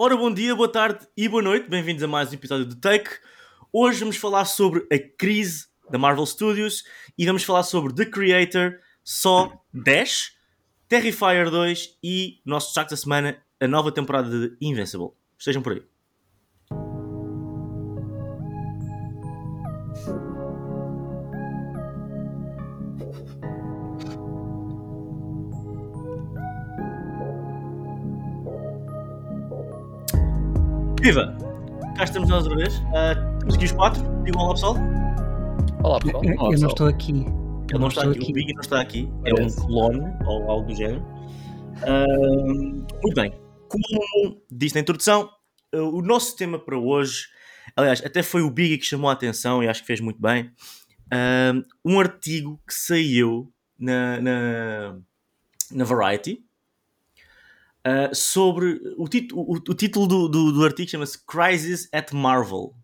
Ora, bom dia, boa tarde e boa noite. Bem-vindos a mais um episódio do Take. Hoje vamos falar sobre a crise da Marvel Studios e vamos falar sobre The Creator, Só 10, Terrifier 2 e nosso destaque da semana, a nova temporada de Invincible. Estejam por aí. Viva! Cá estamos nós outra vez. Uh, temos aqui os quatro. Digam olá pessoal. Olá pessoal. Eu, Olá, eu não estou aqui. Ele não está estou aqui, o Biggie não está aqui. É Parece. um clone ou algo do género. Ahm, muito bem. Como disse na introdução, uh, o nosso tema para hoje, aliás, até foi o Biggie que chamou a atenção e acho que fez muito bem. um artigo que saiu na, na, na Variety uh, sobre o, o- o título do, do, do artigo chama-se Crisis at Marvel.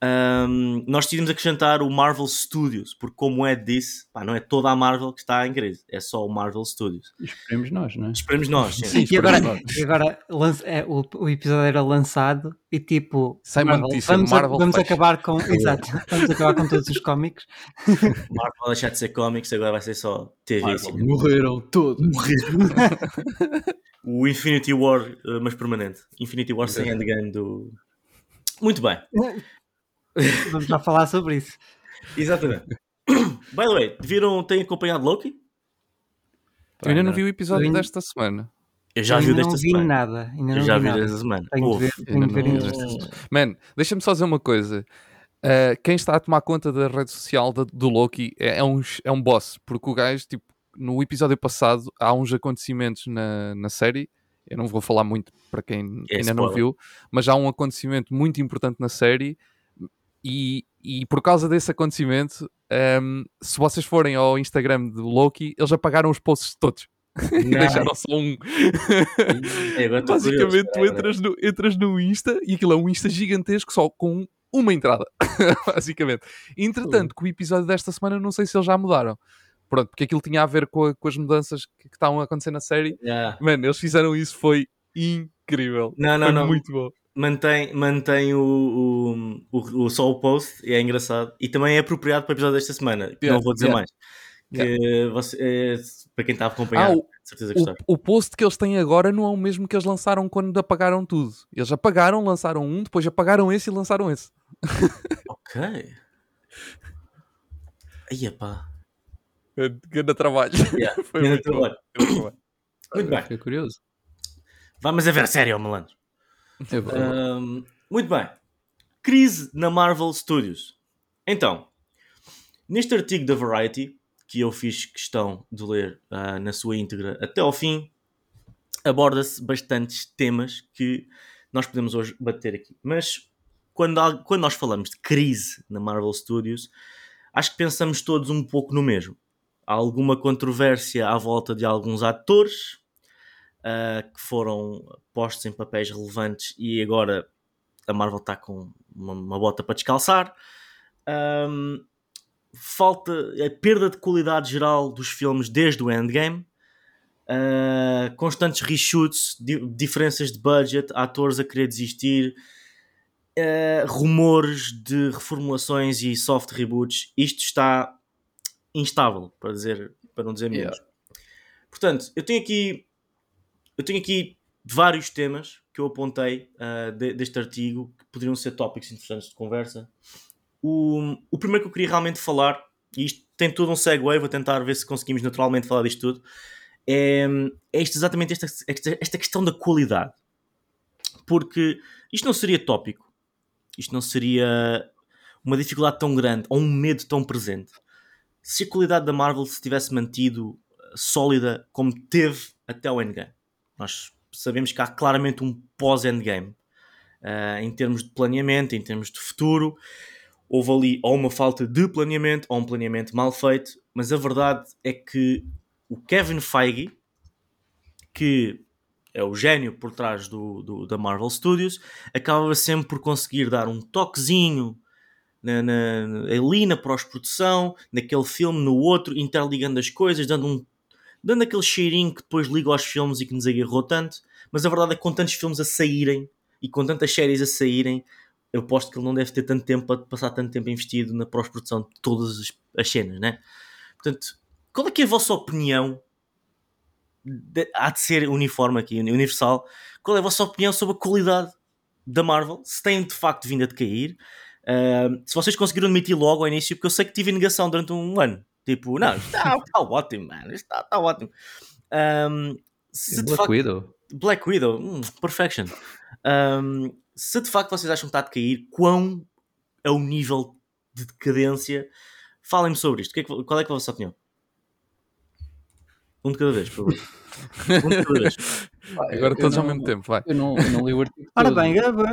Um, nós decidimos acrescentar o Marvel Studios, porque como é disse, pá, não é toda a Marvel que está em crise, é só o Marvel Studios. Esperemos nós, não é? Esperemos nós. sim. Sim. E agora, esperemos e agora lança- é, o, o episódio era lançado e tipo. Uma Marvel, notícia, vamos, a- Marvel vamos fecha. acabar com. Exato. Vamos acabar com todos os cómics. Marvel vai deixar de ser cómics, agora vai ser só TV. sim. Morreram todos. O Infinity War, uh, mas permanente. Infinity War sem endgame do. Muito bem, Vamos já falar sobre isso. exatamente. By the way, viram, têm acompanhado Loki? Eu ainda não vi o episódio Eu ainda- desta semana. Eu já Eu vi desta não vi semana. nada. Ainda Eu não já vi nada. desta semana. Tenho de ver, tenho de ver Ainda semana. Man, deixa-me só dizer uma coisa. Uh, quem está a tomar conta da rede social da- do Loki é, é um, é um boss, porque o gajo, tipo, no episódio passado há uns acontecimentos na, na série. Eu não vou falar muito para quem É ainda não spoiler. viu, mas há um acontecimento muito importante na série e, e por causa desse acontecimento, um, se vocês forem ao Instagram do Loki, eles apagaram os posts todos. Deixaram só um. Basicamente, tu entras no, entras no Insta e aquilo é um Insta gigantesco só com uma entrada. Basicamente. Entretanto, com o episódio desta semana, não sei se eles já mudaram. Pronto, porque aquilo tinha a ver com, a- com as mudanças que, que estavam a acontecer na série. Yeah. Mano, eles fizeram isso, foi incrível. Não, não, foi não. muito bom. mantém, mantém o, o, o, o- só o post e é engraçado e também é apropriado para o episódio desta semana que Yeah, não vou dizer yeah. mais que você, é, para quem está a acompanhar Ah, o- certeza que está O, o post que eles têm agora não é o mesmo que eles lançaram quando apagaram tudo. Eles apagaram, lançaram um, depois apagaram esse e lançaram esse. ok aí pá Grande trabalho. Yeah, Foi muito bom. trabalho. Grande trabalho. muito bem Fiquei curioso. vamos a ver sério ó malandro É bom. Ahm, muito bem crise na Marvel Studios então neste artigo da Variety que eu fiz questão de ler ah, na sua íntegra até ao fim aborda-se bastantes temas que nós podemos hoje bater aqui. Mas quando, há- quando nós falamos de crise na Marvel Studios, acho que pensamos todos um pouco no mesmo. Alguma controvérsia à volta de alguns atores ah, que foram postos em papéis relevantes e agora a Marvel está com uma, uma bota para descalçar. Ahm, falta a perda de qualidade geral dos filmes desde o Endgame. Uh, constantes reshoots, di- diferenças de budget, atores a querer desistir, uh, rumores de reformulações e soft reboots. Isto está instável, para dizer, para não dizer menos. Portanto, eu tenho aqui eu tenho aqui vários temas que eu apontei uh, de- deste artigo que poderiam ser tópicos interessantes de conversa. O, o primeiro que eu queria realmente falar, e isto tem todo um segue, vou tentar ver se conseguimos naturalmente falar disto tudo, é, é isto- exatamente esta, esta, esta questão da qualidade. Porque isto não seria tópico, isto não seria uma dificuldade tão grande ou um medo tão presente se a qualidade da Marvel se tivesse mantido uh, sólida como teve até o Endgame. Nós sabemos que há claramente um pós-Endgame uh, em termos de planeamento, em termos de futuro. Houve ali ou uma falta de planeamento ou um planeamento mal feito, mas a verdade é que o Kevin Feige, que é o gênio por trás do, do- da Marvel Studios, acaba sempre por conseguir dar um toquezinho na, na, ali na pós-produção, naquele filme, no outro, interligando as coisas, dando, um, dando aquele cheirinho que depois liga aos filmes e que nos agarrou tanto. mas a verdade é que com tantos filmes a saírem e com tantas séries a saírem, eu aposto que ele não deve ter tanto tempo para passar tanto tempo investido na pós-produção de todas as, as cenas, né? Portanto, qual é que é a vossa opinião? De, há de ser uniforme aqui, universal. Qual é a vossa opinião sobre a qualidade da Marvel? Se tem de facto vindo a decair? Uh, se vocês conseguiram admitir logo ao início, porque eu sei que tive negação durante um ano. Tipo, não, está, está ótimo, mano. Está, está ótimo. Um, se Black facto, Widow. Black Widow, hum, perfection. Um, se de facto vocês acham que está a decair, quão é o nível de decadência? Falem-me sobre isto. Que é que- qual é que é a vossa opinião? Um de cada vez, por favor. Um de Agora eu todos ao não- mesmo tempo, vai. Eu não, eu não li o artigo. Ora bem, grava.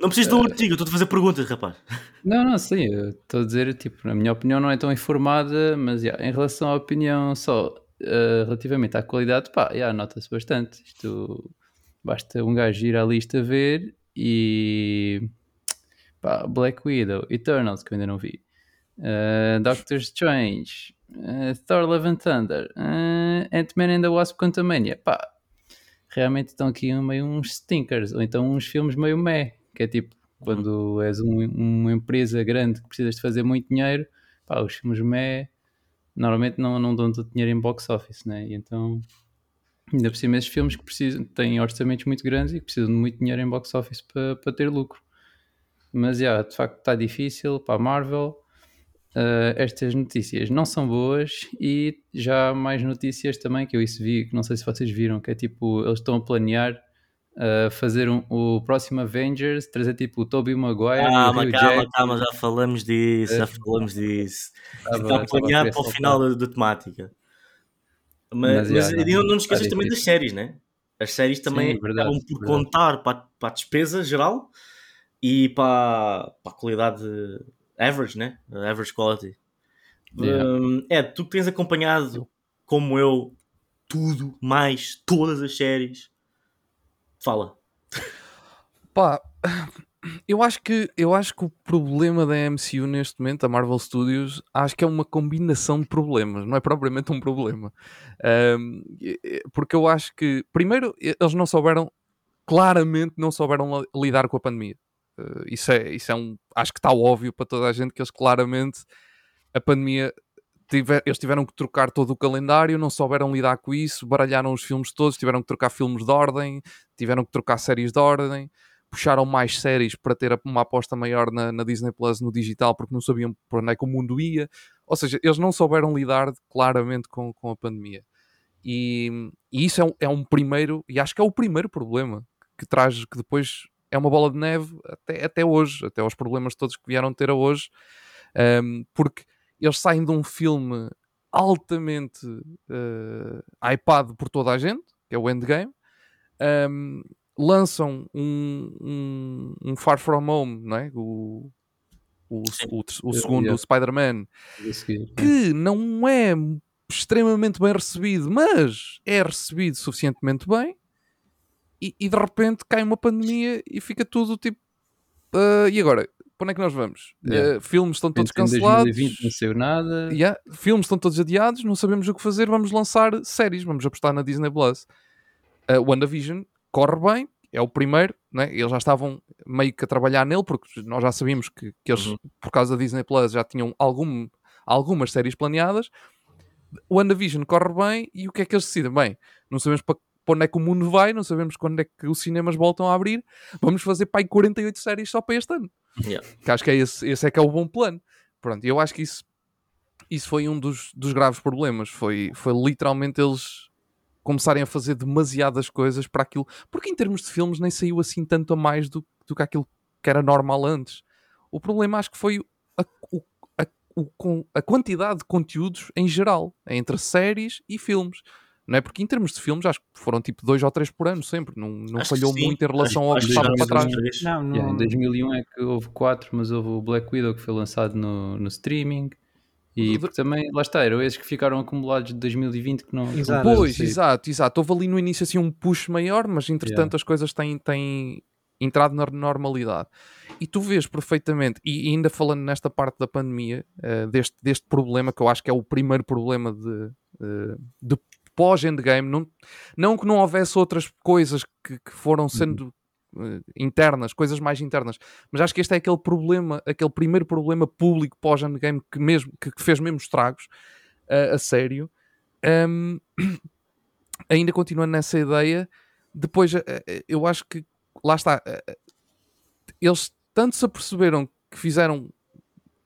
Não preciso do artigo, eu estou a fazer perguntas, rapaz. Não, não, sim, estou a dizer, tipo, a minha opinião não é tão informada, mas yeah, em relação à opinião só eh, relativamente à qualidade, pá, yeah, nota-se bastante. Isto basta um gajo ir à lista ver e pá, Black Widow, Eternals, que eu ainda não vi, eh, Doctor Strange, eh, Thor Love and Thunder, eh, Ant-Man and the Wasp Quantumania, pá, realmente estão aqui meio uns stinkers, ou então uns filmes meio meh, que é tipo, quando és um- uma empresa grande que precisas de fazer muito dinheiro, pá, os filmes meh normalmente não, não dão tanto dinheiro em box office, né? E então, ainda por cima, esses filmes que precisam, têm orçamentos muito grandes e que precisam de muito dinheiro em box office para ter lucro. Mas, já, de facto, está difícil para a Marvel. Uh, estas notícias não são boas e já há mais notícias também que eu isso vi, que não sei se vocês viram, que é tipo, eles estão a planear uh, fazer um- o próximo Avengers, trazer tipo o Tobey Maguire Calma, calma, Jackman. calma, já falamos disso, já É. falamos disso. Estava- Está planeado querer para o final da, da temática. Mas, Mas, mas, já, não, não, nos esqueças também das séries, né? As séries também Sim, verdade, acabam por verdade. contar para, a- para a despesa geral e para, para a qualidade average, né? Average quality. Yeah. Hum, é, tu que tens acompanhado, como eu, tudo, mais todas as séries. Fala. Pá, eu acho que eu acho que o problema da MCU neste momento, a Marvel Studios, acho que é uma combinação de problemas, não é propriamente um problema. E- porque eu acho que, primeiro, eles não souberam, claramente não souberam li- lidar com a pandemia. Eh, isso é, isso é um. Acho que está óbvio para toda a gente que eles claramente a pandemia. tiver- eles tiveram que trocar todo o calendário, não souberam lidar com isso, baralharam os filmes todos, tiveram que trocar filmes de ordem, tiveram que trocar séries de ordem, puxaram mais séries para ter uma aposta maior na, na Disney Plus no digital porque não sabiam para onde é que o mundo ia. Ou seja, eles não souberam lidar claramente com, com a pandemia. E, e isso é um, é um primeiro, e acho que é o primeiro problema que traz, que depois é uma bola de neve até, até hoje, até aos problemas todos que vieram ter a hoje, um, porque eles saem de um filme altamente uh, hypado por toda a gente, que é o Endgame, um, lançam um, um, um Far From Home, não é? o, o, o, o segundo Yeah. Spider-Man, que não é extremamente bem recebido, mas é recebido suficientemente bem, e, e de repente cai uma pandemia e fica tudo tipo. "Ah, e agora? Para onde é que nós vamos? Yeah. Ah, filmes estão todos Em cancelados. 2020 não saiu nada. Yeah, filmes estão todos adiados, não sabemos o que fazer, vamos lançar séries, vamos apostar na Disney Plus. Uh, WandaVision corre bem, é o primeiro, né? eles já estavam meio que a trabalhar nele, porque nós já sabíamos que, que eles, Uhum. por causa da Disney Plus, já tinham algum, algumas séries planeadas. O WandaVision corre bem e o que é que eles decidem? Bem, não sabemos para, para onde é que o mundo vai, não sabemos quando é que os cinemas voltam a abrir, vamos fazer aí 48 séries só para este ano. Yeah. Que acho que é esse, esse é que é o bom plano. Pronto, eu acho que isso, isso foi um dos, dos graves problemas. Foi, foi literalmente eles começarem a fazer demasiadas coisas para aquilo. Porque em termos de filmes nem saiu assim tanto a mais do, do que aquilo que era normal antes. O problema acho que foi a, o- a, o con- a quantidade de conteúdos em geral, entre séries e filmes. Não é? Porque em termos de filmes, acho que foram tipo dois ou três por ano sempre. Não, não Acho falhou muito em relação Acho- ao que estava para trás. Não, não. Yeah, em 2001 é que houve quatro, mas houve o Black Widow que foi lançado no, no streaming. E também, lá está, eram esses que ficaram acumulados de 2020 que não. Exato. Pois, exato, exato. Houve ali no início assim um push maior, mas entretanto Yeah. as coisas têm, têm entrado na normalidade. E tu vês perfeitamente, e ainda falando nesta parte da pandemia, eh, deste, deste problema, que eu acho que é o primeiro problema de, eh, de pós-endgame, não, não que não houvesse outras coisas que, que foram sendo uh, internas, coisas mais internas, mas acho que este é aquele problema, aquele primeiro problema público pós-endgame que, mesmo, que, que fez mesmo estragos uh, a sério. Um, ainda continuando nessa ideia, depois uh, eu acho que lá está, eles tanto se aperceberam que fizeram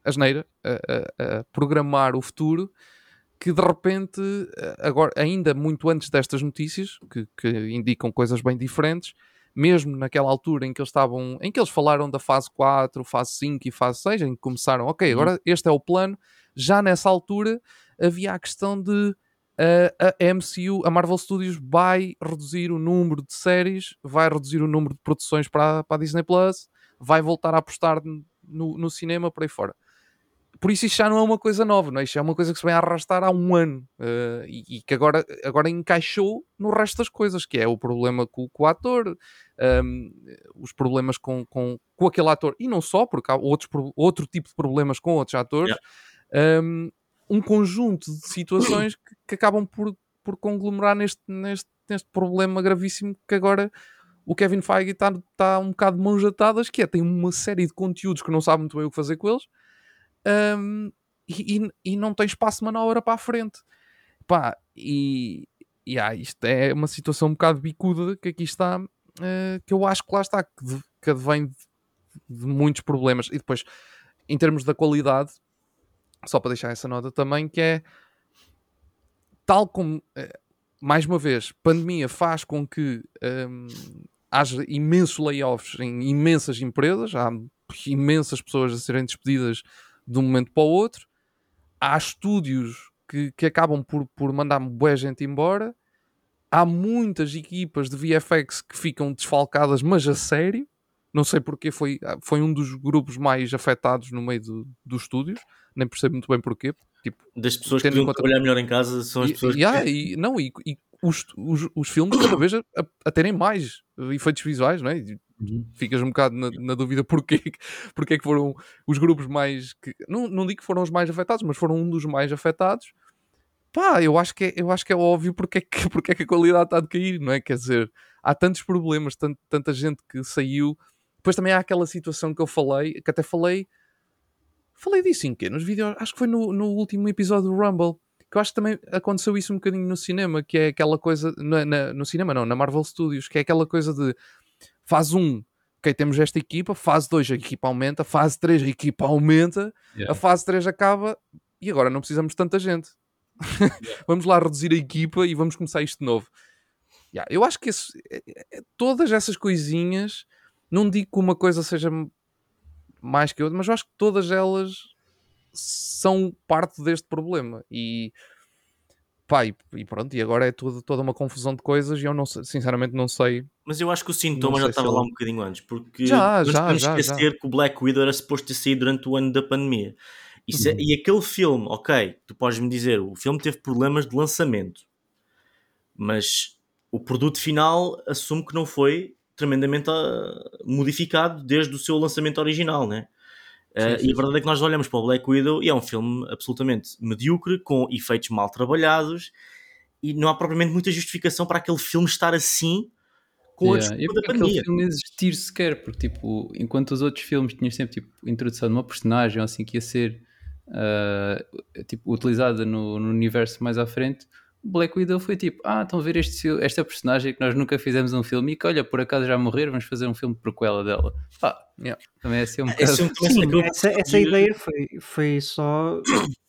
asneira a, a, a programar o futuro que de repente, agora, ainda muito antes destas notícias, que, que, indicam coisas bem diferentes, mesmo naquela altura em que eles estavam, em que eles falaram da fase 4, fase 5 e fase 6, em que começaram, ok, uhum. agora este é o plano, já nessa altura havia a questão de uh, a MCU, a Marvel Studios vai reduzir o número de séries, vai reduzir o número de produções para, para a Disney Plus, vai voltar a apostar no, no cinema por aí fora por isso isto já não é uma coisa nova, não é? Isto é uma coisa que se vem a arrastar há um ano uh, e, e, que agora, agora encaixou no resto das coisas, que é o problema com, com o ator, um, ehm, os problemas com, com, com aquele ator, e não só, porque há outros, outro tipo de problemas com outros atores, yeah. um, ehm, um conjunto de situações que, que, acabam por, por conglomerar neste, neste, neste problema gravíssimo que agora o Kevin Feige está tá um bocado de mãos atadas, que é, tem uma série de conteúdos que não sabe muito bem o que fazer com eles, um, e, e, não tem espaço de manobra para a frente. Pá, e, e ah, isto é uma situação um bocado bicuda que aqui está, uh, que eu acho que lá está, que, de, que de, de, muitos problemas. E depois, em termos da qualidade, só para deixar essa nota também, que é tal como, uh, mais uma vez, pandemia faz com que um, haja imensos layoffs em imensas empresas, há imensas pessoas a serem despedidas de um momento para o outro. Há estúdios que, que acabam por, por mandar boa gente embora. Há muitas equipas de VFX que ficam desfalcadas, mas a sério. Não sei porque foi, foi um dos grupos mais afetados no meio do, dos estúdios. Nem percebo muito bem porquê. Tipo, das pessoas que deviam conta... trabalhar melhor em casa são as e, pessoas e, que... e, não, e, e os, os, os filmes cada vez a, a, terem mais efeitos visuais, não é? Uhum. Ficas um bocado na, na, dúvida porquê, porquê que foram os grupos mais. Que, não, não digo que foram os mais afetados, mas foram um dos mais afetados. Pá, eu acho que é, eu acho que é óbvio porque é que, porque é que a qualidade está a decair, não é? Quer dizer, há tantos problemas, tant, tanta gente que saiu. Depois também há aquela situação que eu falei, que até falei. Falei disso em quê? Nos vídeos. Acho que foi no, no último episódio do Rumble que eu acho que também aconteceu isso um bocadinho no cinema, que é aquela coisa, na, na, no cinema não, na Marvel Studios, que é aquela coisa de fase 1, ok, temos esta equipa, fase 2 a equipa aumenta, fase 3 a equipa aumenta, yeah. a fase 3 acaba e agora não precisamos de tanta gente. Yeah. vamos lá reduzir a equipa e vamos começar isto de novo. Yeah, eu acho que esse, é, é, todas essas coisinhas, não digo que uma coisa seja mais que outra, mas eu acho que todas elas são parte deste problema e pá, e, e, pronto, e agora é tudo, toda uma confusão de coisas e eu não sinceramente não sei. Mas eu acho que o sintoma já estava lá um bocadinho antes, porque já, já, já, esquecer já. que o Black Widow era suposto ter saído durante o ano da pandemia. Isso é, uhum. e aquele filme, ok, tu podes me dizer, o filme teve problemas de lançamento, mas o produto final assume que não foi tremendamente uh, modificado desde o seu lançamento original, né? Uh, sim, e a verdade é que nós olhamos para o Black Widow e é um filme absolutamente medíocre, com efeitos mal trabalhados, e não há propriamente muita justificação para aquele filme estar assim com yeah. a desculpa da pandemia. aquele filme existir sequer, porque tipo, enquanto os outros filmes tinham sempre tipo, introdução de uma personagem ou assim que ia ser uh, tipo, utilizada no, no universo mais à frente, Black Widow foi tipo, ah, estão a ver este, esta personagem que nós nunca fizemos um filme e que olha, por acaso já morrer, vamos fazer um filme de prequela dela. Pá, yeah. também é assim um bocado. Sim, essa, essa ideia foi, foi só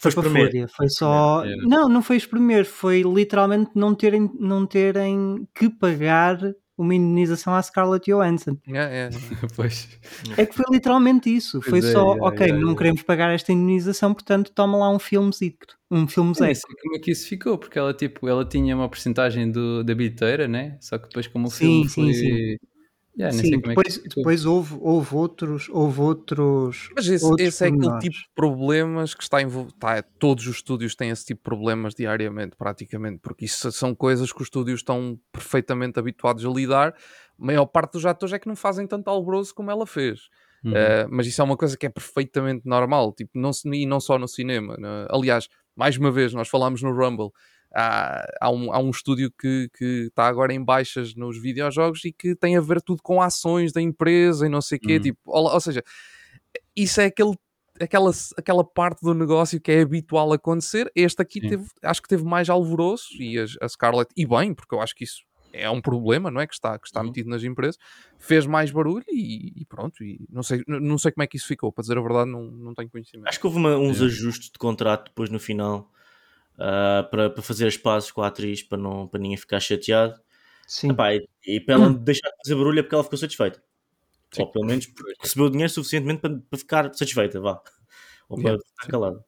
foi fúria. Foi só. É. Não, não foi espremer, foi literalmente não terem, não terem que pagar uma indenização à Scarlett Johansson. É, é. pois. é que foi literalmente isso. Pois foi é, só, ok, não queremos pagar esta indenização, portanto toma lá um filmezito. Um filme Zé. como é que isso ficou, porque ela, tipo, ela tinha uma porcentagem do, da bilheteira, né? Só que depois como o sim, filme sim, foi... Sim. Yeah, Sim, depois, é depois houve, houve outros, houve outros. Mas esse, outros esse é aquele tipo de problemas que está envolvido. Tá, todos os estúdios têm esse tipo de problemas diariamente, praticamente, porque isso são coisas que os estúdios estão perfeitamente habituados a lidar. A maior parte dos atores é que não fazem tanto alvoroço como ela fez. Uhum. Uh, mas isso é uma coisa que é perfeitamente normal, tipo, não, e não só no cinema. Né? Aliás, mais uma vez, nós falámos no Rumble há, há, um, há um estúdio que está agora em baixas nos videojogos e que tem a ver tudo com ações da empresa e não sei o quê. Uhum. Tipo, ou, ou seja, isso é aquele aquela, aquela parte do negócio que é habitual acontecer. Este aqui teve, acho que teve mais alvoroço e a, a, Scarlett, e bem, porque eu acho que isso é um problema, não é? Que está, que está uhum. metido nas empresas, fez mais barulho e, e, pronto. E não, sei, não sei como é que isso ficou, para dizer a verdade, não, não tenho conhecimento. Acho que houve uma, uns é. ajustes de contrato depois no final uh, para, para fazer as pazes com a atriz para, não, para ninguém ficar chateado. Sim. Epá, e, e, para ela uhum. deixar de fazer barulho é porque ela ficou satisfeita. Sim. Ou pelo menos recebeu dinheiro suficientemente para, para ficar satisfeita, vá. Ou para yeah. ficar calada.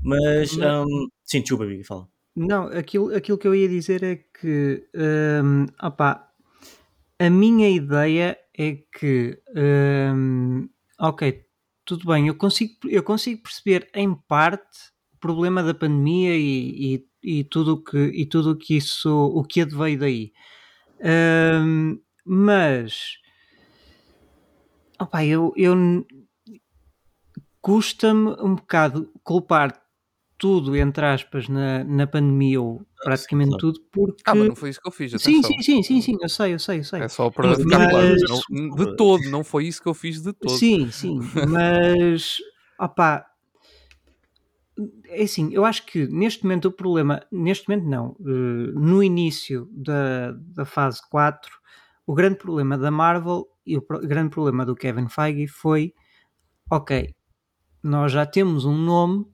Mas, um, sim, desculpa, Bibi, fala. Não, aquilo, aquilo que eu ia dizer é que, um, opa, a minha ideia é que, um, ok, tudo bem, eu consigo, eu consigo perceber em parte problema da pandemia e, e, e tudo que, e tudo que isso, o que adveio daí. Um, mas Opa, eu, eu custa-me um bocado culpar tudo, entre aspas, na, na pandemia, ou praticamente tudo, porque. Ah, mas não foi isso que eu fiz. Sim, sim, sim, sim, sim, eu sei, eu sei, eu sei. É só para ficar mas... claro. Não, de todo, não foi isso que eu fiz de todo. Sim, sim, mas. opá. É assim, eu acho que neste momento o problema, neste momento não, eh, no início da, da fase 4, o grande problema da Marvel e o grande problema do Kevin Feige foi: ok, nós já temos um nome,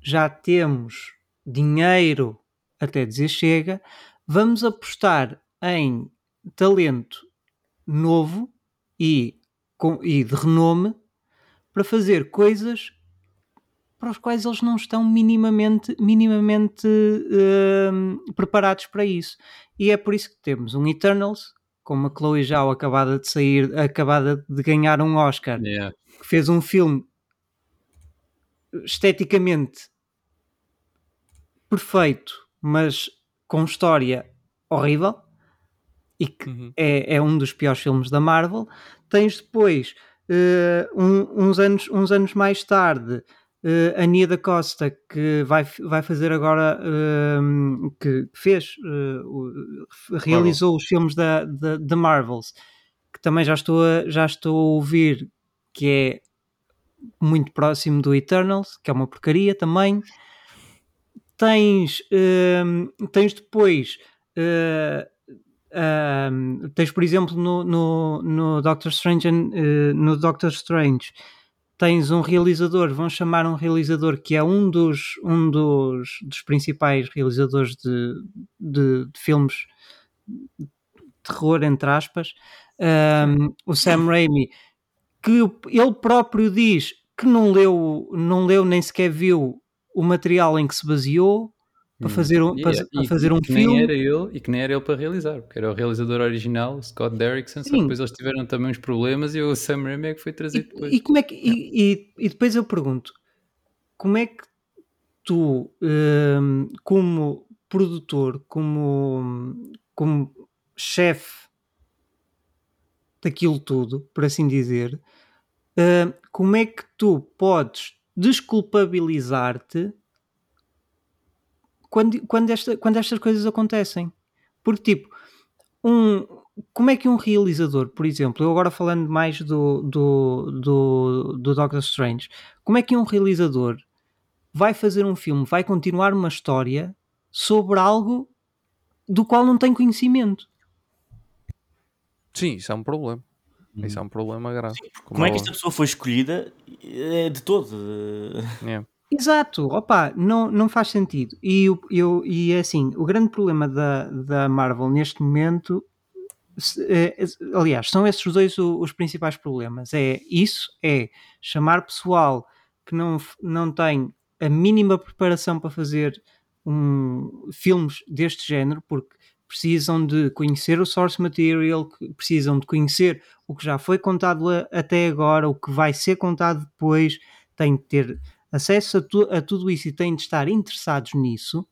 já temos dinheiro até dizer chega, vamos apostar em talento novo e, com, e de renome para fazer coisas para os quais eles não estão minimamente, minimamente uh, preparados para isso. E é por isso que temos um Eternals como a Chloe Zhao acabada de sair, acabada de ganhar um Oscar, yeah. que fez um filme esteticamente perfeito, mas com história horrível e que uhum. é, é um dos piores filmes da Marvel. Tens depois, uh, um, uns, anos, uns anos mais tarde, uh, a Nia da Costa, que vai, vai fazer agora, uh, que fez, uh, realizou Marvel. os filmes da, da, da, Marvels, que também já estou, a, já estou a ouvir, que é muito próximo do Eternals, que é uma porcaria também. Tens, tens depois. tens, por exemplo, no, no, no Doctor Strange, no Doctor Strange, tens um realizador, vão chamar um realizador que é um dos, um dos, dos principais realizadores de, de, de filmes de terror, entre aspas, um, o Sam Raimi, que ele próprio diz que não leu, não leu nem sequer viu o material em que se baseou, para hum. fazer um, para, e, fazer um que filme. Nem era ele, e que nem era ele para realizar, porque era o realizador original, Scott Derrickson, só que depois eles tiveram também uns problemas e o Sam Raimi é que foi trazido e, depois. E, como é que, e, e, depois eu pergunto, como é que tu, um, como produtor, como, como chefe daquilo tudo, por assim dizer, uh, como é que tu podes desculpabilizar-te quando, quando, esta, quando estas coisas acontecem. Porque, tipo, um, como é que um realizador, por exemplo, eu agora falando mais do, do, do, do Doctor Strange, como é que um realizador vai fazer um filme, vai continuar uma história sobre algo do qual não tem conhecimento? Sim, isso é um problema. Hum. Isso é um problema grave. Sim, como, como é que esta pessoa foi escolhida é de todo? É. Exato, opa, não, não faz sentido. E, eu, e é assim, o grande problema da, da Marvel neste momento, é, aliás, são esses dois os, os principais problemas. É isso, é chamar pessoal que não, não tem a mínima preparação para fazer um, filmes deste género, porque precisam de conhecer o source material, precisam de conhecer o que já foi contado até agora, o que vai ser contado depois, têm de ter acesso a, tu, a tudo isso e têm de estar interessados nisso.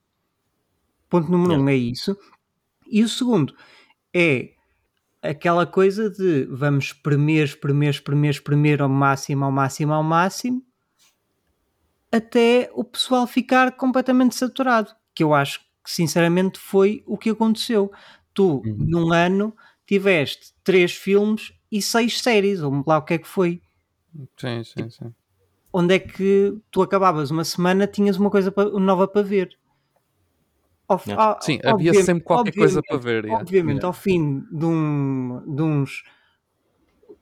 Ponto número um é isso. E o segundo é aquela coisa de vamos espremer, espremer, espremer, espremer ao máximo, ao máximo, ao máximo, até o pessoal ficar completamente saturado. Que eu acho que sinceramente foi o que aconteceu. Tu, uhum. num ano, tiveste três filmes e seis séries, ou lá o que é que foi. Sim, sim, sim. Onde é que tu acabavas uma semana, tinhas uma coisa nova para ver. Ao, ao, sim, havia sempre qualquer coisa para ver. Obviamente, yeah. ao fim de, um, de uns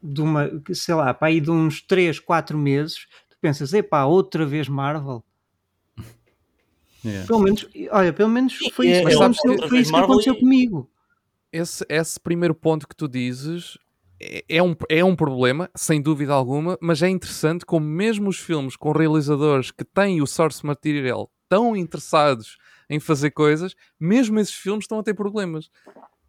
de uma, sei lá, para aí de uns 3, 4 meses, tu pensas, epá, outra vez Marvel. Yeah. Pelo menos, olha, pelo menos foi isso, é, que, aconteceu, foi isso que aconteceu e... comigo. Esse, esse primeiro ponto que tu dizes é, é, um, é um problema, sem dúvida alguma, mas é interessante como mesmo os filmes com realizadores que têm o source material tão interessados em fazer coisas, mesmo esses filmes estão a ter problemas.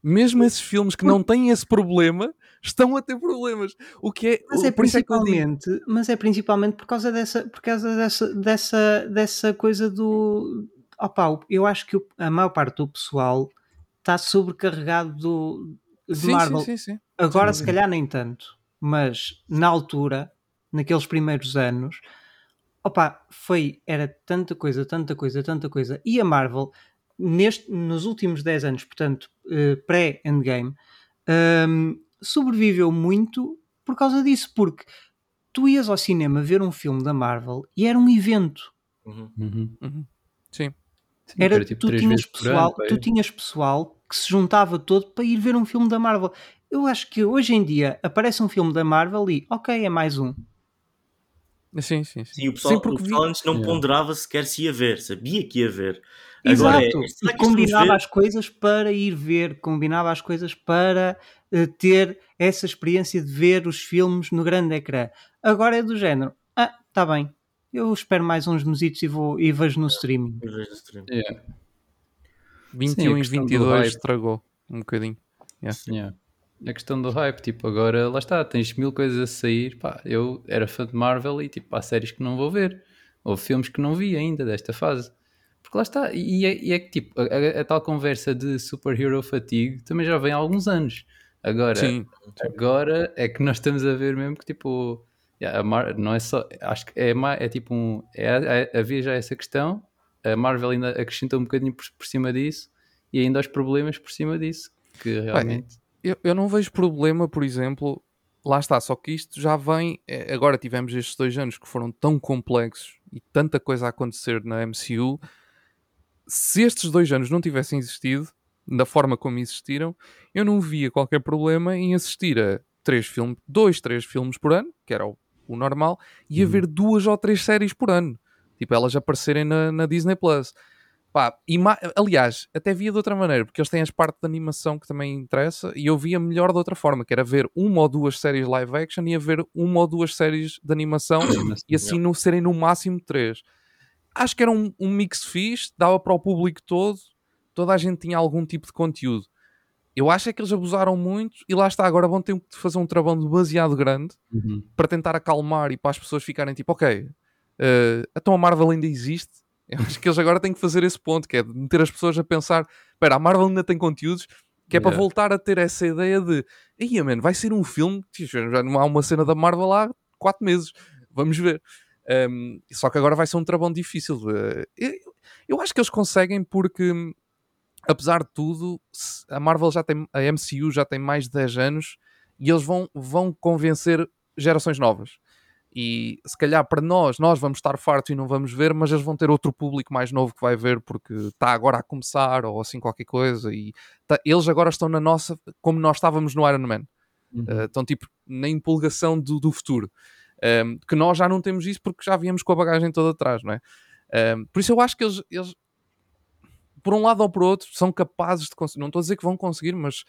Mesmo esses filmes que não têm esse problema estão a ter problemas. O que é, mas é principalmente, é mas é principalmente por causa dessa, por causa dessa, dessa, dessa coisa do opa, eu acho que a maior parte do pessoal está sobrecarregado do, de sim, Marvel. Sim, sim, Agora, se calhar, nem tanto, mas na altura, naqueles primeiros anos, opa, foi, era tanta coisa, tanta coisa, tanta coisa. E a Marvel, neste, nos últimos 10 anos, portanto, uh, pré-endgame, um, sobreviveu muito por causa disso, porque tu ias ao cinema ver um filme da Marvel e era um evento. Uhum. Uhum. Uhum. Sim. Sim, era, era tipo tu, tinhas pessoal, ano, tu tinhas pessoal que se juntava todo para ir ver um filme da Marvel. Eu acho que hoje em dia aparece um filme da Marvel e ok, é mais um. Sim, sim, sim. sim o pessoal, sim, o pessoal antes não yeah. ponderava sequer se ia ver, sabia que ia ver. Agora, Exato, é, e combinava as coisas para ir ver, combinava as coisas para uh, ter essa experiência de ver os filmes no grande ecrã. Agora é do género, ah, tá bem, eu espero mais uns mesitos e, vou, e vejo no streaming. Eu vejo no streaming. Yeah. 21 Sim, e 22 estragou um bocadinho. Yeah. Yeah. A questão do hype, tipo, agora lá está, tens mil coisas a sair. Pá, eu era fã de Marvel e tipo, há séries que não vou ver, ou filmes que não vi ainda desta fase. Porque lá está, e é, e é que tipo, a, a, tal conversa de superhero fatigue também já vem há alguns anos. Agora, Sim. agora é que nós estamos a ver mesmo que tipo, yeah, Mar não é só, acho que é, é tipo um, é, é, havia já essa questão, a Marvel ainda acrescenta um bocadinho por, por cima disso e ainda os problemas por cima disso, que realmente... Bem, eu, eu não vejo problema, por exemplo, lá está, só que isto já vem. É, agora tivemos estes dois anos que foram tão complexos e tanta coisa a acontecer na MCU. Se estes dois anos não tivessem existido, da forma como existiram, eu não via qualquer problema em assistir a três filmes, dois, três filmes por ano, que era o, o normal, e uhum. duas ou três séries por ano. Tipo, elas aparecerem na, na Disney Plus. Pá, aliás, até via de outra maneira, porque eles têm as partes de animação que também interessa, e eu via melhor de outra forma, que era ver uma ou duas séries live action e a ver uma ou duas séries de animação, e assim não serem no máximo três. Acho que era um, um mix fixe, dava para o público todo, toda a gente tinha algum tipo de conteúdo. Eu acho é que eles abusaram muito e lá está, agora vão ter que fazer um trabalho demasiado grande uhum. para tentar acalmar e para as pessoas ficarem tipo, ok, uh, então a Marvel ainda existe, eu acho que eles agora têm que fazer esse ponto, que é de meter as pessoas a pensar: espera, a Marvel ainda tem conteúdos, que é yeah. para voltar a ter essa ideia de ia, man, vai ser um filme, já não há uma cena da Marvel há quatro meses, vamos ver. Um, só que agora vai ser um trabalho difícil. Uh, eu, eu, acho que eles conseguem porque, apesar de tudo, a Marvel já tem, a MCU já tem mais de 10 anos e eles vão, vão convencer gerações novas. E se calhar para nós, nós vamos estar fartos e não vamos ver, mas eles vão ter outro público mais novo que vai ver porque está agora a começar ou assim qualquer coisa. E tá, eles agora estão na nossa, como nós estávamos no Iron Man. Uhum. Uh, estão tipo na empolgação do, do futuro. Um, ehm, que nós já não temos isso porque já viemos com a bagagem toda atrás, não é? Um, ehm, por isso eu acho que eles, eles, por um lado ou por outro, são capazes de conseguir. Não estou a dizer que vão conseguir, mas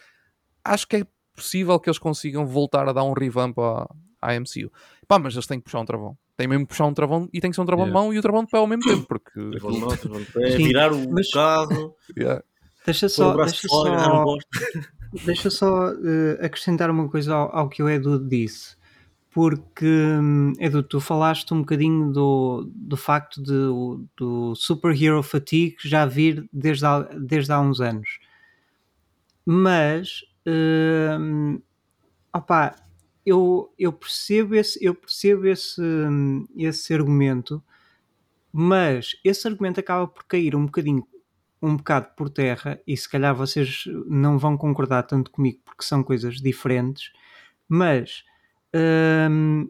acho que é possível que eles consigam voltar a dar um revamp à, à MCU. Pá, mas eles têm que puxar um travão. Tem mesmo que puxar um travão e tem que ser um travão yeah. de mão e o travão de pé ao mesmo tempo. Porque... é virar o mas... carro. Yeah. Deixa só, deixa só, deixa só uh, acrescentar uma coisa ao, ao, que o Edu disse. Porque, um, Edu, tu falaste um bocadinho do, do facto de, do superhero fatigue já vir desde há, desde há uns anos. Mas, uh, opá, eu, eu percebo esse, eu percebo esse, esse argumento, mas esse argumento acaba por cair um bocadinho um bocado por terra, e se calhar vocês não vão concordar tanto comigo porque são coisas diferentes, mas hum,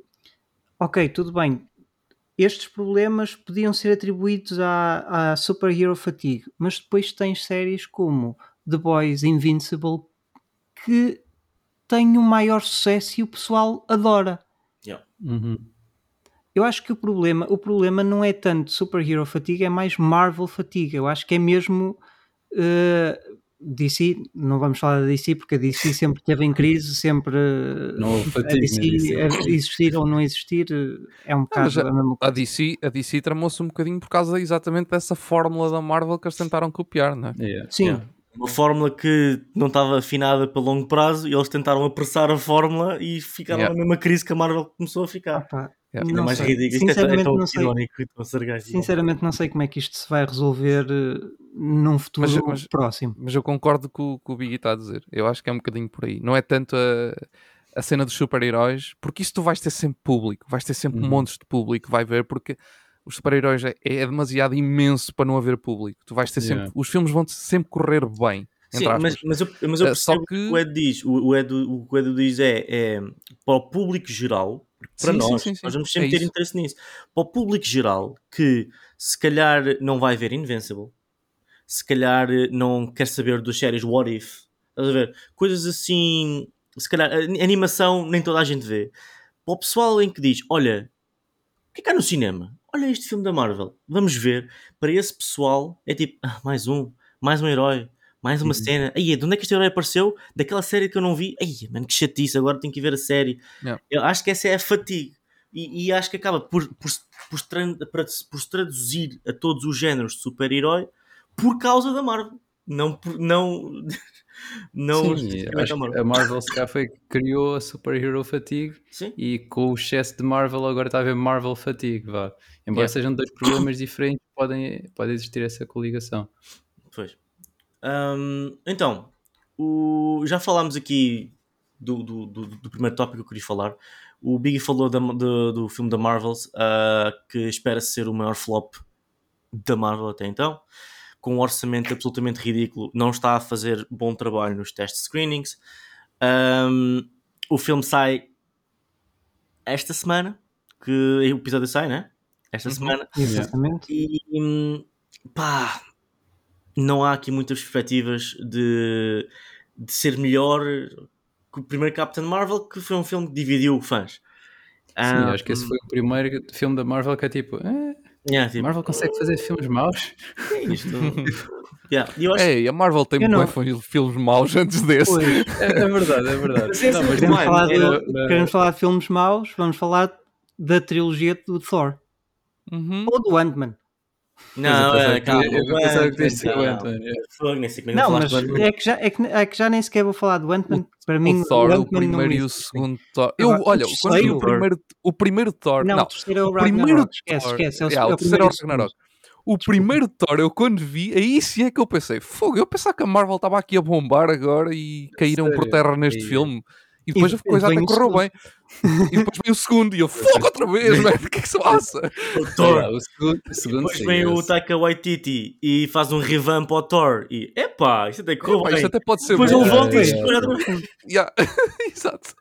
ok, tudo bem. Estes problemas podiam ser atribuídos à, à superhero fatigue, mas depois tens séries como The Boys Invincible que têm um maior sucesso e o pessoal adora. Yeah. Uhum. Eu acho que o problema, o problema não é tanto superhero fatiga, é mais Marvel fatiga. Eu acho que é mesmo uh, DC, não vamos falar da DC porque a DC sempre esteve em crise, sempre não fatiga, a DC, DC. existir ou não existir é um bocado a, a, mesma coisa. A DC, a DC tramou-se um bocadinho por causa exatamente dessa fórmula da Marvel que eles tentaram copiar, não é? Yeah. Sim. Yeah. Uma fórmula que não estava afinada para longo prazo e eles tentaram apressar a fórmula e ficaram yeah. na mesma crise que a Marvel começou a ficar. Ah, Yeah, não mais sei. ridículo. Sinceramente, Isto é, é não sei. irónico. Sinceramente, não sei como é que isto se vai resolver uh, num futuro mas, mas, próximo. Mas eu concordo com o que o Biggie está a dizer. Eu acho que é um bocadinho por aí. Não é tanto a, a cena dos super-heróis, porque isso tu vais ter sempre público, vais ter sempre uhum. montes de público que vai ver, porque os super-heróis é, é, demasiado imenso para não haver público. Tu vais ter sempre. Yeah. Os filmes vão sempre correr bem. Sim, mas, mas, eu, mas eu percebo Só que... o Ed diz. O, o, Ed, o que o Ed diz é, é para o público geral, para sim, nós, sim, sim, nós vamos sempre é ter isso. interesse nisso. Para o público geral, que se calhar não vai ver Invincible, se calhar não quer saber das séries What If, estás a ver? Coisas assim, se calhar, animação nem toda a gente vê. Para o pessoal em que diz, olha, o que é que há no cinema? Olha este filme da Marvel, vamos ver. Para esse pessoal é tipo, ah, mais um, mais um herói, mais uma Uhum. cena. Aí, de onde é que este herói apareceu? Daquela série que eu não vi. Ai, mano, que chatice, agora tenho que ver a série. Yeah. Eu acho que essa é a fatiga. E, e acho que acaba por, por, por, por se traduzir a todos os géneros de super-herói por causa da Marvel. Não, por, não, não Sim, a Marvel. se foi que criou a superhero fatigue Sim, e com o excesso de Marvel agora está a haver Marvel fatigue, vá. Embora Yeah. sejam dois problemas diferentes, podem, pode existir essa coligação. pois. Hum, então, o, já falámos aqui do, do, do, do primeiro tópico que eu queria falar. O Biggie falou da- do, do filme da Marvels, ah, que espera ser o maior flop da Marvel até então, com um orçamento absolutamente ridículo, não está a fazer bom trabalho nos testes screenings. Um, o filme sai esta semana, que o episódio sai, né? Esta Uhum. semana. Exatamente. E hum, pá, não há aqui muitas perspectivas de, de ser melhor que o primeiro Captain Marvel, que foi um filme que dividiu fãs. Sim, Ah, acho que esse foi o primeiro filme da Marvel que é tipo, eh, yeah, tipo, Marvel consegue fazer filmes maus? é isto? Yeah, eu acho Ei, a Marvel tem não- fi- filmes maus antes desse. Pois, É, é verdade, é verdade. Mas Não, é mas queremos, Mano, falar de, era- queremos falar de filmes maus, vamos falar da trilogia do Thor. Uhum. Ou do Ant-Man. Não, é, calma. que- eu o pensava que disse o. Ant-Man, é. É que Não, mas é que, já, é, que, é que já nem sequer vou falar do Ant-Man. Para mim, o Thor, o, Ant-Man não primeiro e o segundo Thor. Eu, Agora, o olha, o terceiro- primeiro, o primeiro Thor. Não, Não, o terceiro é o, o primeiro Ragnarok. Esquece, Thor. esquece. É o, Yeah, é o o terceiro é o primeiro e o Ragnarok. O primeiro Thor, eu quando vi, aí sim é que eu pensei, fogo, eu pensava que a Marvel estava aqui a bombar agora e caíram por Sério? terra neste Aí. filme. E depois E a coisa vem até o correu segundo. bem. E depois veio o segundo e eu, fogo outra vez, velho, o que é que se passa? O Thor. Yeah, o segundo, o segundo Depois vem o. Taika Waititi e faz um revamp ao Thor e epá, isto até correu bem. isto até pode ser Depois bom. ele volta e dispara. Exato.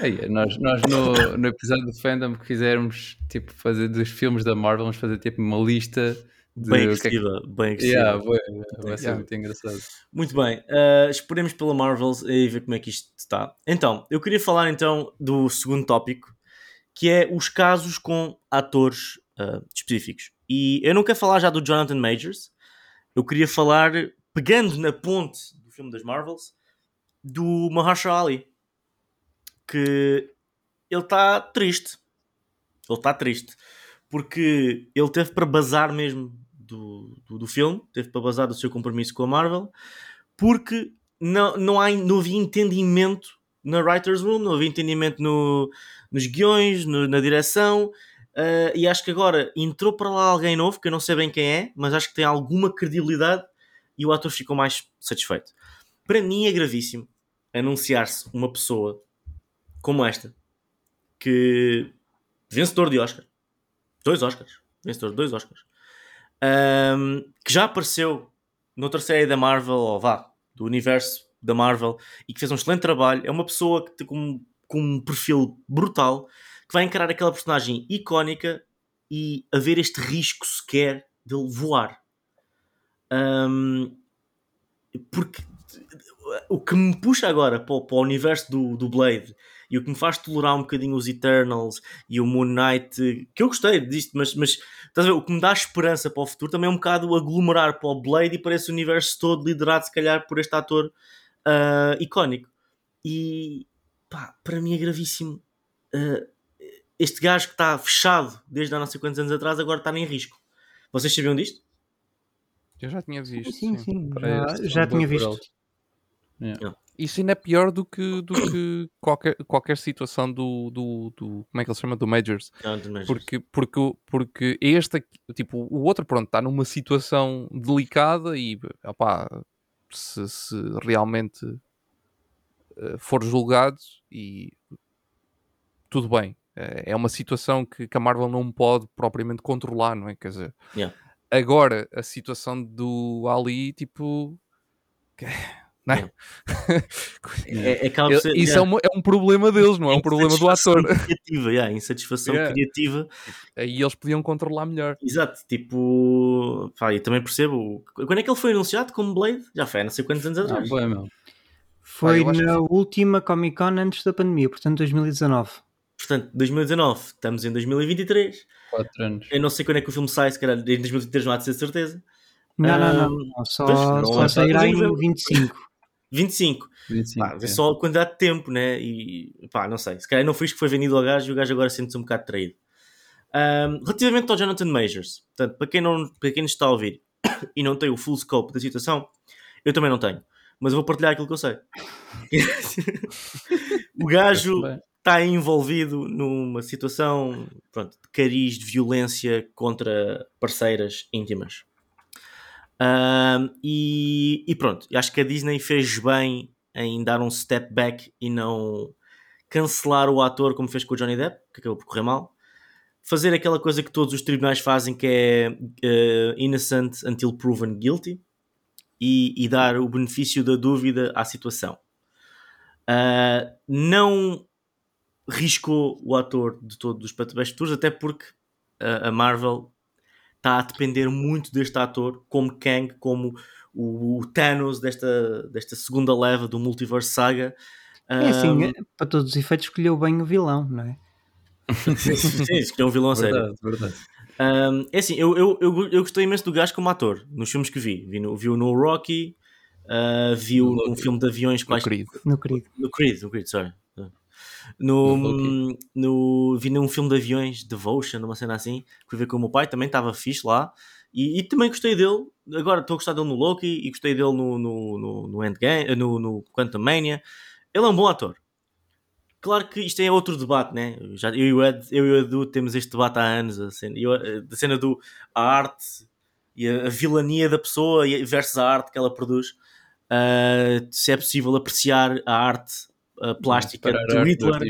Aí, nós nós no, no episódio do fandom que fizermos tipo fazer dos filmes da Marvel, vamos fazer tipo uma lista Bem que é agressiva, bem agressiva. Yeah, vai, vai ser Yeah. muito engraçado. Muito bem, uh, esperemos pela Marvels e ver como é que isto está. Então, eu queria falar então do segundo tópico, que é os casos com atores uh, específicos. E eu não quero falar já do Jonathan Majors, eu queria falar, pegando na ponte do filme das Marvels, do Mahershala Ali, que ele está triste. Ele está triste. Porque ele teve para bazar mesmo do, do, do filme, teve para bazar do seu compromisso com a Marvel, porque não, não, há, não havia entendimento na Writer's Room, não havia entendimento no, nos guiões, no- na direção, eh, e acho que agora entrou para lá alguém novo, que eu não sei bem quem é, mas acho que tem alguma credibilidade e o ator ficou mais satisfeito. Para mim é gravíssimo anunciar-se uma pessoa como esta, que vencedor de Oscar, dois Oscars, vencedor de dois Oscars, um, que já apareceu noutra série da Marvel, ou vá, do universo da Marvel, e que fez um excelente trabalho. É uma pessoa que, com, com um perfil brutal que vai encarar aquela personagem icónica e haver este risco sequer de voar. Um, porque o que me puxa agora para para o universo do, do, Blade e o que me faz tolerar um bocadinho os Eternals e o Moon Knight, que eu gostei disto, mas, mas estás a ver, o que me dá esperança para o futuro também é um bocado aglomerar para o Blade e para esse universo todo liderado, se calhar, por este ator uh, icónico. E pá, para mim é gravíssimo. Uh, este gajo que está fechado desde há não sei quantos anos atrás agora está em risco. Vocês sabiam disto? Eu já tinha visto. Sim, sim, sim. já, já tinha visto. Yeah. Isso ainda é pior do que, do que qualquer, qualquer situação do, do, do, Como é que ele se chama? Do Majors. Majors. Porque, porque, porque este tipo, o outro, pronto, está numa situação delicada e opá, se, se realmente uh, for julgado e tudo bem. É uma situação que, que, a Marvel não pode propriamente controlar, não é? Quer dizer, yeah. agora a situação do Ali, tipo não é? é, é ser, Isso é, um, é, um, problema deles, não é um problema do ator. Criativa, yeah, insatisfação yeah. criativa. Aí eles podiam controlar melhor. Exato, tipo, pá, eu também percebo. Quando é que ele foi anunciado como Blade? Já foi há não sei quantos anos atrás. Ah, foi, meu. Foi ah, na última Comic Con antes da pandemia, portanto 2019. Portanto, 2019, estamos em 2023. 4 anos. Eu não sei quando é que o filme sai, se calhar em 2023 não há de ser certeza. Não, não, não, não. Só, pois, só sairá em 25. 25. 25 pá, é. só a quantidade de tempo, né? E pá, não sei. Se calhar não foi isto que foi vendido ao gajo e o gajo agora sente-se um bocado traído. Um, relativamente ao Jonathan Majors, portanto, para quem, não, para quem nos está a ouvir e não tem o full scope da situação, eu também não tenho. Mas eu vou partilhar aquilo que eu sei. o gajo está envolvido numa situação pronto, de cariz, de violência contra parceiras íntimas. Uh, e, e, pronto, acho que a Disney fez bem em dar um step back e não cancelar o ator como fez com o Johnny Depp, que acabou por correr mal. Fazer aquela coisa que todos os tribunais fazem, que é uh, innocent until proven guilty, e, e, dar o benefício da dúvida à situação. Uh, não riscou o ator de todos os papéis futuros, até porque a Marvel está a depender muito deste ator, como Kang, como o, o Thanos desta, desta segunda leva do Multiverse Saga. É assim, um, para todos os efeitos, escolheu bem o vilão, não é? sim, escolheu um vilão verdade, sério. Verdade. Um, é assim, eu, eu, eu, eu gostei imenso do gajo como ator, nos filmes que vi. Vi no, viu no Rocky, uh, viu no filme de aviões... No Creed. No Creed. No Creed, no Creed, sorry. No, no, vi num filme de aviões, Devotion, uma cena assim, que fui ver com o meu pai, também estava fixe lá. E, e, também gostei dele. Agora estou a gostar dele no Loki e gostei dele no, no, no, no Endgame, no, no Quantum Mania. Ele é um bom ator. Claro que isto é outro debate, né? Já, eu, e o Ed, eu e o Edu temos este debate há anos, a cena, eu, a cena do a arte e a, a, vilania da pessoa versus a arte que ela produz. Uh, se é possível apreciar a arte plástica do Hitler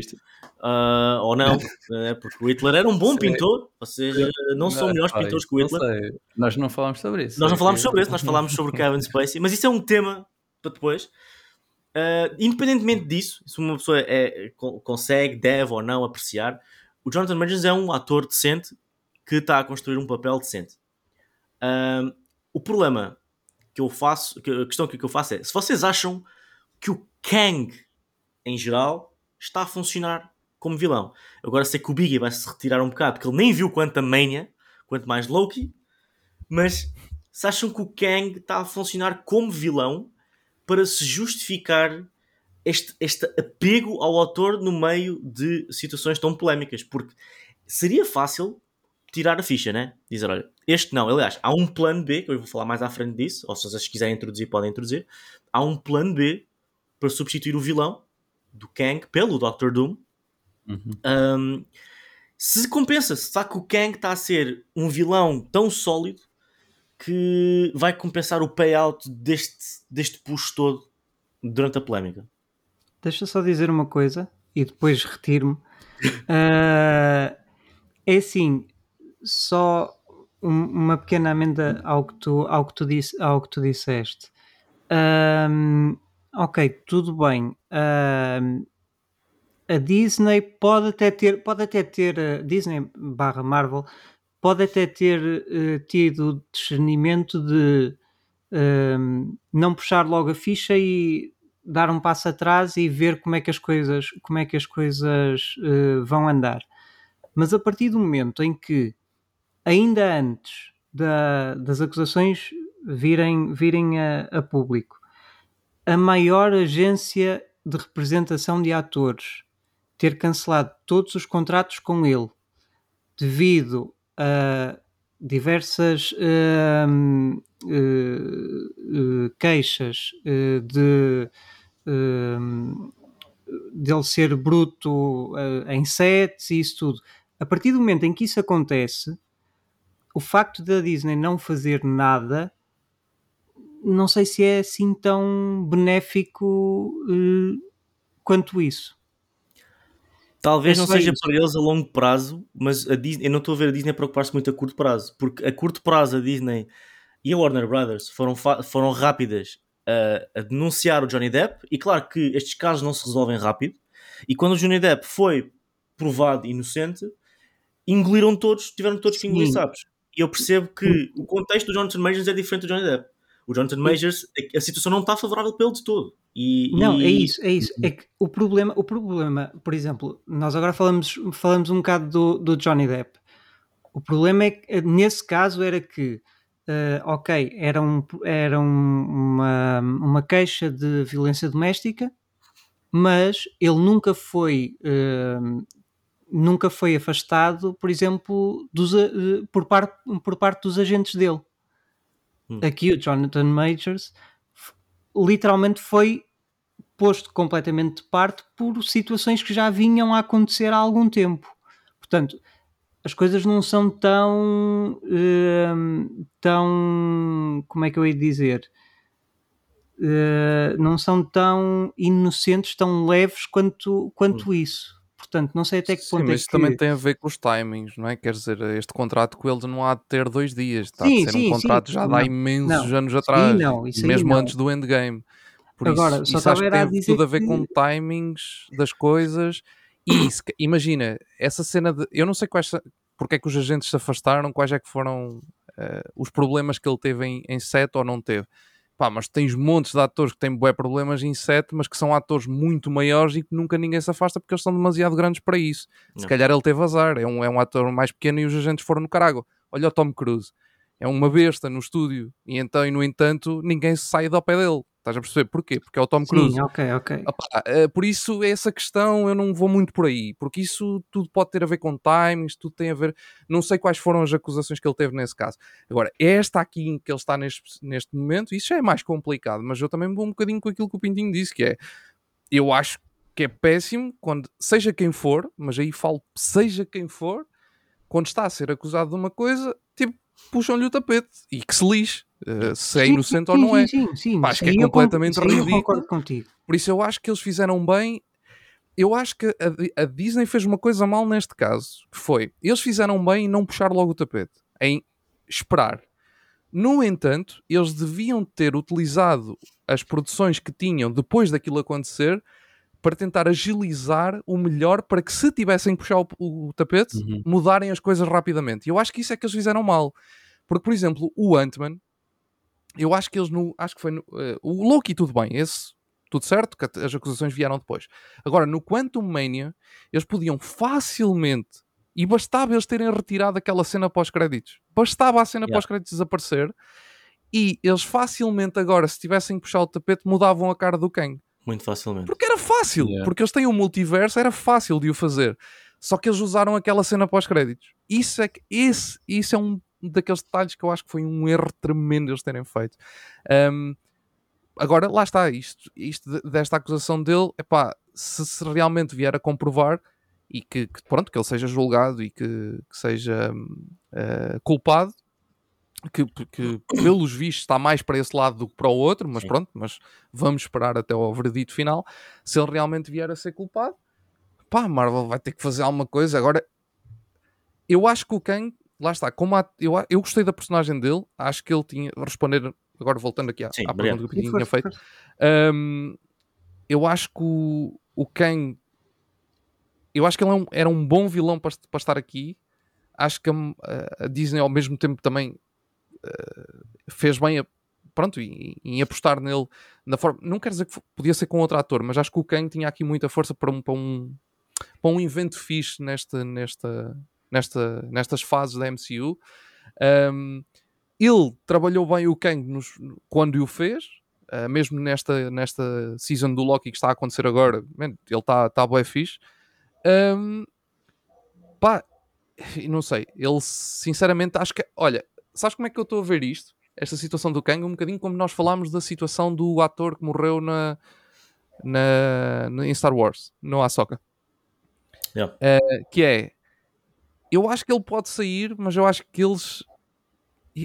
uh, ou não, né? porque o Hitler era um bom pintor, ou seja, não são melhores pintores que o Hitler. Nós não falámos sobre isso. Nós não falámos sobre isso, nós falámos sobre Kevin Spacey, mas isso é um tema para depois. Uh, independentemente disso, se uma pessoa é, consegue, deve ou não apreciar, o Jonathan Majors é um ator decente que está a construir um papel decente. Uh, o problema que eu faço, a questão que eu faço é: se vocês acham que o Kang em geral, está a funcionar como vilão. Agora sei que o Biggie vai se retirar um bocado, porque ele nem viu quanto Mania, quanto mais Loki, mas se acham que o Kang está a funcionar como vilão para se justificar este, este apego ao autor no meio de situações tão polémicas, porque seria fácil tirar a ficha, né? Dizer, olha, este não. Aliás, há um plano B, que eu vou falar mais à frente disso, ou se vocês quiserem introduzir, podem introduzir. Há um plano B para substituir o vilão do Kang pelo Doctor Doom. Uhum. Um, se compensa, se está que o Kang está a ser um vilão tão sólido que vai compensar o payout deste, deste push todo durante a polémica. Deixa só dizer uma coisa e depois retiro-me. uh, é assim, só uma pequena amenda ao que tu, ao que tu, disse, ao que tu disseste. Um, ok, tudo bem. A Disney pode até ter, pode até ter, uh, Disney barra Marvel, pode até ter uh, tido discernimento de não puxar logo a ficha e dar um passo atrás e ver como é que as coisas, como é que as coisas uh, vão andar. Mas a partir do momento em que, ainda antes da, das acusações virem, virem a, a público, a maior agência de representação de atores ter cancelado todos os contratos com ele devido a diversas uh, uh, uh, queixas de dele ser bruto em sets e isso tudo. A partir do momento em que isso acontece, o facto da Disney não fazer nada não sei se é assim tão benéfico quanto isso. Talvez é não seja isso. para eles a longo prazo, mas a Disney, eu não estou a ver a Disney preocupar-se muito a curto prazo, porque a curto prazo a Disney e a Warner Brothers foram, foram rápidas a, a, denunciar o Johnny Depp, e claro que estes casos não se resolvem rápido, e quando o Johnny Depp foi provado inocente, engoliram todos, tiveram todos que engolir sabes? E eu percebo que o contexto do Jonathan Majors é diferente do Johnny Depp. O Jonathan Majors, a situação não está favorável para ele de todo. E, não, e... é isso, é isso. É que o problema, o problema, por exemplo, nós agora falamos, falamos um bocado do, do Johnny Depp. O problema é que nesse caso era que Uh, ok, era, um, era um, uma, uma queixa de violência doméstica, mas ele nunca foi uh, nunca foi afastado, por exemplo, dos, uh, por, parte, por parte dos agentes dele. Hum. Aqui o Jonathan Majors literalmente foi posto completamente de parte por situações que já vinham a acontecer há algum tempo. Portanto, as coisas não são tão uh, tão como é que eu ia dizer uh, não são tão inocentes tão leves quanto quanto hum. isso portanto não sei até que ponto sim, é mas que... também tem a ver com os timings não é quer dizer este contrato com eles não há de ter dois dias está sim, a ser sim, um contrato sim. já dá imensos não, anos atrás não, mesmo antes do endgame por Agora, isso, isso acho que tem tudo a ver que... com timings das coisas e isso, imagina, essa cena de. Eu não sei quais, porque é que os agentes se afastaram, quais é que foram uh, os problemas que ele teve em, em set ou não teve. Pá, mas tens montes de atores que têm bué problemas em set, mas que são atores muito maiores e que nunca ninguém se afasta porque eles são demasiado grandes para isso. Não. Se calhar ele teve azar, é um, é um ator mais pequeno e os agentes foram no carago. Olha o Tom Cruise, é uma besta no estúdio e então, e no entanto, ninguém sai do pé dele. Estás a perceber? Porquê? Porque é o Tom Cruise. Sim, ok, ok. Opa, uh, por isso, essa questão eu não vou muito por aí, porque isso tudo pode ter a ver com timings, tudo tem a ver. Não sei quais foram as acusações que ele teve nesse caso. Agora, esta aqui em que ele está neste, neste momento, isso já é mais complicado, mas eu também vou um bocadinho com aquilo que o Pintinho disse, que é eu acho que é péssimo quando, seja quem for, mas aí falo seja quem for, quando está a ser acusado de uma coisa, tipo, puxam-lhe o tapete e que se lixe. Uh, se é inocente sim, ou não é. Sim, sim, sim. Acho que é completamente eu, ridículo. Por isso eu acho que eles fizeram bem. Eu acho que a, a, Disney fez uma coisa mal neste caso, que foi, eles fizeram bem em não puxar logo o tapete, em esperar. No entanto, eles deviam ter utilizado as produções que tinham depois daquilo acontecer para tentar agilizar o melhor para que se tivessem que puxar o, o tapete, uhum. mudarem as coisas rapidamente. E eu acho que isso é que eles fizeram mal. Porque, por exemplo, o Ant-Man, eu acho que eles no. Acho que foi no, uh, o Loki, tudo bem, esse tudo certo, que as acusações vieram depois. Agora, no Quantum Mania, eles podiam facilmente, e bastava eles terem retirado aquela cena pós-créditos, bastava a cena yeah. pós-créditos desaparecer, e eles facilmente agora, se tivessem que puxar o tapete, mudavam a cara do Kang. Muito facilmente. Porque era fácil, yeah. porque eles têm um multiverso, era fácil de o fazer. Só que eles usaram aquela cena pós-créditos. Isso é que esse, isso é um daqueles detalhes que eu acho que foi um erro tremendo eles terem feito. Um, agora, lá está, isto, isto desta acusação dele, epá, se, se realmente vier a comprovar e que, que, pronto, que ele seja julgado e que, que seja uh, culpado, que, que, pelos vistos está mais para esse lado do que para o outro, mas Sim. pronto, mas vamos esperar até ao veredito final. Se ele realmente vier a ser culpado, pá, Marvel vai ter que fazer alguma coisa. Agora, eu acho que o Kang lá está, como há, eu, eu gostei da personagem dele, acho que ele tinha, responder, agora voltando aqui à, Sim, à pergunta que eu tinha feito, um, eu acho que o, o Kang, eu acho que ele é um, era um bom vilão para, para estar aqui, acho que a, a, Disney ao mesmo tempo também uh, fez bem a, pronto, em, em, apostar nele na forma, não quer dizer que podia ser com outro ator, mas acho que o Kang tinha aqui muita força para um, para um, para um evento fixe nesta, nesta, nesta, nestas fases da MCU. Um, ele trabalhou bem o Kang nos, quando o fez, uh, mesmo nesta, nesta season do Loki que está a acontecer agora, man, ele está tá bem fixe. Um, pá, não sei, ele sinceramente acho que, olha, sabes como é que eu estou a ver isto? Esta situação do Kang, um bocadinho como nós falámos da situação do ator que morreu na, na, na em Star Wars, no Ahsoka. Yeah. Uh, que é eu acho que ele pode sair, mas eu acho que eles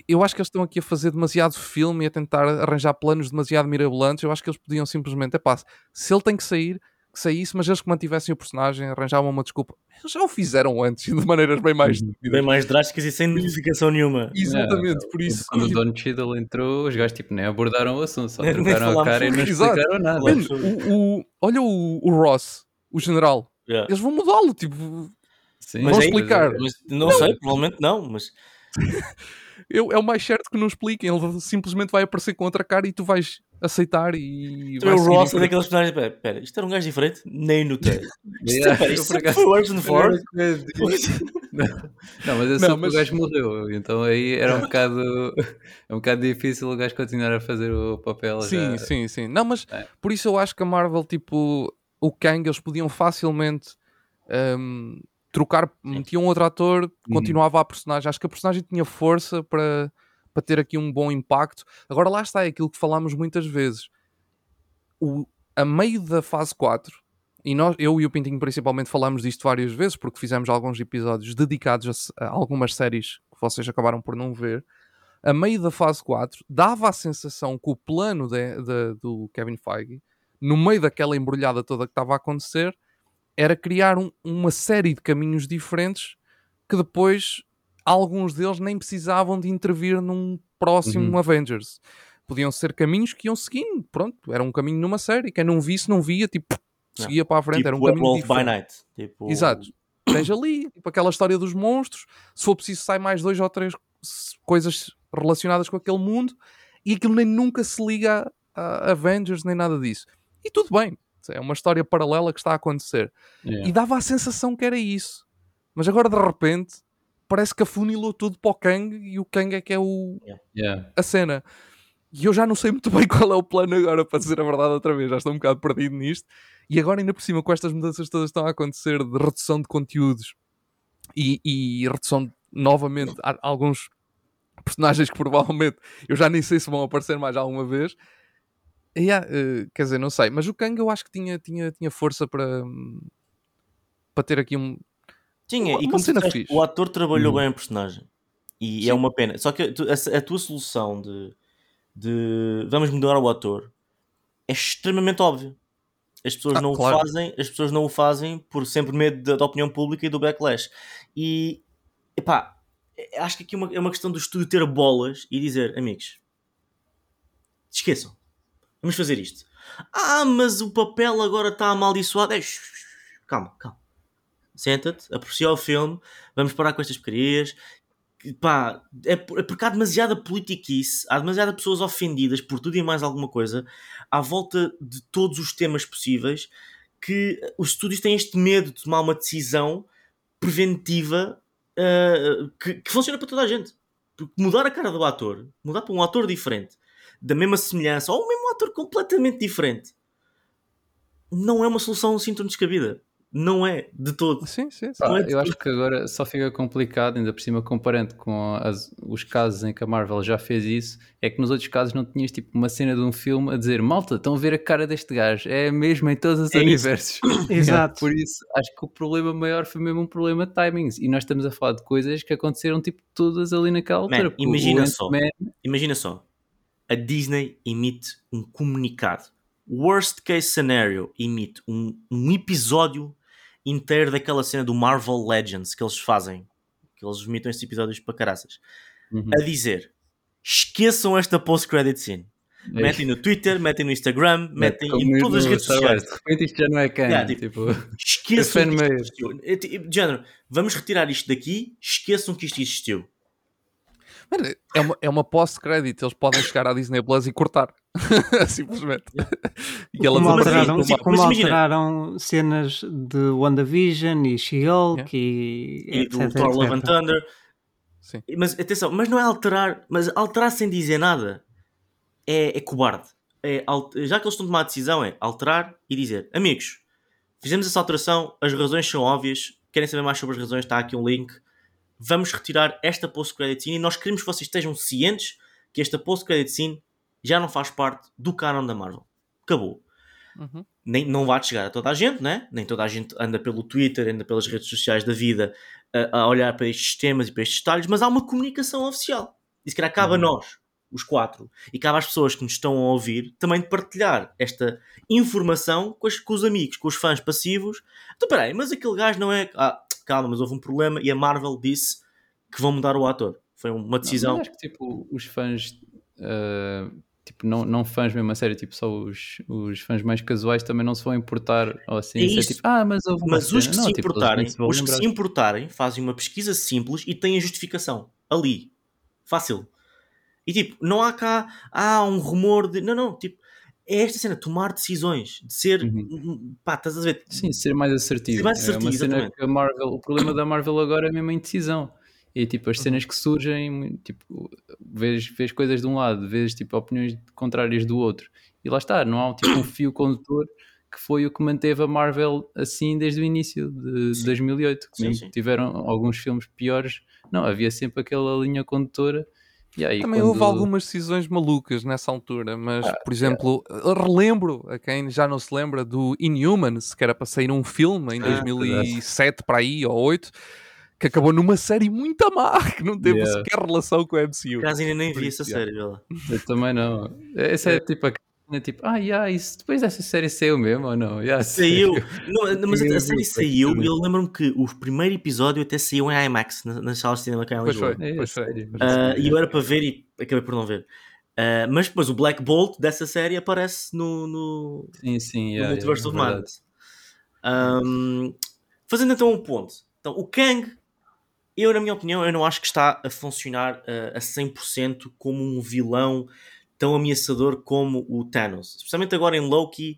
eu acho que eles estão aqui a fazer demasiado filme e a tentar arranjar planos demasiado mirabolantes. Eu acho que eles podiam simplesmente, é pá, se ele tem que sair, que saísse, mas eles que mantivessem o personagem, arranjavam uma desculpa. Eles já o fizeram antes, de maneiras bem mais uhum. bem mais drásticas e sem notificação nenhuma. Exatamente, é, por isso. Quando tipo... o Don Cheadle entrou, os gajos tipo, nem abordaram o assunto, só trocaram a cara e não explicaram nada. o, o, olha o, o Ross, o general. Yeah. Eles vão mudá-lo, tipo, Sim, vão explicar. Mas, não, não, sei, provavelmente não, mas. Eu, é o mais certo que não expliquem. Ele simplesmente vai aparecer com outra cara e tu vais aceitar e. Tu é o Ross é daqueles personagens. Pera, pera, isto era um gajo diferente? Nem notei. Isto, yeah, pera, isto foi o Harrison Ford. Não, mas eu sei mas... que o gajo morreu, então aí era um bocado, é um bocado difícil o gajo continuar a fazer o papel. Sim, já... sim, sim. Não, mas é. por isso eu acho que a Marvel, tipo, o Kang, eles podiam facilmente. Um, trocar, metiam um outro ator, uhum. continuava a personagem. Acho que a personagem tinha força para, para ter aqui um bom impacto. Agora lá está, é aquilo que falámos muitas vezes. O, a meio da fase 4, e nós, eu e o Pintinho principalmente falámos disto várias vezes, porque fizemos alguns episódios dedicados a, a algumas séries que vocês acabaram por não ver. A meio da fase 4, dava a sensação que o plano de, de, do Kevin Feige, no meio daquela embrulhada toda que estava a acontecer, era criar um, uma série de caminhos diferentes que depois alguns deles nem precisavam de intervir num próximo uhum. Avengers. Podiam ser caminhos que iam seguindo, pronto, era um caminho numa série. Quem não visse, não via, tipo, seguia não. para a frente, tipo era um caminho Wolf diferente. by Night. Tipo... Exato. Tens ali, tipo, aquela história dos monstros, se for preciso sai mais dois ou três coisas relacionadas com aquele mundo e aquilo nem nunca se liga a Avengers nem nada disso. E tudo bem, é uma história paralela que está a acontecer. Yeah. E dava a sensação que era isso. Mas agora de repente parece que afunilou tudo para o Kang e o Kang é que é o, yeah. a cena. E eu já não sei muito bem qual é o plano agora, para dizer a verdade outra vez. Já estou um bocado perdido nisto. E agora, ainda por cima, com estas mudanças todas que estão a acontecer de redução de conteúdos e, e redução, de, novamente, alguns personagens que provavelmente eu já nem sei se vão aparecer mais alguma vez. Yeah, uh, quer dizer, não sei, mas o Kang eu acho que tinha, tinha, tinha força para, para ter aqui um. Tinha, e como cena disseste, o ator trabalhou hum. bem a personagem e Sim. é uma pena. Só que a, a, tua solução de, de vamos mudar o ator é extremamente óbvio. As pessoas ah, não claro. o fazem, as pessoas não o fazem por sempre medo da, da opinião pública e do backlash. E epá, acho que aqui é uma, é uma questão do estúdio ter bolas e dizer, amigos, esqueçam Vamos fazer isto. Ah, mas o papel agora está amaldiçoado. É, calma, calma. Senta-te, aprecia o filme, vamos parar com estas porcarias. Pá, é, é porque há demasiada politiquice, há demasiadas pessoas ofendidas por tudo e mais alguma coisa à volta de todos os temas possíveis que os estúdios têm este medo de tomar uma decisão preventiva uh, que, que funciona para toda a gente. Porque mudar a cara do ator, mudar para um ator diferente, da mesma semelhança, ou o mesmo ator completamente diferente, não é uma solução tão descabida. Não é de todo. Sim, sim. sim. Ah, é eu acho que agora só fica complicado, ainda por cima, comparando com as, os casos em que a Marvel já fez isso, é que nos outros casos não tinhas tipo uma cena de um filme a dizer malta, estão a ver a cara deste gajo, é mesmo em todos os é universos. Exato. Por isso, acho que o problema maior foi mesmo um problema de timings. E nós estamos a falar de coisas que aconteceram tipo todas ali naquela altura. Man, imagina só. Imagina só a Disney emite um comunicado. Worst case scenario emite um, um episódio inteiro daquela cena do Marvel Legends que eles fazem que eles vomitam estes episódios para caraças, uhum. a dizer: esqueçam esta post-credit scene. É metem no Twitter, metem no Instagram, é metem em todas as redes sociais. De repente isto já não é quem. Yeah, tipo, tipo, esqueçam que isto existiu. É, tipo, género, vamos retirar isto daqui, esqueçam que isto existiu. Mano, é uma, é uma post-credit, eles podem chegar à Disney Plus e cortar. Simplesmente. E ela como alteraram, assim, como alteraram cenas de WandaVision e She-Hulk yeah. e, e etc, do Thor Love and Thunder. Sim. Mas atenção, mas não é alterar, mas alterar sem dizer nada é, é cobarde. É, já que eles estão a tomar a decisão, é alterar e dizer: Amigos, fizemos essa alteração, as razões são óbvias. Querem saber mais sobre as razões? Está aqui um link. Vamos retirar esta post-credit scene e nós queremos que vocês estejam cientes que esta post-credit scene já não faz parte do canon da Marvel. Acabou. Uhum. Nem, não vai chegar a toda a gente, né? nem toda a gente anda pelo Twitter, anda pelas redes sociais da vida a, a olhar para estes temas e para estes detalhes, mas há uma comunicação oficial. E se calhar cabe uhum. a nós, os quatro, e cabe às pessoas que nos estão a ouvir também de partilhar esta informação com, as, com os amigos, com os fãs passivos. Então, peraí, mas aquele gajo não é. Ah, calma, mas houve um problema e a Marvel disse que vão mudar o ator. Foi uma decisão. Não, acho que tipo, os fãs. Uh, tipo, não, não fãs mesmo a sério, tipo, só os, os fãs mais casuais também não se vão importar ou assim, é, é tipo, ah, mas Mas os que, não, se, tipo, importarem, se os que se importarem fazem uma pesquisa simples e têm a justificação ali, fácil. E tipo, não há cá, há um rumor de. Não, não, tipo, é esta cena, tomar decisões, de ser. Uhum. Pá, estás a ver? Sim, ser mais assertivo. Ser mais assertivo, é uma cena que a Marvel, o problema da Marvel agora é mesmo a indecisão. E tipo, as cenas uhum. que surgem, tipo, vês, vês coisas de um lado, vês tipo opiniões contrárias do outro. E lá está, não há tipo, um fio condutor que foi o que manteve a Marvel assim desde o início de sim. 2008. Sim, sim. Tiveram alguns filmes piores, não, havia sempre aquela linha condutora Também quando... houve algumas decisões malucas nessa altura, mas, ah, por exemplo, yeah. relembro a quem já não se lembra do Inhumans, que era para sair um filme em ah, 2007 para aí, ou 8, que acabou numa série muito má, que não teve yeah. sequer relação com a MCU. Caso ainda nem vi essa série, Eu também não. Essa é, é tipo a é tipo, ah, yeah, isso, depois dessa série saiu mesmo ou não? Yeah, saiu. não, mas a, a série saiu e eu lembro-me que o primeiro episódio até saiu em IMAX, nas na salas de cinema cá em Lisboa. Pois foi, pois foi. Uh, e eu era para ver e acabei por não ver. Uh, mas depois o Black Bolt dessa série aparece no, no, sim, sim, yeah, no Multiverse yeah, of Madness. Um, fazendo então um ponto. Então, o Kang, eu, na minha opinião, eu não acho que está a funcionar uh, a 100% como um vilão tão ameaçador como o Thanos. Especialmente agora em Loki,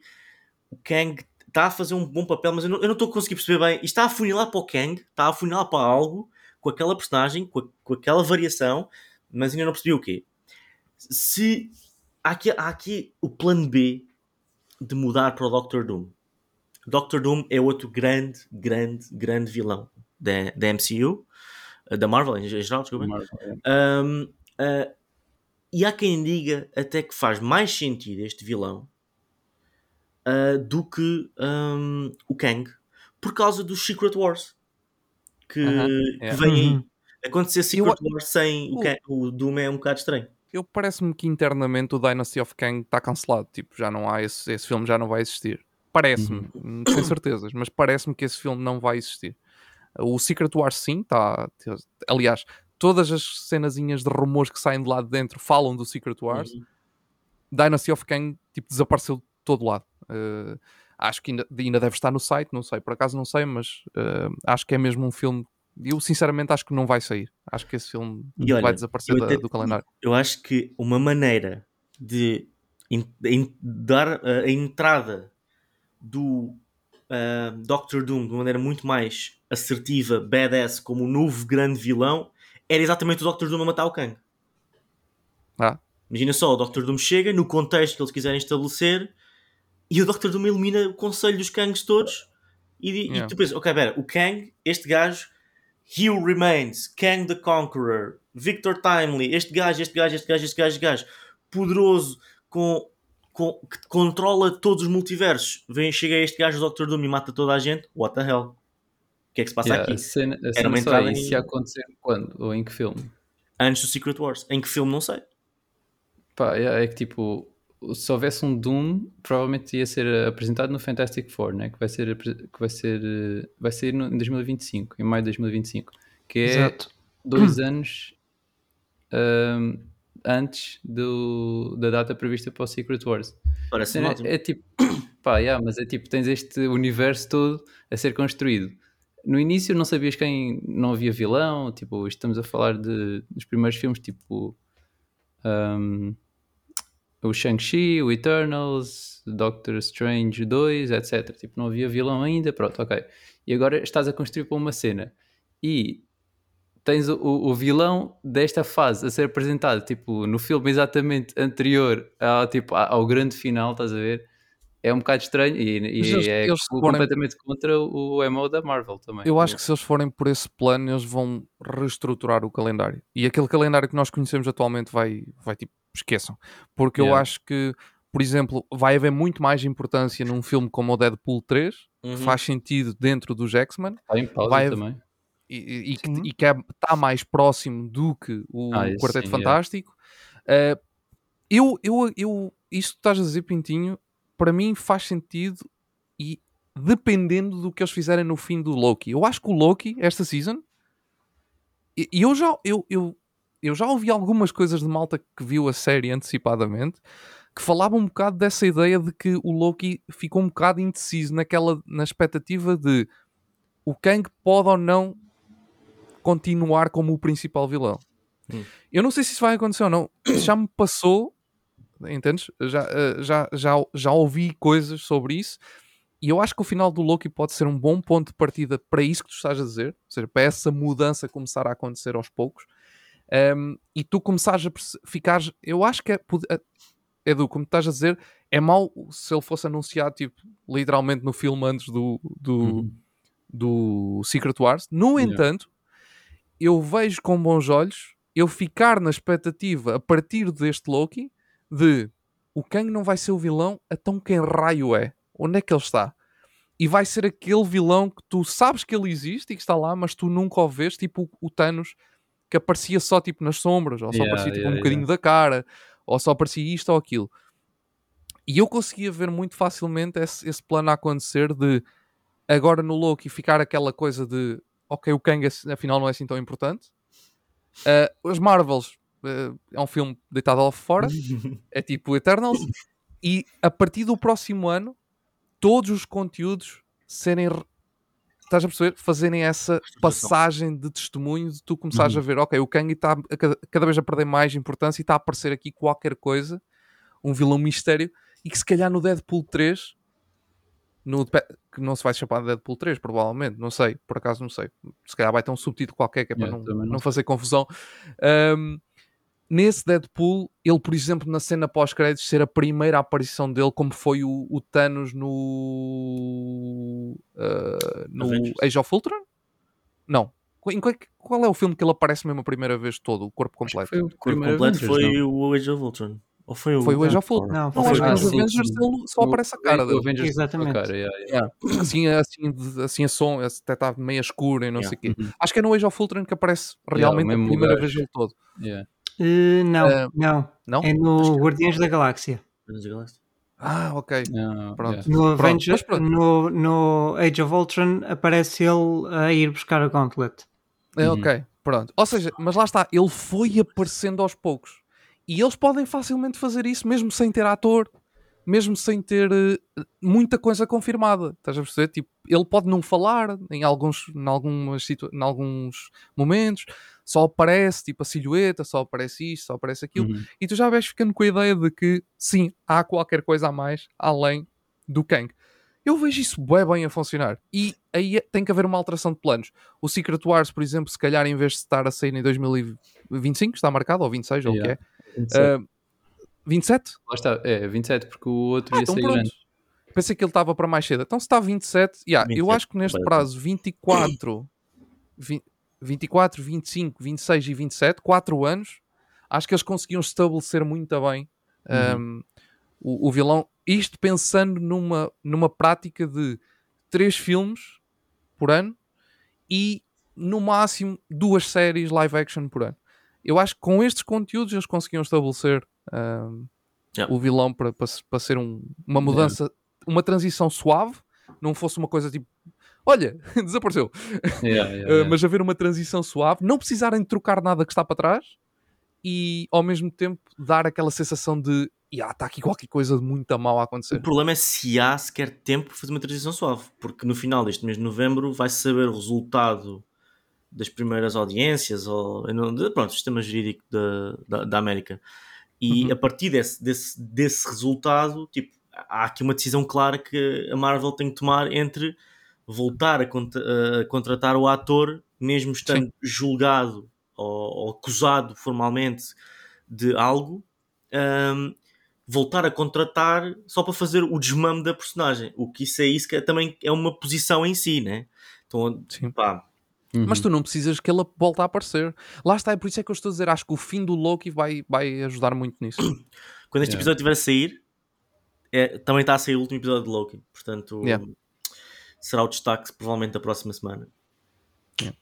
o Kang está a fazer um bom papel, mas eu não, estou a conseguir perceber bem. Isto está a funilar para o Kang, está a funilar para algo com aquela personagem, com, a, com aquela variação, mas ainda não percebi o quê. Se há aqui, há aqui o plano B de mudar para o Doctor Doom. Doctor Doom é outro grande, grande, grande vilão da, da MCU, da Marvel em geral, desculpa. Marvel, é. um, uh, e há quem diga até que faz mais sentido este vilão uh, do que um, o Kang por causa dos Secret Wars que, uh -huh, que vem aí. Uhum. Acontecer Secret eu, Wars sem o, Kang, o Doom é um bocado estranho. Eu parece-me que internamente o Dynasty of Kang está cancelado. Tipo, já não há esse, esse filme, já não vai existir. Parece-me, uhum. não tenho certezas, mas parece-me que esse filme não vai existir. O Secret Wars sim, está. Aliás, todas as cenazinhas de rumores que saem de lá de dentro falam do Secret Wars. Uhum. Dynasty of Kang tipo, desapareceu de todo lado. Uh, acho que ainda, ainda, deve estar no site, não sei, por acaso não sei, mas uh, acho que é mesmo um filme. Eu sinceramente acho que não vai sair. Acho que esse filme olha, vai desaparecer da, até, do calendário. Eu acho que uma maneira de, in, in, dar uh, a entrada do Doctor Doom de uma maneira muito mais assertiva, badass, como o novo grande vilão, era exatamente o Dr. Doom a matar o Kang. Ah. Imagina só, o Dr. Doom chega no contexto que eles quiserem estabelecer e o Dr. Doom elimina o conselho dos Kangs todos e, yeah. e tu pensas, ok, pera, o Kang, este gajo, Hugh Remains, Kang the Conqueror, Victor Timely, este gajo, este gajo, este gajo, este gajo, este gajo, poderoso, com, com, que controla todos os multiversos, vem, chega este gajo, o Dr. Doom e mata toda a gente, what the hell? Que é que se passa yeah, aqui? A cena, a Era uma entrada em... ia acontecer quando? Ou em que filme? Antes do Secret Wars. Em que filme, não sei. Pá, é, é que tipo, se houvesse um Doom, provavelmente ia ser apresentado no Fantastic Four, né? que vai ser, que vai ser, vai ser em 2025, em maio de 2025. que é Exato. dois anos um, antes do, da data prevista para o Secret Wars. Parece é, é, tipo, pá, yeah, mas é tipo, tens este universo todo a ser construído. No início não sabias quem, não havia vilão, tipo, estamos a falar de, dos primeiros filmes, tipo um, o Shang-Chi, o Eternals, Doctor Strange 2, etc. Tipo, não havia vilão ainda, pronto, ok. E agora estás a construir para uma cena e tens o, o, vilão desta fase a ser apresentado, tipo, no filme exatamente anterior ao, tipo, ao grande final, estás a ver? É um bocado estranho e, e eles, é eles completamente forem... contra o MO da Marvel também. Eu acho que se eles forem por esse plano, eles vão reestruturar o calendário. E aquele calendário que nós conhecemos atualmente vai, vai tipo, esqueçam. Porque yeah. eu acho que, por exemplo, vai haver muito mais importância num filme como o Deadpool 3, uhum. que faz sentido dentro dos X-Men. Vai também e, e, que, e que está mais próximo do que o ah, Quarteto sim, Fantástico. É. Uh, eu, eu, eu, isto que estás a dizer, Pintinho, para mim faz sentido e dependendo do que eles fizerem no fim do Loki. Eu acho que o Loki, esta season, e, eu, já, eu, eu, eu já ouvi algumas coisas de malta que viu a série antecipadamente que falavam um bocado dessa ideia de que o Loki ficou um bocado indeciso naquela, na expectativa de o Kang pode ou não continuar como o principal vilão. Hum. Eu não sei se isso vai acontecer ou não. Já me passou, entendes? Já, eh, já, já, já ouvi coisas sobre isso. E eu acho que o final do Loki pode ser um bom ponto de partida para isso que tu estás a dizer, ou seja, para essa mudança começar a acontecer aos poucos. Um, e tu começares a ficar. Eu acho que é. Eh, Edu, como estás a dizer, é mau se ele fosse anunciado, tipo, literalmente no filme antes do, do, uhum. do Secret Wars. No yeah. entanto, eu vejo com bons olhos eu ficar na expectativa a partir deste Loki de o Kang não vai ser o vilão, então quem raio é? Onde é que ele está? E vai ser aquele vilão que tu sabes que ele existe e que está lá, mas tu nunca o vês, tipo o Thanos, que aparecia só tipo nas sombras, ou só yeah, aparecia tipo, yeah, um bocadinho yeah. da cara, ou só aparecia isto ou aquilo. E eu conseguia ver muito facilmente esse, esse plano a acontecer de agora no Loki ficar aquela coisa de ok, o Kang afinal não é assim tão importante. Uh, os Marvels é um filme deitado lá fora, é tipo Eternals, e a partir do próximo ano, todos os conteúdos serem. Estás a perceber? Fazerem essa passagem de testemunho de tu começares uhum. a ver, ok, o Kang está cada, vez a perder mais importância e está a aparecer aqui qualquer coisa, um vilão mistério, e que se calhar no Deadpool 3 no, que não se vai chamar Deadpool 3, provavelmente, não sei, por acaso não sei. Se calhar vai ter um subtítulo qualquer que é para não, não, não, fazer confusão. Um, nesse Deadpool, ele, por exemplo, na cena pós-créditos, ser a primeira aparição dele, como foi o, o Thanos no, uh, no Age of Ultron? Não. Em qual, qual, é o filme que ele aparece mesmo a primeira vez todo, o corpo completo? Foi o corpo completo foi o Age of Ultron. Ou foi o, foi o Age of Ultron? Não, foi, foi, foi, o Avengers só aparece a cara dele. Avengers Exatamente. Cara, yeah, yeah. Yeah. Assim, assim, assim a som até está meio escuro e não sei o quê. Uhum. Acho que é no Age of Ultron que aparece realmente a primeira lugar. vez ele todo. Uh, não, uh, não, não. É no Guardiões da Galáxia. Ah, ok. Pronto. No, Avengers, no, no Age of Ultron aparece ele a ir buscar a Gauntlet. É, ok, pronto. Ou seja, mas lá está, ele foi aparecendo aos poucos. E eles podem facilmente fazer isso, mesmo sem ter ator, mesmo sem ter uh, muita coisa confirmada. Estás a perceber? Tipo, ele pode não falar em alguns, em algumas situ... em alguns momentos, só aparece tipo a silhueta, só aparece isto, só aparece aquilo, uhum. e tu já vais ficando com a ideia de que sim, há qualquer coisa a mais além do Kang. Eu vejo isso bem, bem a funcionar. E aí tem que haver uma alteração de planos. O Secret Wars, por exemplo, se calhar em vez de estar a sair em 2025, está marcado, ou 26, yeah. ou o que é, 27? Uh, 27? Lá está, é 27, porque o outro ah, ia então sair pronto. antes. Pensei que ele estava para mais cedo. Então se está 27, yeah, 27 eu acho que neste prazo 24, 20, 24, 25, 26 e 27, 4 anos, acho que eles conseguiam estabelecer muito bem uhum. um, o, o, vilão. Isto pensando numa, numa prática de 3 filmes por ano e no máximo duas séries live action por ano eu acho que com estes conteúdos eles conseguiam estabelecer yeah. o vilão para, para, para ser um, uma mudança, yeah. uma transição suave, não fosse uma coisa tipo olha, desapareceu. Yeah, yeah, yeah. mas haver uma transição suave, não precisarem de trocar nada que está para trás e ao mesmo tempo dar aquela sensação de está ah, aqui qualquer coisa de muito mal a acontecer. O problema é se há sequer tempo para fazer uma transição suave, porque no final deste mês de novembro vai-se saber o resultado das primeiras audiências, ou pronto, sistema jurídico da, da, da América. E uhum. a partir desse, desse, desse resultado, tipo, há aqui uma decisão clara que a Marvel tem que tomar entre voltar a, a contratar o ator, mesmo estando Sim. julgado ou, ou, acusado formalmente de algo, um, voltar a contratar só para fazer o desmame da personagem. O que isso é isso que é, também é uma posição em si, né? Então, Sim. pá, Uhum. Mas tu não precisas que ele volte a aparecer. Lá está, é por isso é que eu estou a dizer, acho que o fim do Loki vai, vai ajudar muito nisso. Quando este yeah. episódio estiver a sair, é, também está a sair o último episódio de Loki. Portanto, yeah. será o destaque provavelmente da próxima semana. Yeah.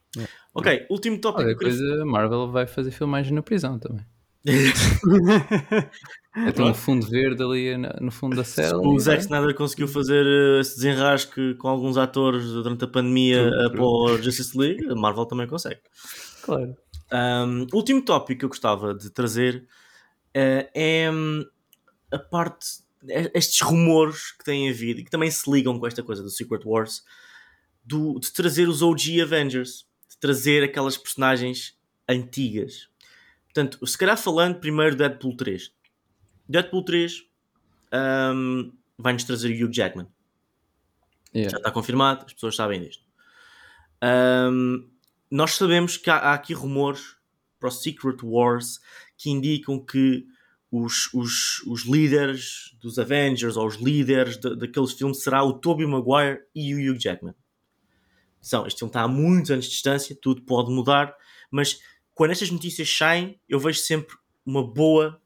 Ok, último tópico. Olha, depois a Marvel vai fazer filmagens na prisão também. Então um fundo verde ali no fundo da cela. O Zack Snyder conseguiu fazer eh, esse desenrasque com alguns atores durante a pandemia para o Justice League, a Marvel também consegue. Claro. Um, último tópico que eu gostava de trazer uh, é um, a parte, é, estes rumores que têm havido e que também se ligam com esta coisa do Secret Wars, do, de trazer os OG Avengers, de trazer aquelas personagens antigas. Portanto, se calhar falando primeiro de Deadpool 3. Deadpool 3 um, vai-nos trazer o Hugh Jackman. Yeah. Já está confirmado, as pessoas sabem disto. Um, nós sabemos que há, há, aqui rumores para o Secret Wars que indicam que os, os, os líderes dos Avengers ou os líderes de, daqueles filmes será o Tobey Maguire e o Hugh Jackman. São, este filme está a muitos anos de distância, tudo pode mudar, mas quando estas notícias saem, eu vejo sempre uma boa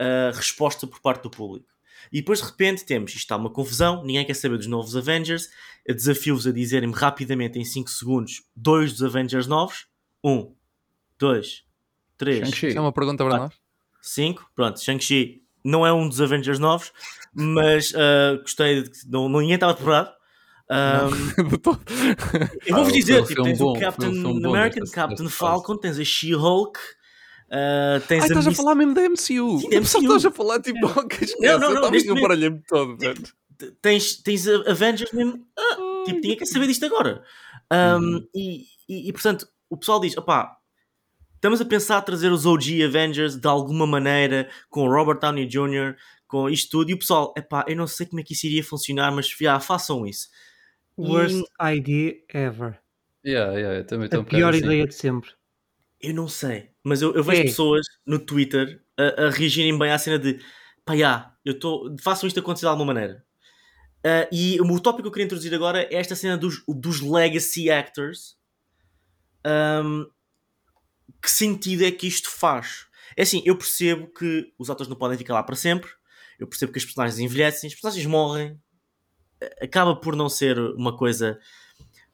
uh, resposta por parte do público. E depois de repente temos, isto está uma confusão, ninguém quer saber dos novos Avengers, desafio-vos a dizerem-me rapidamente em 5 segundos dois dos Avengers novos. 1, 2, 3. É uma pergunta para nós. 5, pronto, Shang-Chi não é um dos Avengers novos, mas uh, gostei de que não, ninguém estava preparado. Um, eu vou-vos dizer: tipo, tens bom, o Captain American, Captain Falcon, tens a She-Hulk, Uh, tens Ai, estás a, a falar mesmo da MCU. Sim, MCU. Estás a falar tipo, é. ok, esquece, não, não, não, eu baralhei-me todo, tipo, Tens, tens Avengers mesmo, ah, tipo, tinha que saber disto agora. Um, uhum. e, e, e, portanto, o pessoal diz, opá, estamos a pensar a trazer os OG Avengers de alguma maneira, com o Robert Downey Jr., com isto tudo, e o pessoal, epá, eu não sei como é que isso iria funcionar, mas já, façam isso. Worst e... idea ever. Yeah, yeah, também a pior assim. ideia de sempre. Eu não sei, mas eu, eu vejo é. pessoas no Twitter a, a, reagirem bem à cena de pá, já, eu tô, façam isto acontecer de alguma maneira. Uh, e o tópico que eu queria introduzir agora é esta cena dos, dos legacy actors. Um, que sentido é que isto faz? É assim, eu percebo que os atores não podem ficar lá para sempre, eu percebo que as personagens envelhecem, as personagens morrem, acaba por não ser uma coisa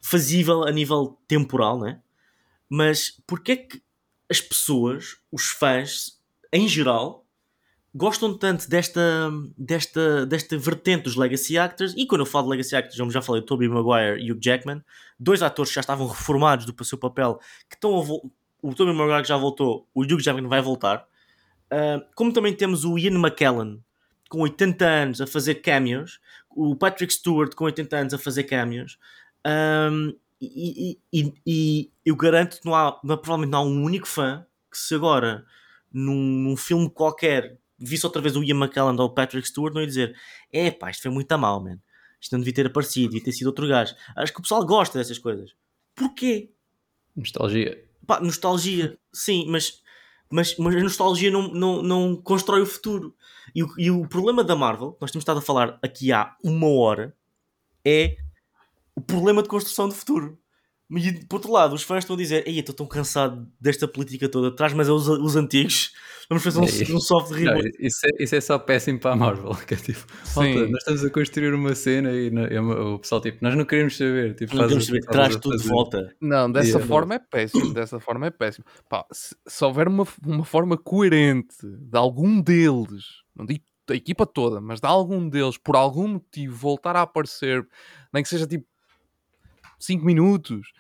fazível a nível temporal, né? Mas porquê é que as pessoas, os fãs, em geral, gostam tanto desta, desta, desta vertente dos Legacy Actors? E quando eu falo de Legacy Actors, eu já falei Tobey Maguire e Hugh Jackman, dois atores que já estavam reformados do seu papel, que estão o Tobey Maguire já voltou, o Hugh Jackman vai voltar. Uh, como também temos o Ian McKellen, com 80 anos a fazer cameos, o Patrick Stewart com 80 anos a fazer cameos. Um, e, e, e, eu garanto que não há, não, provavelmente não há um único fã que se agora num, num filme qualquer visse outra vez o Ian McKellen ou o Patrick Stewart não ia dizer é pá, isto foi muito a mal, man. Isto não devia ter aparecido, devia ter sido outro gajo. Acho que o pessoal gosta dessas coisas. Porquê? Nostalgia. Pá, nostalgia, sim, mas, mas, mas a nostalgia não, não, não constrói o futuro. E o, e o problema da Marvel, nós temos estado a falar aqui há uma hora, é o problema de construção do futuro. E por outro lado, os fãs estão a dizer: Ei, estou tão cansado desta política toda, traz mais os, os antigos, vamos fazer um, é, um soft reboot. Não, isso, é, isso é só péssimo para a Marvel. Que é tipo, Malta, nós estamos a construir uma cena e, e o pessoal, tipo, nós não queremos saber. Tipo, não queremos saber, traz tudo de volta. Não, dessa yeah, forma é péssimo. Dessa forma é péssimo. Pá, se, se houver uma, uma forma coerente de algum deles, não digo a equipa toda, mas de algum deles, por algum motivo, voltar a aparecer, nem que seja tipo 5 minutos.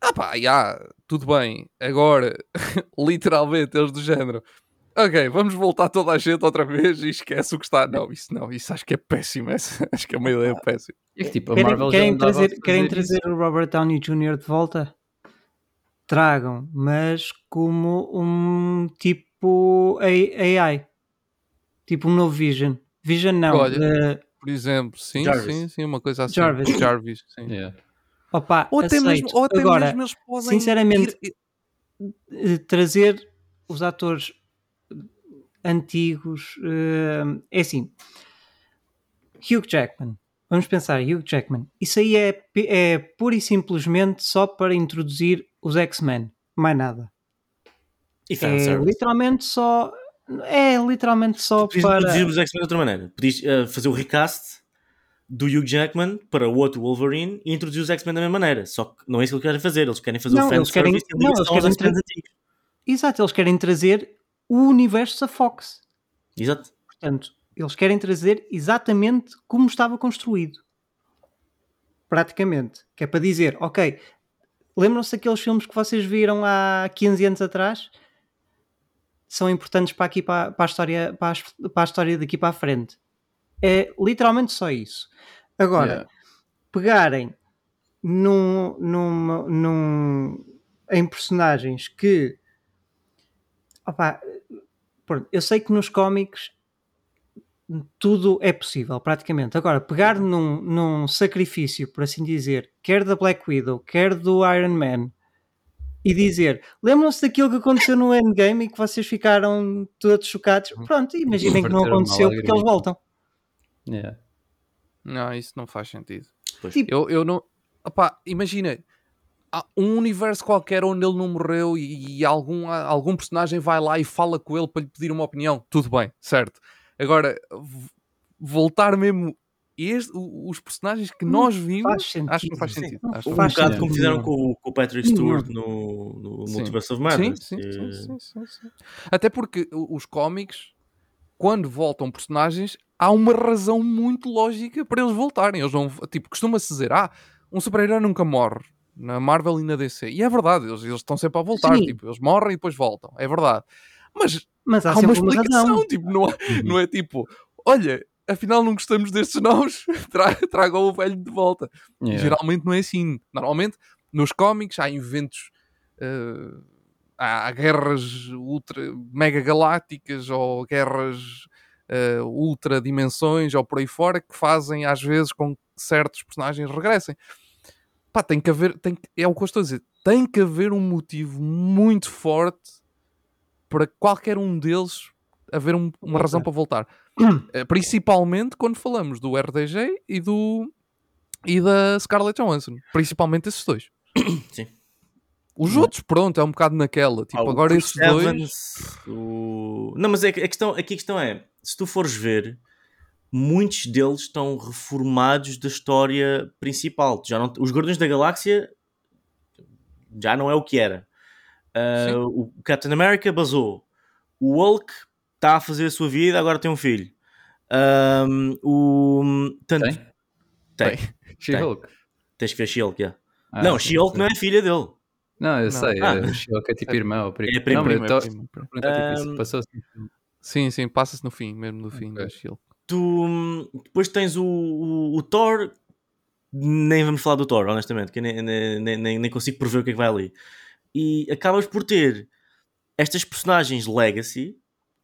Ah pá, já, tudo bem. Agora, literalmente, eles do género. Ok, vamos voltar toda a gente outra vez e esquece o que está. Não, isso não, isso acho que é péssimo. acho que é uma ideia péssima. É que, tipo, Querem, querem trazer, querem isso. trazer o Robert Downey Jr. de volta? Tragam, mas como um tipo AI. Tipo um novo Vision. Vision não. Olha. eh, Por exemplo, sim, Jarvis. sim, sim, uma coisa assim. Jarvis. Jarvis, sim. Yeah. Opa, Ou até, aceito. mesmo, ou até Agora, mesmo eles podem sinceramente, ir- eh, trazer os atores antigos eh, é assim Hugh Jackman vamos pensar Hugh Jackman isso aí é, é pura e simplesmente só para introduzir os X-Men mais nada E é literalmente só é literalmente só Podias para introduzir os X-Men de outra maneira. Podias eh, fazer o recast do Hugh Jackman para o outro Wolverine e introduzir os X-Men da mesma maneira. Só que não é isso que eles querem fazer. Eles querem fazer Não, o eles querem- e a não, eles querem antigos. exato, eles querem trazer o universo da Fox Exato. Portanto, eles querem trazer exatamente como estava construído. Praticamente. Que é para dizer, ok, lembram-se daqueles filmes que vocês viram há 15 anos atrás? São importantes para aqui para, para a história para, as- para a história daqui para a frente. É literalmente só isso. Agora, Yeah. pegarem num, num, num- em personagens que opá, pronto, eu sei que nos cómics tudo é possível, praticamente. Agora, pegar num, num sacrifício, por assim dizer, quer da Black Widow, quer do Iron Man, e dizer: lembram-se daquilo que aconteceu no Endgame e que vocês ficaram todos chocados? Pronto, imaginem que não aconteceu porque eles voltam. Yeah. Não, isso não faz sentido. Pois. Tipo, Eu, eu não. Opá, imagina. Há um universo qualquer onde ele não morreu e, e algum, algum personagem vai lá e fala com ele para lhe pedir uma opinião. Tudo bem, certo. Agora, voltar mesmo. Este, os personagens que Não nós vimos. faz sentido. Acho que não faz sentido. Acho Um faz bocado sentido. como fizeram com, o- com o Patrick. Stewart no, no Sim. Multiverse of Sim, Madness. sim, que- sim, sim, sim, sim. Até porque os cómics, quando voltam personagens, há uma razão muito lógica para eles voltarem. Eles não, tipo, costuma-se dizer, ah, um super-herói nunca morre na Marvel e na DC. E é verdade, eles, eles estão sempre a voltar. Sim. Tipo, eles morrem e depois voltam. É verdade. Mas Mas há, há uma uma explicação. razão. Tipo, não, é, não é tipo, olha, afinal não gostamos destes nomes, tra tragam o velho de volta. Yeah. Geralmente não é assim. Normalmente, nos cómics, há eventos. eh, há, há guerras ultra mega galácticas ou guerras eh, ultra dimensões ou por aí fora que fazem às vezes com que certos personagens regressem. Pá, tem que haver. Tem, que- é o que eu estou a dizer. Tem que haver um motivo muito forte para qualquer um deles haver um- uma razão para voltar. Eh, Principalmente quando falamos do RDG e do e da Scarlett Johansson. Principalmente esses dois. Sim. Os outros, pronto, é um bocado naquela. Tipo, Ah, agora esses dois. O- Não, mas é a questão, aqui a questão é: se tu fores ver, muitos deles estão reformados da história principal. Já não... Os Guardiões da Galáxia já não é o que era. Sim. o Captain America basou. O Hulk está a fazer a sua vida, agora tem um filho. Ahm, o... Tanto... Tem? Tem. She-Hulk. Tens que ver She-Hulk, yeah. Ah, não, She-Hulk não é filha dele. Não, eu Não. sei. Ah. é, o She-Hulk é tipo irmão. ou primo. É primo, Não, Primo, é tô- primo, tipo, Um, passou-se no filme. Sim, sim, passa-se no fim, mesmo no fim Ok. da Shield. tu hum, depois tens o, o, o Thor nem vamos falar do Thor honestamente que nem, nem, nem, nem consigo prever o que é que vai ali e acabas por ter estas personagens legacy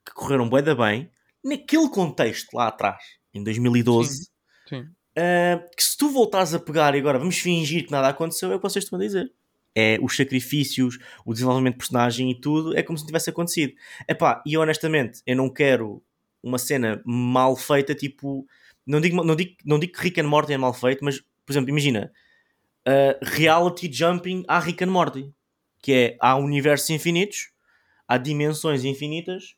que correram bem da bem naquele contexto lá atrás em 2012 Sim. ah, que se tu voltares a pegar e agora vamos fingir que nada aconteceu é o que vocês estão a dizer é os sacrifícios, o desenvolvimento de personagem e tudo, é como se não tivesse acontecido. Epá, e honestamente, eu não quero uma cena mal feita, tipo, não digo, não digo, não digo que Rick and Morty é mal feito, mas, por exemplo, imagina, uh, reality jumping à Rick and Morty, que é, há universos infinitos, há dimensões infinitas,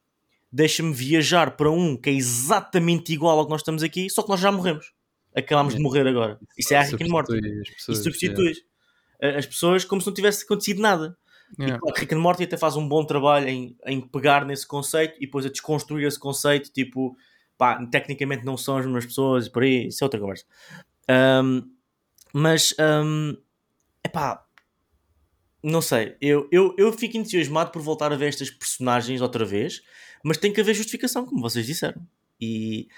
deixa-me viajar para um que é exatamente igual ao que nós estamos aqui, só que nós já morremos. Acabámos de morrer agora. Isso é a Rick and Morty. E substituis as pessoas como se não tivesse acontecido nada. Yeah. E claro Rick and Morty até faz um bom trabalho em, em pegar nesse conceito e depois a desconstruir esse conceito, tipo, pá, tecnicamente não são as mesmas pessoas e por aí, isso é outra conversa. Ahm, mas, ahm, epá, não sei, eu, eu, eu fico entusiasmado por voltar a ver estas personagens outra vez, mas tem que haver justificação, como vocês disseram. E,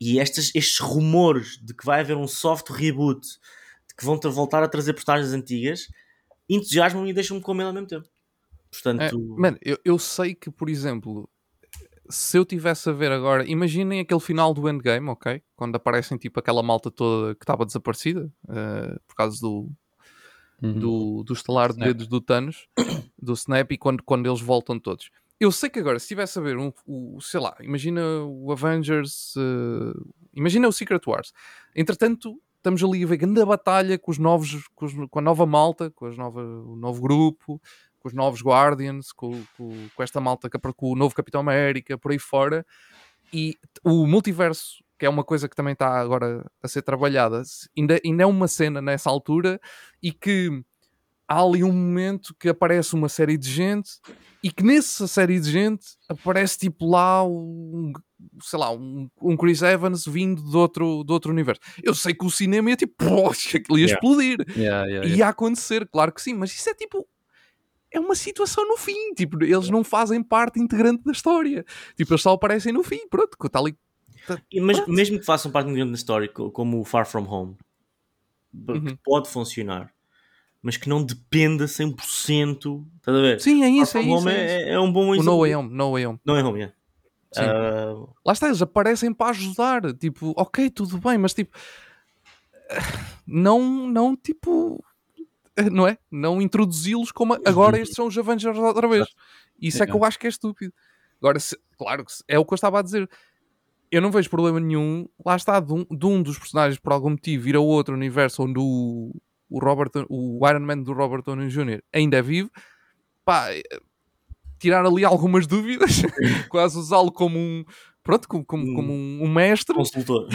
e estes, estes rumores de que vai haver um soft reboot, que vão ter, voltar a trazer personagens antigas, entusiasmam-me e deixam-me com medo ao mesmo tempo. Portanto, É, mano, eu, eu sei que, por exemplo, se eu tivesse a ver agora, imaginem aquele final do Endgame, ok? Quando aparecem tipo aquela malta toda que estava desaparecida eh, por causa do, Uhum. do, do estalar de dedos do Thanos, do Snap, e quando, quando eles voltam todos. Eu sei que agora, se estivesse a ver um, o, sei lá, imagina o Avengers, eh, imagina o Secret Wars. Entretanto, estamos ali a ver grande batalha com os novos, com, os- com a nova malta, com as nova, o novo grupo, com os novos Guardians, com, com, com esta malta, com o novo Capitão América, por aí fora. E o multiverso, que é uma coisa que também está agora a ser trabalhada, ainda, ainda é uma cena nessa altura e que há ali um momento que aparece uma série de gente e que nessa série de gente aparece tipo lá um, sei lá, um, um Chris Evans vindo de outro, de outro universo. Eu sei que o cinema ia tipo, poxa, aquilo ia Yeah. explodir. Yeah, yeah, Ia acontecer, claro que sim, mas isso é tipo. É uma situação no fim, tipo, eles não fazem parte integrante da história. Tipo, eles só aparecem no fim, pronto, que está ali. E mas, mesmo que façam parte grande story, co- como o Far From Home, Uhum. pode funcionar, mas que não dependa 100%. Estás a ver? Sim, é isso, é From isso. Home é isso. é, é um bom O exemplo. No Way Home, No Way Home. Não é home, yeah. Ah, Lá está, eles aparecem para ajudar. Tipo, ok, tudo bem, mas tipo. Não, não, tipo. Não é? Não introduzi-los como agora estes são os Avengers outra vez. Isso é que eu acho que é estúpido. Agora, se- claro que é o que eu estava a dizer. Eu não vejo problema nenhum, lá está, de um, de um dos personagens por algum motivo ir a outro universo onde o, o, Robert, o Iron Man do Robert Downey Jr. ainda é vivo, pá, eh, tirar ali algumas dúvidas, quase usá-lo como um, pronto, como, como, Um como um, mestre consultor.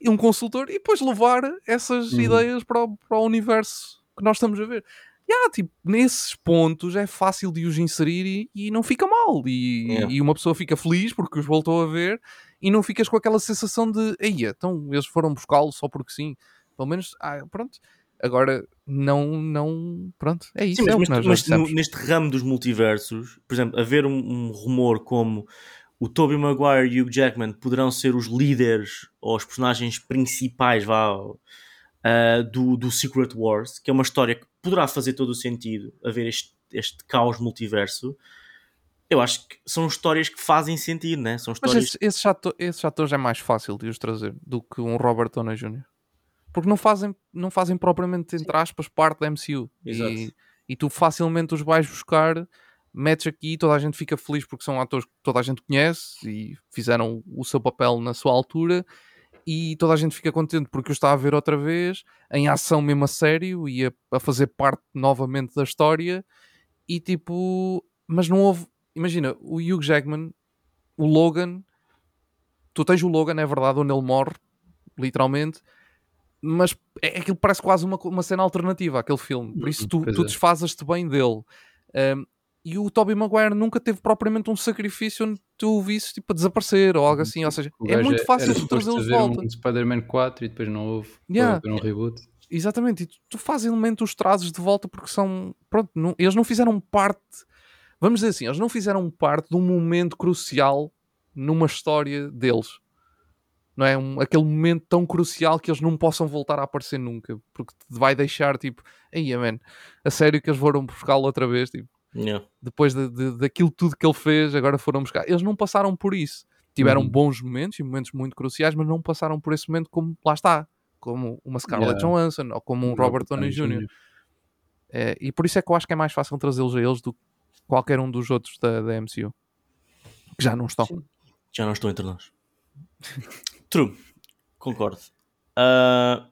e um consultor e depois levar essas Uhum. ideias para o, para o universo que nós estamos a ver. E, ah, tipo, nesses pontos é fácil de os inserir e, e não fica mal. E, Yeah. e uma pessoa fica feliz porque os voltou a ver e não ficas com aquela sensação de aí, então eles foram buscá-lo só porque sim. Pelo menos, ah, pronto. Agora, não, não, pronto, é isso. Sim, é mas, nós mas já dissemos. no- neste ramo dos multiversos, por exemplo, haver um, um rumor como o Tobey Maguire e o Hugh Jackman poderão ser os líderes ou os personagens principais vá, ah, do, do Secret Wars, que é uma história que poderá fazer todo o sentido haver este, este caos multiverso. Eu acho que são histórias que fazem sentido, né? São Mas histórias. esses, esses, esses atores é mais fácil de os trazer do que um Robert Downey Jr. Porque não fazem, não fazem propriamente, entre aspas, parte da MCU. Exato. E, e tu facilmente os vais buscar, metes aqui, toda a gente fica feliz porque são atores que toda a gente conhece e fizeram o seu papel na sua altura. E toda a gente fica contente porque o está a ver outra vez, em ação mesmo a sério e a, a fazer parte novamente da história. E tipo, mas não houve. Imagina, o Hugh Jackman o Logan, tu tens o Logan, é verdade, onde ele morre, literalmente, mas é, aquilo parece quase uma, uma cena alternativa àquele filme. Por isso tu, tu é. desfazes-te bem dele. Um, e o Tobey Maguire nunca teve propriamente um sacrifício onde tu o visses tipo, a desaparecer ou algo assim. Ou seja, é muito fácil de trazê-los de volta. um Spider-Man 4 e depois não houve. Yeah. Para haver um reboot. Exatamente, e tu, tu facilmente os trazes de volta porque são. Pronto, não- eles não fizeram parte. Vamos dizer assim, eles não fizeram parte de um momento crucial numa história deles. Não é? Um, aquele momento tão crucial que eles não possam voltar a aparecer nunca. Porque te vai deixar tipo, aí, man, a sério que eles foram buscá-lo outra vez, tipo, Yeah. depois de, de- daquilo tudo que ele fez, agora foram buscar. Eles não passaram por isso. Tiveram Uhum. bons momentos e momentos muito cruciais, mas não passaram por esse momento como lá está, como uma Scarlett Yeah. Johansson ou como um Robert Downey Jr. É, e por isso é que eu acho que é mais fácil trazê-los a eles do que qualquer um dos outros da, da MCU. Que já não estão. Já não estou entre nós. True. Concordo. Ah,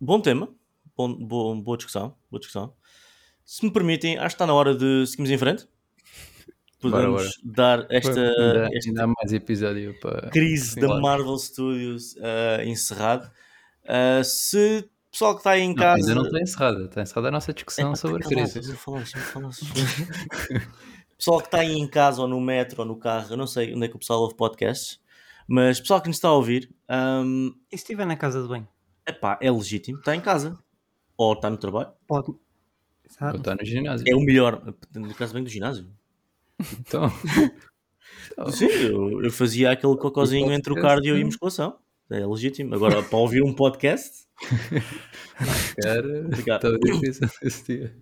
bom tema. Bom, bom- boa discussão. Boa discussão. Se me permitem, acho que está na hora de seguirmos em frente. Podemos Bora, dar esta, Ainda, esta ainda mais episódio para. crise da. Marvel Studios ah, encerrado. Ah, se o pessoal que está aí em Não, casa. ainda não está encerrada. Está encerrada a nossa discussão Epá, sobre a a crise. falar, falar. pessoal que está aí em casa ou no metro ou no carro, eu não sei onde é que o pessoal ouve podcasts, mas pessoal que nos está a ouvir, hum, E se estiver na casa de banho? epá, é legítimo, está em casa ou está no trabalho. Pode. Ou está no ginásio. É o melhor. No caso bem do ginásio. Então, Sim, eu, eu fazia aquele cocôzinho entre o podcast, cardio e a musculação. É legítimo. Agora, para ouvir um podcast. cara, estava difícil esse dia.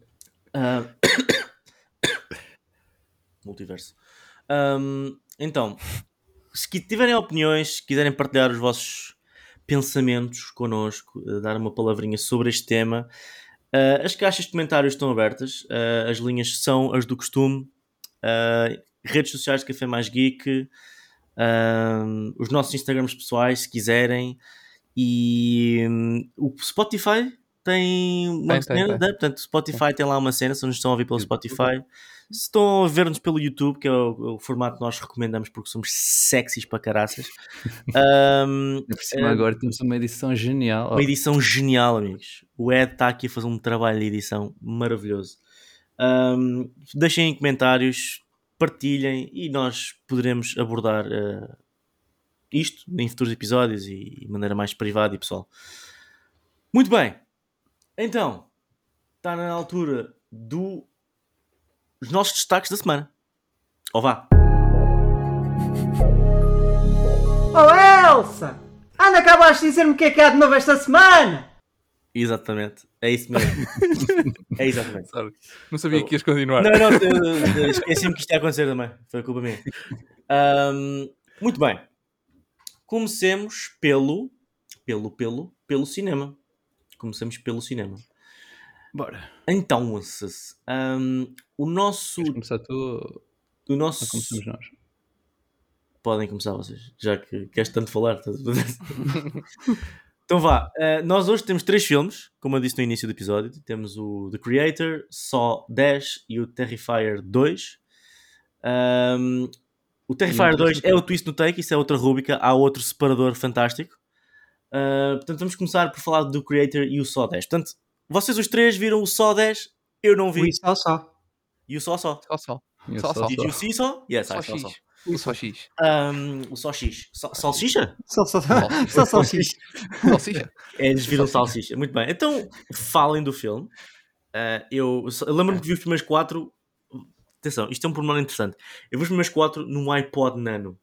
ah, Multiverso. Ahm, então, se tiverem opiniões, se quiserem partilhar os vossos pensamentos connosco, eh, dar uma palavrinha sobre este tema, ah, as caixas de comentários estão abertas, ah, as linhas são as do costume, ah, redes sociais de Café Mais Geek, os nossos Instagrams pessoais, se quiserem, e hum, o Spotify tem uma Tem, tem, cena, tem. né? portanto, Spotify tem lá uma cena, se nos estão a ouvir pelo Spotify. Se estão a ver-nos pelo YouTube, que é o, o formato que nós recomendamos porque somos sexys para caraças, Por cima, agora temos uma edição genial. uma edição genial, amigos. O Ed está aqui a fazer um trabalho de edição maravilhoso. Ahm, deixem em comentários, partilhem e nós poderemos abordar eh, isto em futuros episódios e de maneira mais privada e pessoal. Muito bem. Então, está na altura dos nossos destaques da semana. Ou vá. Oh Elsa! Anda abaixo de dizer-me o que é que há de novo esta semana! Exatamente. É isso mesmo. é exatamente. Sorry. Não sabia que ias continuar. Não, não, esqueci-me que isto ia acontecer também. Foi culpa minha. Ahm, muito bem. Comecemos pelo, pelo, pelo, pelo cinema. Comecemos pelo cinema. Bora. Então, ahm, o nosso, Queres começar tu ou o nosso, começamos nós? podem começar vocês, já que queres tanto falar. então vá, eh, nós hoje temos três filmes, como eu disse no início do episódio. Temos o The Creator, Saw 10 e o Terrifier 2. Ahm, o Terrifier E um 2 twist é o twist no take, isso é outra rúbrica, há outro separador fantástico. Ah, portanto, vamos começar por falar do Creator e o Saw 10. Portanto, vocês os três viram o Saw 10, eu não vi, Vi só só. e o só. Só, só. Só, só, só. Did you see Saw? Yes, Só I saw X. Saw. Só X. Um, o Só X. Sal- Salsicha? Só só só só X. Salsicha. É, eles viram salsicha. Muito bem. Então, falem do filme. Ah, eu eu lembro-me que vi os primeiros quatro. Atenção, isto é um pormenor interessante. Eu vi os primeiros quatro num iPod Nano.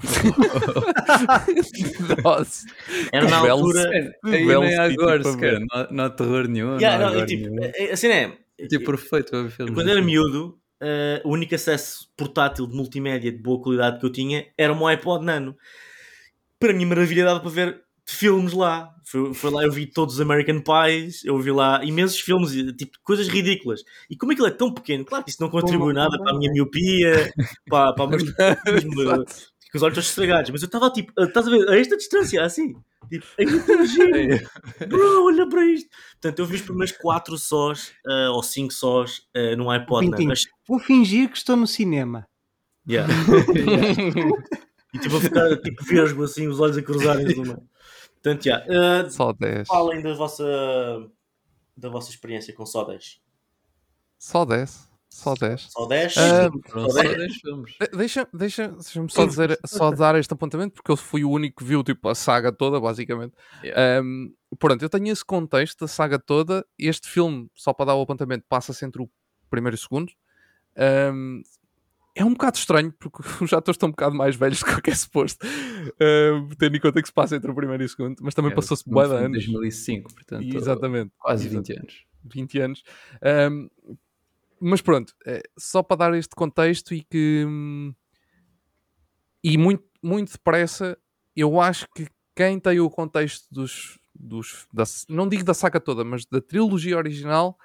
Nossa. Era na Belo altura. Belo nem há agora, sequer. Não, há- não há terror nenhum. Yeah, não há não, tipo, nenhum. é- assim é. Tipo, perfeito para ver filmes. Quando era assim. miúdo, ah, o único acesso portátil de multimédia de boa qualidade que eu tinha era um iPod Nano. Para mim, maravilha dava para ver filmes lá. Foi, foi lá, eu vi todos os American Pies, eu vi lá imensos filmes, e, tipo, coisas ridículas. E como aquilo é tão pequeno, claro que isso não contribui nada para a minha miopia, para, para o meu estrabismo, Exato. Com os olhos todos estragados. Mas eu estava tipo, estás a ver, a esta distância, assim. Tipo, ainda tão giro. Bro, olha para isto. Portanto, eu vi os primeiros 4 sós, ah, ou 5 sós, ah, num iPod. Pintinho. Nano. Ach- Vou fingir que estou no cinema. Yeah. E tipo a ficar tipo vesgo assim, os olhos a cruzarem-se no meio. Portanto, já. ah, Só 10. falem da vossa, da vossa experiência com só 10. Só 10. Só 10. Só 10? Ah, Foram Só só dez? 10 filmes. De- Deixa, deixa, deixa-me só dizer, só dar este apontamento, porque eu fui o único que viu tipo, a saga toda, basicamente. Yeah. Um, pronto, eu tenho esse contexto da saga toda. Este filme, só para dar o apontamento, passa-se entre o primeiro e o segundo. Um, é um bocado estranho, porque os atores estão um bocado mais velhos do que é suposto, um, tendo em conta que se passa entre o primeiro e o segundo, mas também É, passou-se bué de anos. 2005, portanto, Exatamente. quase Exato. 20 anos. 20 anos. Ahm, mas pronto, eh, só para dar este contexto e que. hum, E muito, muito depressa, eu acho que quem tem o contexto dos. dos da, não digo da saga toda, mas da trilogia original,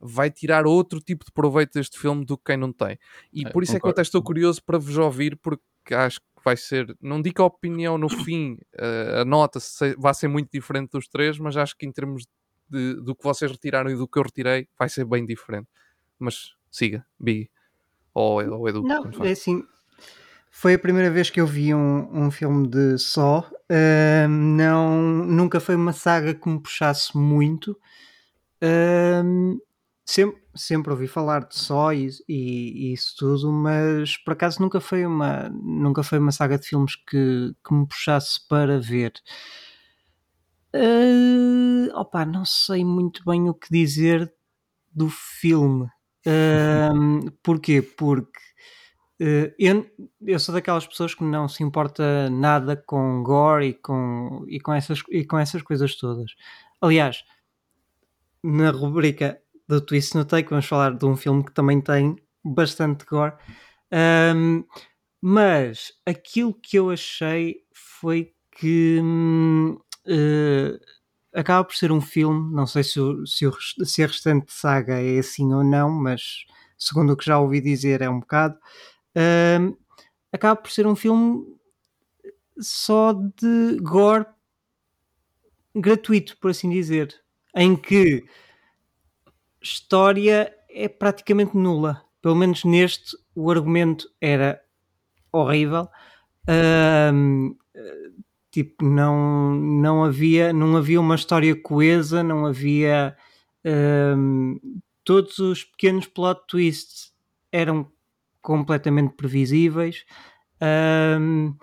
vai tirar outro tipo de proveito deste filme do que quem não tem. E É, por isso é que eu concordo. até estou curioso para vos ouvir, porque acho que vai ser. Não digo que a opinião no fim, eh, a nota, se, vai ser muito diferente dos três, mas acho que em termos de- do que vocês retiraram e do que eu retirei, vai ser bem diferente. Mas siga, Big. Ou, ou Edu. Não, é assim. Foi a primeira vez que eu vi um, um filme de só. Ahm, não, nunca foi uma saga que me puxasse muito. Ahm, sempre, sempre ouvi falar de só e, e- e isso tudo, mas por acaso nunca foi uma, nunca foi uma saga de filmes que, que me puxasse para ver. Ah, opa, não sei muito bem o que dizer do filme. Um, porquê? Porque uh, eu, eu sou daquelas pessoas que não se importa nada com gore e com, e com, essas, e com essas coisas todas. Aliás, na rubrica do Twist no Take vamos falar de um filme que também tem bastante gore. Um, mas aquilo que eu achei foi que uh, acaba por ser um filme, não sei se, o, se, o, se a restante saga é assim ou não, mas segundo o que já ouvi dizer é um bocado, acaba por ser um filme só de gore gratuito, por assim dizer, em que história é praticamente nula. Pelo menos neste, o argumento era horrível. Uh, tipo, não, não, havia, não havia uma história coesa, não havia. Um, todos os pequenos plot twists eram completamente previsíveis. Um,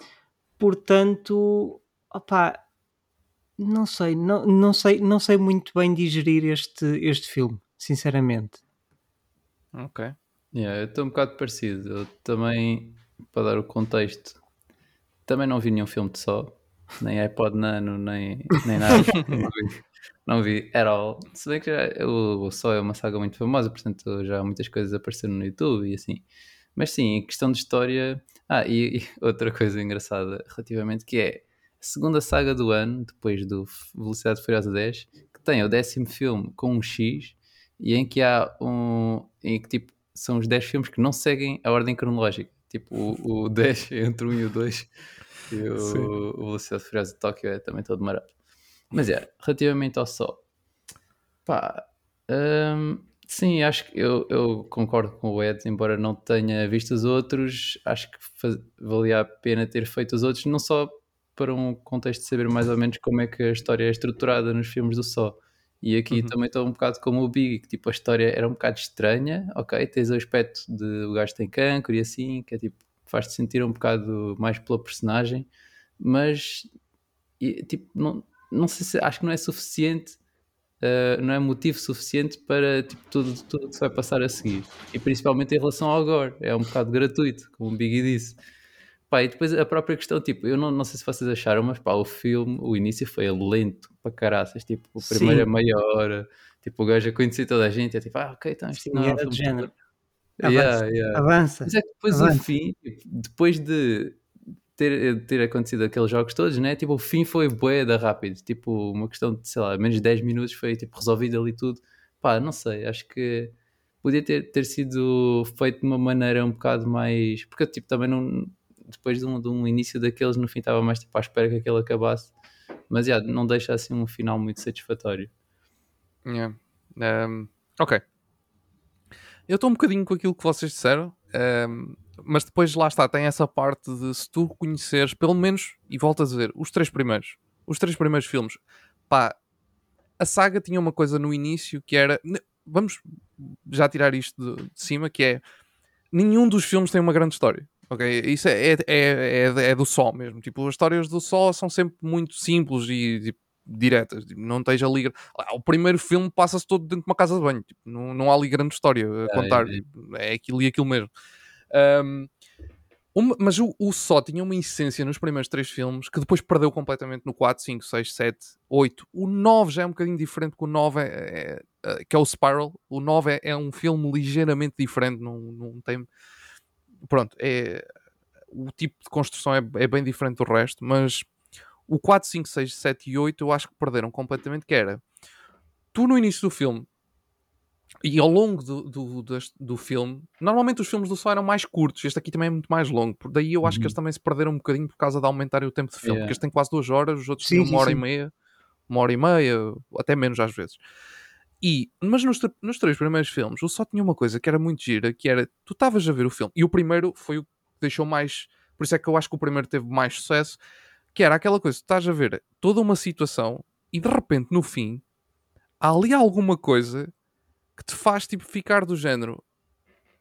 portanto, opá, não sei, não, não sei, não sei muito bem digerir este, este filme, sinceramente. Ok. Yeah, eu estou um bocado parecido. Eu também, para dar o contexto, também não vi nenhum filme de só nem iPod Nano, nem, nem nada. não, vi, não vi at all. Se bem que já, o, o Só é uma saga muito famosa, portanto já há muitas coisas aparecendo no YouTube e assim. Mas sim, em questão de história. Ah, e, e, outra coisa engraçada relativamente que é a segunda saga do ano, depois do Velocidade Furiosa 10, que tem o décimo filme com um X e em que há um. em que tipo são os 10 filmes que não seguem a ordem cronológica. Tipo, o, o 10 entre o 1 e o 2 e o, o Velocidade Furiosa de Tóquio é também todo marado. Mas é, relativamente ao Sol, pá, hum, sim, acho que eu, eu concordo com o Ed, embora não tenha visto os outros, acho que faz, valia a pena ter feito os outros, não só para um contexto de saber mais ou menos como é que a história é estruturada nos filmes do Só. E aqui uhum. também estou um bocado como o Big, que tipo a história era um bocado estranha, ok? Tens o aspecto de o gajo tem cancro e assim, que é tipo faz-te sentir um bocado mais pela personagem, mas tipo, não, não sei se acho que não é suficiente, uh, não é motivo suficiente para tipo, tudo, tudo que se vai passar a seguir. E principalmente em relação ao Gore, é um bocado gratuito, como o Biggie disse. Pá, e depois a própria questão, tipo, eu não, não sei se vocês acharam, mas pá, o filme, o início foi lento para caraças, tipo, a primeira Sim. meia hora, tipo, o gajo a conhecer toda a gente, é tipo, ah, ok, então isto não é um género. Avança. Yeah, yeah. avança. Mas é que depois avança. o fim, depois de ter, ter acontecido aqueles jogos todos, né? Tipo, o fim foi bué da rápido. Tipo, uma questão de, sei lá, menos de 10 minutos foi tipo resolvido ali tudo. Pá, não sei, acho que podia ter, ter sido feito de uma maneira um bocado mais. Porque tipo, também não. Depois de um, de um início daqueles, no fim estava mais tipo à espera que aquele acabasse. Mas yeah, não deixa assim um final muito satisfatório. Yeah. Um, ok. Eu estou um bocadinho com aquilo que vocês disseram, um, ehm, mas depois lá está, tem essa parte de se tu conheceres, pelo menos, e volto a dizer, os três primeiros, os três primeiros filmes, pá, a saga tinha uma coisa no início que era, vamos já tirar isto de, de cima, que é, nenhum dos filmes tem uma grande história. Ok, isso é, é, é, é, do Sol mesmo. Tipo, as histórias do Sol são sempre muito simples e tipo, diretas, tipo, não esteja ali. Ah, o primeiro filme passa-se todo dentro de uma casa de banho, tipo, não, não há ali grande história a contar, é, é. É aquilo e aquilo mesmo. Um, uma, mas o, o Só tinha uma essência nos primeiros três filmes que depois perdeu completamente no 4, 5, 6, 7, 8. O 9 já é um bocadinho diferente, porque o 9 é, é, é que é o Spiral. O 9 é, é, um filme ligeiramente diferente, não, não tem. Pronto, é, o tipo de construção é, é bem diferente do resto, mas o 4, 5, 6, 7 e 8 eu acho que perderam completamente, que era tu no início do filme e ao longo do, do, do, do filme, normalmente os filmes do Sol eram mais curtos, este aqui também é muito mais longo, por daí eu acho uhum. que eles também se perderam um bocadinho por causa de aumentarem o tempo de filme, yeah. porque este tem quase duas horas, os outros sim, têm uma hora sim. e meia, uma hora e meia, até menos às vezes. E, mas nos, nos três primeiros filmes, o Só tinha uma coisa que era muito gira, que era, tu estavas a ver o filme, e o primeiro foi o que deixou mais, por isso é que eu acho que o primeiro teve mais sucesso, que era aquela coisa, tu estás a ver toda uma situação e de repente no fim há ali alguma coisa que te faz tipo ficar do género,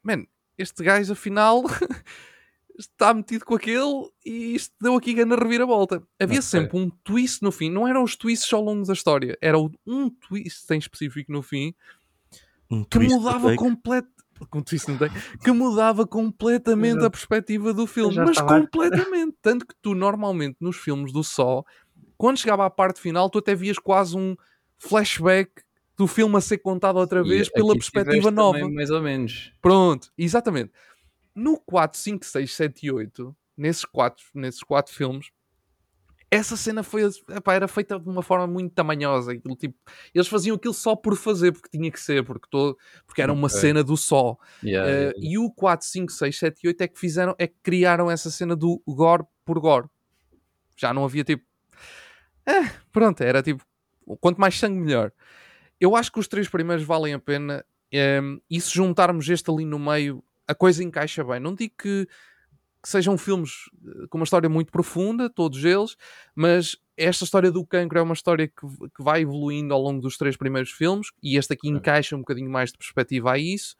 man, este gajo afinal está metido com aquele e isto deu aqui na reviravolta. Havia sempre um twist no fim, não eram os twists ao longo da história, era um twist em específico no fim Um que mudava take. Não tem, que mudava completamente Exato. a perspectiva do filme, mas completamente, tanto que tu normalmente nos filmes do Só, quando chegava à parte final, tu até vias quase um flashback do filme a ser contado outra E vez pela aqui perspectiva nova. também, mais ou menos. Pronto, exatamente. No 4, 5, 6, 7 e 8, nesses quatro, nesses quatro filmes, essa cena foi, epá, era feita de uma forma muito tamanhosa. aquilo, tipo, eles faziam aquilo só por fazer, porque tinha que ser, porque, todo, porque era uma Ok. cena do só. Yeah, Eh, yeah, E o 4, 5, 6, 7 e 8 é que fizeram, é que criaram essa cena do gore por gore. Já não havia tipo. Eh, pronto, era tipo. Quanto mais sangue, melhor. Eu acho que os três primeiros valem a pena. ehm, e se juntarmos este ali no meio, a coisa encaixa bem. Não digo que, que sejam filmes eh, com uma história muito profunda, todos eles, mas esta história do cancro é uma história que, que vai evoluindo ao longo dos três primeiros filmes, e este aqui encaixa um bocadinho mais de perspectiva a isso.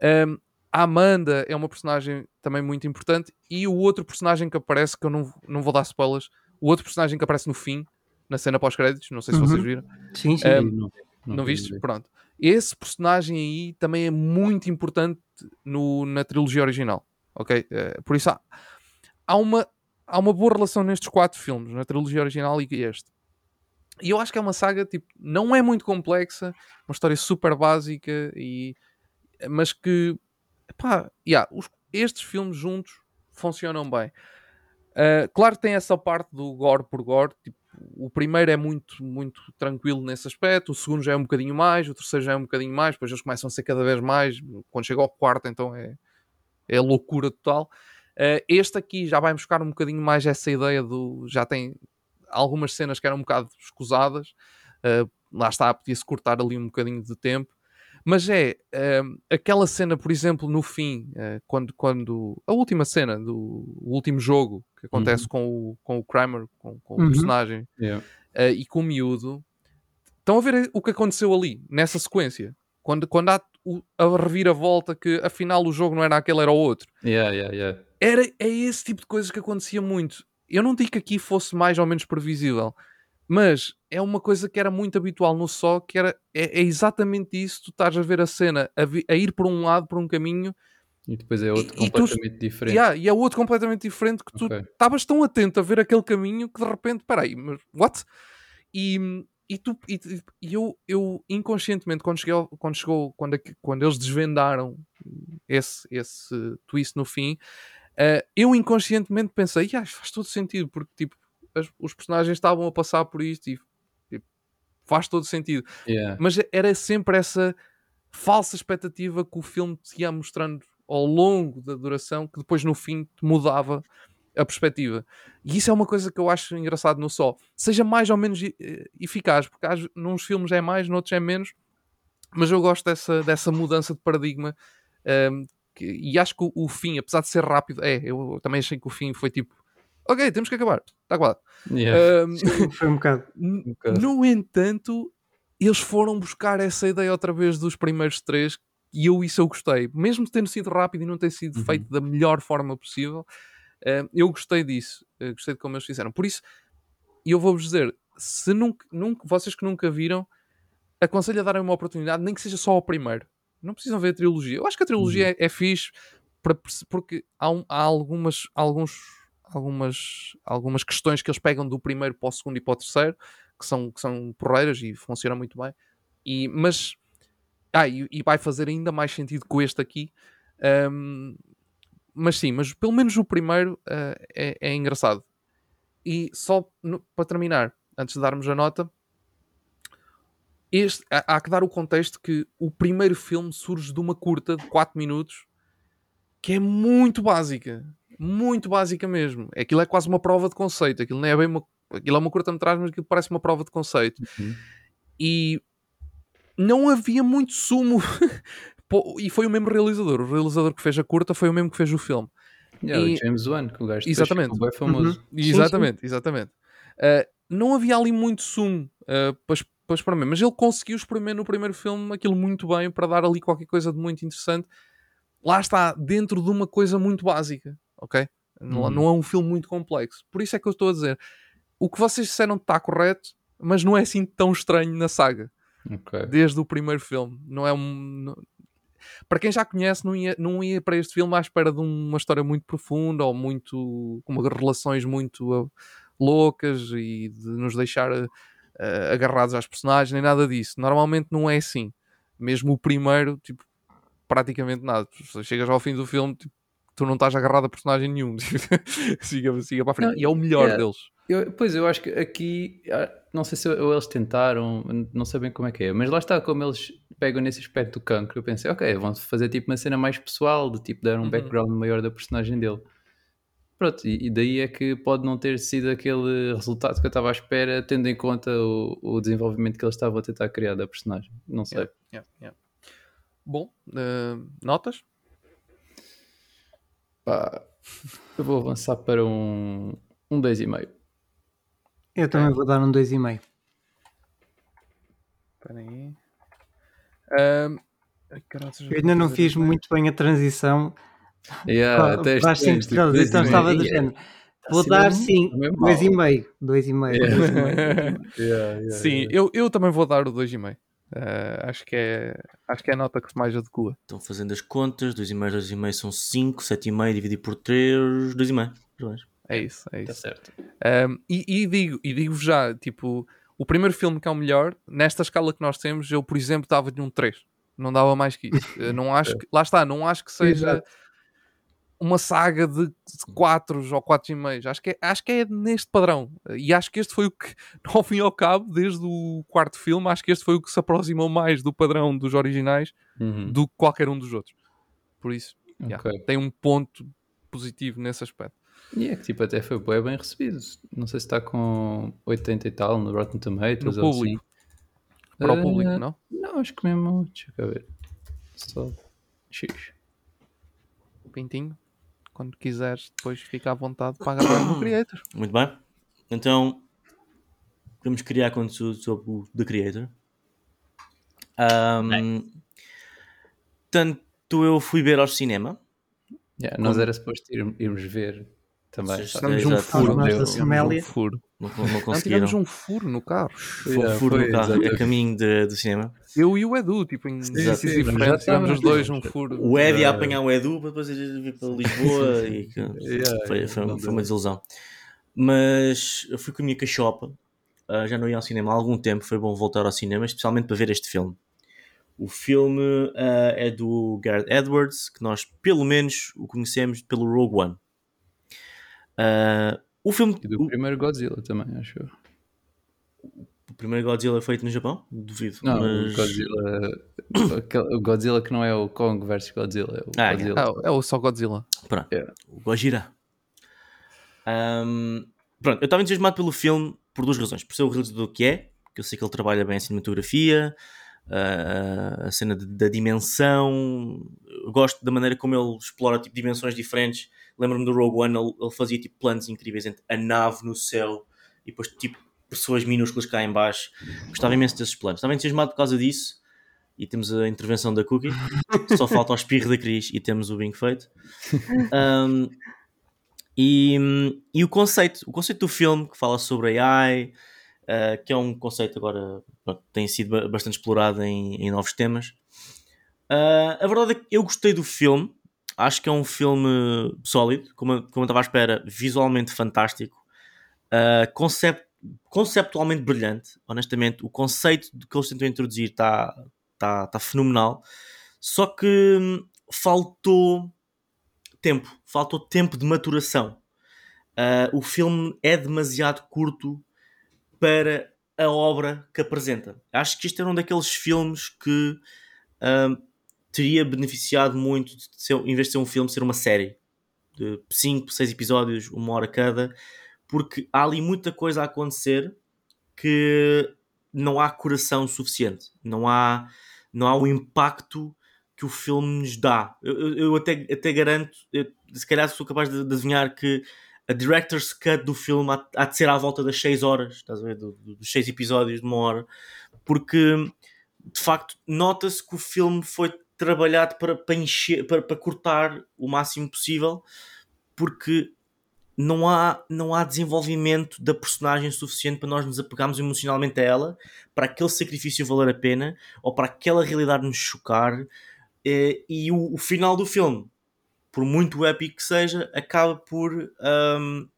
Um, a Amanda é uma personagem também muito importante, e o outro personagem que aparece, que eu não, não vou dar spoilers, o outro personagem que aparece no fim, na cena pós-créditos, não sei se Uhum. vocês viram. Sim, sim. Eh, não, Não, vi, viste? vi. Pronto. Esse personagem aí também é muito importante no, na trilogia original. Ok? Eh, por isso há, há, uma, há uma boa relação nestes quatro filmes, na trilogia original e este. E eu acho que é uma saga, tipo, não é muito complexa, uma história super básica, e, mas que, pá, yeah, os- estes filmes juntos funcionam bem. Uh, claro que tem essa parte do gore por gore, tipo, o primeiro é muito, muito tranquilo nesse aspecto, o segundo já é um bocadinho mais, o terceiro já é um bocadinho mais, depois eles começam a ser cada vez mais, quando chega ao quarto então é, é loucura total. Uh, este aqui já vai buscar um bocadinho mais essa ideia do, já tem algumas cenas que eram um bocado escusadas, uh, lá está, podia-se cortar ali um bocadinho de tempo, mas é um, aquela cena, por exemplo, no fim, uh, quando, quando a última cena do o último jogo que acontece com, o, com o Kramer, com, com o Uhum. personagem Yeah. uh, e com o miúdo, estão a ver o que aconteceu ali, nessa sequência, quando, quando há o, a reviravolta que afinal o jogo não era aquele, era o outro. Yeah, yeah, yeah. Era, é esse tipo de coisas que acontecia muito. Eu não digo que aqui fosse mais ou menos previsível, mas é uma coisa que era muito habitual no só, que era, é, é exatamente isso, tu estás a ver a cena, a, vi- a ir por um lado, por um caminho, E depois é outro E- e tu- completamente diferente. yeah, e é outro completamente diferente que tu estavas tão atento a ver aquele caminho que de repente, peraí, mas what? E, e tu e, e eu, eu inconscientemente, quando, cheguei ao- quando chegou, quando, quando eles desvendaram esse, esse twist no fim, eh, eu inconscientemente pensei, "Ah, faz todo sentido, porque tipo, as- os personagens estavam a passar por isto e tipo, faz todo sentido Yeah. mas era sempre essa falsa expectativa que o filme te ia mostrando ao longo da duração que depois no fim te mudava a perspectiva. E isso é uma coisa que eu acho engraçado no Só. Seja mais ou menos eficaz, porque às, nos filmes é mais, noutros é menos, mas eu gosto dessa, dessa mudança de paradigma. ehm, que- e acho que o, o fim, apesar de ser rápido, é, eu também achei que o fim foi tipo, ok, temos que acabar, está quase. Yeah. Ehm, Foi um bocado. N- bocado. No entanto, eles foram buscar essa ideia outra vez dos primeiros três e eu isso eu gostei. Mesmo tendo sido rápido e não ter sido Uhum. feito da melhor forma possível, eh, eu gostei disso. Eh, gostei de como eles fizeram. Por isso, eu vou-vos dizer, se nunca, nunca, vocês que nunca viram, aconselho a darem uma oportunidade, nem que seja só ao primeiro. Não precisam ver a trilogia. Eu acho que a trilogia é, é fixe para porque há, um- há algumas, alguns, algumas, algumas questões que eles pegam do primeiro para o segundo e para o terceiro que são, que são porreiras e funcionam muito bem. E, mas ah, e, e vai fazer ainda mais sentido com este aqui. Ahm, mas sim, mas pelo menos o primeiro ah, é, é engraçado. E só no- para terminar, antes de darmos a nota, este, há, há que dar o contexto que o primeiro filme surge de uma curta de 4 minutos que é muito básica. Muito básica mesmo. Aquilo é quase uma prova de conceito. Aquilo não é bem uma. Aquilo é uma curta-metragem, mas aquilo parece uma prova de conceito. Uhum. E não havia muito sumo. E foi o mesmo realizador. O realizador que fez a curta foi o mesmo que fez o filme. Yeah, E- o James Wan, que o gajo Exatamente. ficou bem famoso. Uhum. Sim, Exatamente, exatamente. Uh, não havia ali muito sumo uh, para, para experimentar, mas ele conseguiu experimentar no primeiro filme aquilo muito bem para dar ali qualquer coisa de muito interessante. Lá está, dentro de uma coisa muito básica, ok? Não, Uhum. não é um filme muito complexo. Por isso é que eu estou a dizer: o que vocês disseram está correto, mas não é assim tão estranho na saga. Okay. Desde o primeiro filme. Não é um. Para quem já conhece, não ia, não ia para este filme à espera de uma história muito profunda ou muito. com relações muito uh, loucas e de nos deixar uh, agarrados às personagens, nem nada disso. Normalmente não é assim. Mesmo o primeiro, tipo, praticamente nada. Se chegas ao fim do filme, tipo, tu não estás agarrado a personagem nenhum. siga, siga para a frente. Não, e é o melhor yeah. deles. Eu- pois eu acho que aqui ah, não sei se ou eles tentaram, não sei bem como é que é, mas lá está como eles pegam nesse aspecto do cancro. Eu pensei, ok, vão fazer tipo uma cena mais pessoal, de tipo dar um Uhum. background maior da personagem dele. Pronto, e, e daí é que pode não ter sido aquele resultado que eu estava à espera, tendo em conta o, o desenvolvimento que eles estavam a tentar criar da personagem. Não sei. Yeah, yeah. Bom, uh, notas? Pá, eu vou avançar para um, um 2,5. Eu também vou dar um 2,5. Espera aí. Caraças, Eu ainda não fiz muito bem a transição Yeah, para, até para as estranho, 5 tipo, estrelas, então 2,5. estava do Yeah. género. Vou Assim dar sim, mesmo mal. 2,5. 2,5. Yeah, yeah, Sim, yeah. eu, eu também vou dar o 2,5. Ah, acho, que é, acho que é a nota que se mais adequa. Estão fazendo as contas, 2,5, 2,5 são 5, 7,5 dividido por 3, 2,5. Pronto. É isso, é Tá isso. certo. Um, e, e digo, e digo já, tipo, o primeiro filme que é o melhor, nesta escala que nós temos, eu, por exemplo, dava-lhe um 3. Não dava mais que isso. Não acho que, lá está, não acho que seja Exato. Uma saga de 4 ou 4,5. Acho que, é, acho que é neste padrão. E acho que este foi o que, ao fim e ao cabo, desde o quarto filme, acho que este foi o que se aproximou mais do padrão dos originais Uhum. do que qualquer um dos outros. Por isso, yeah, Ok. tem um ponto positivo nesse aspecto. E é que tipo, até foi bem recebido. Não sei se está com 80 e tal no Rotten Tomatoes. No ou público. assim. Para o público, não? Não, acho que mesmo. Deixa eu ver. Só. X. Pintinho, quando quiseres, depois fica à vontade para agarrar no Creator. Muito bem. Então, vamos criar conteúdo sobre o The Creator. Ahm, tanto eu fui ver ao cinema. Yeah, nós Como- era suposto ir- irmos ver também. Tivemos um furo. Da Somália. um furo. Não, não Não, conseguiram. tivemos um furo no carro. Foi um furo foi, no carro a caminho de- do cinema. Eu e o Edu, tipo, em Sim, diferentes, tivemos os dois um furo. O Ed ia Ah. apanhar o Edu para depois ir para Lisboa e foi, foi- uma desilusão. Mas eu fui com a minha cachopa, ah, já não ia ao cinema há algum tempo, foi bom voltar ao cinema, especialmente para ver este filme. O filme ah, é do Gareth Edwards, que nós pelo menos o conhecemos pelo Rogue One. Ah, o filme, E do o, primeiro Godzilla também, acho eu. o primeiro Godzilla feito no Japão? Duvido. Não, mas... o Godzilla. o Godzilla que não é o Kong versus Godzilla. É o Ah, Godzilla. Ah, é o só Godzilla. Pronto. Yeah. O Gojira. Ahm, pronto, eu estava entusiasmado pelo filme por duas razões. Por ser o realizador que é, que eu sei que ele trabalha bem a cinematografia, ah, a cena de- da dimensão. Eu gosto da maneira como ele explora tipo, dimensões diferentes. Lembro-me do Rogue One, ele, ele fazia tipo, planos incríveis entre a nave no céu e depois tipo pessoas minúsculas cá em baixo. Gostava imenso desses planos. Estava entusiasmado por causa disso. E temos a intervenção da Cookie. Só falta o espirro da Cris e temos o bingo feito. Um, e, e o conceito, o conceito do filme que fala sobre AI, uh, que é um conceito agora pronto, tem sido ba- bastante explorado em, em novos temas. Uh, a verdade é que eu gostei do filme, acho que é um filme sólido, como, como eu estava à espera, visualmente fantástico, uh, concept, conceptualmente brilhante. Honestamente, o conceito que eles tentam introduzir está tá, tá fenomenal, só que hum, faltou tempo, faltou tempo de maturação. Ah, o filme é demasiado curto para a obra que apresenta. Acho que este era um daqueles filmes que ah, teria beneficiado muito de ser, em vez de ser um filme, ser uma série de 5, 6 episódios, uma hora cada, porque há ali muita coisa a acontecer que não há coração suficiente, não há, não há o impacto que o filme nos dá. Eu, eu- eu até, até garanto, eu, se calhar sou capaz de, de adivinhar que a director's cut do filme há, há de ser à volta das 6 horas, estás a ver? Do- do- dos 6 episódios de uma hora, porque de facto nota-se que o filme foi trabalhado para, para, encher, para, para cortar o máximo possível, porque não há, não há desenvolvimento da personagem suficiente para nós nos apegarmos emocionalmente a ela, para aquele sacrifício valer a pena, ou para aquela realidade nos chocar. Eh, e o, o final do filme, por muito épico que seja, acaba por um,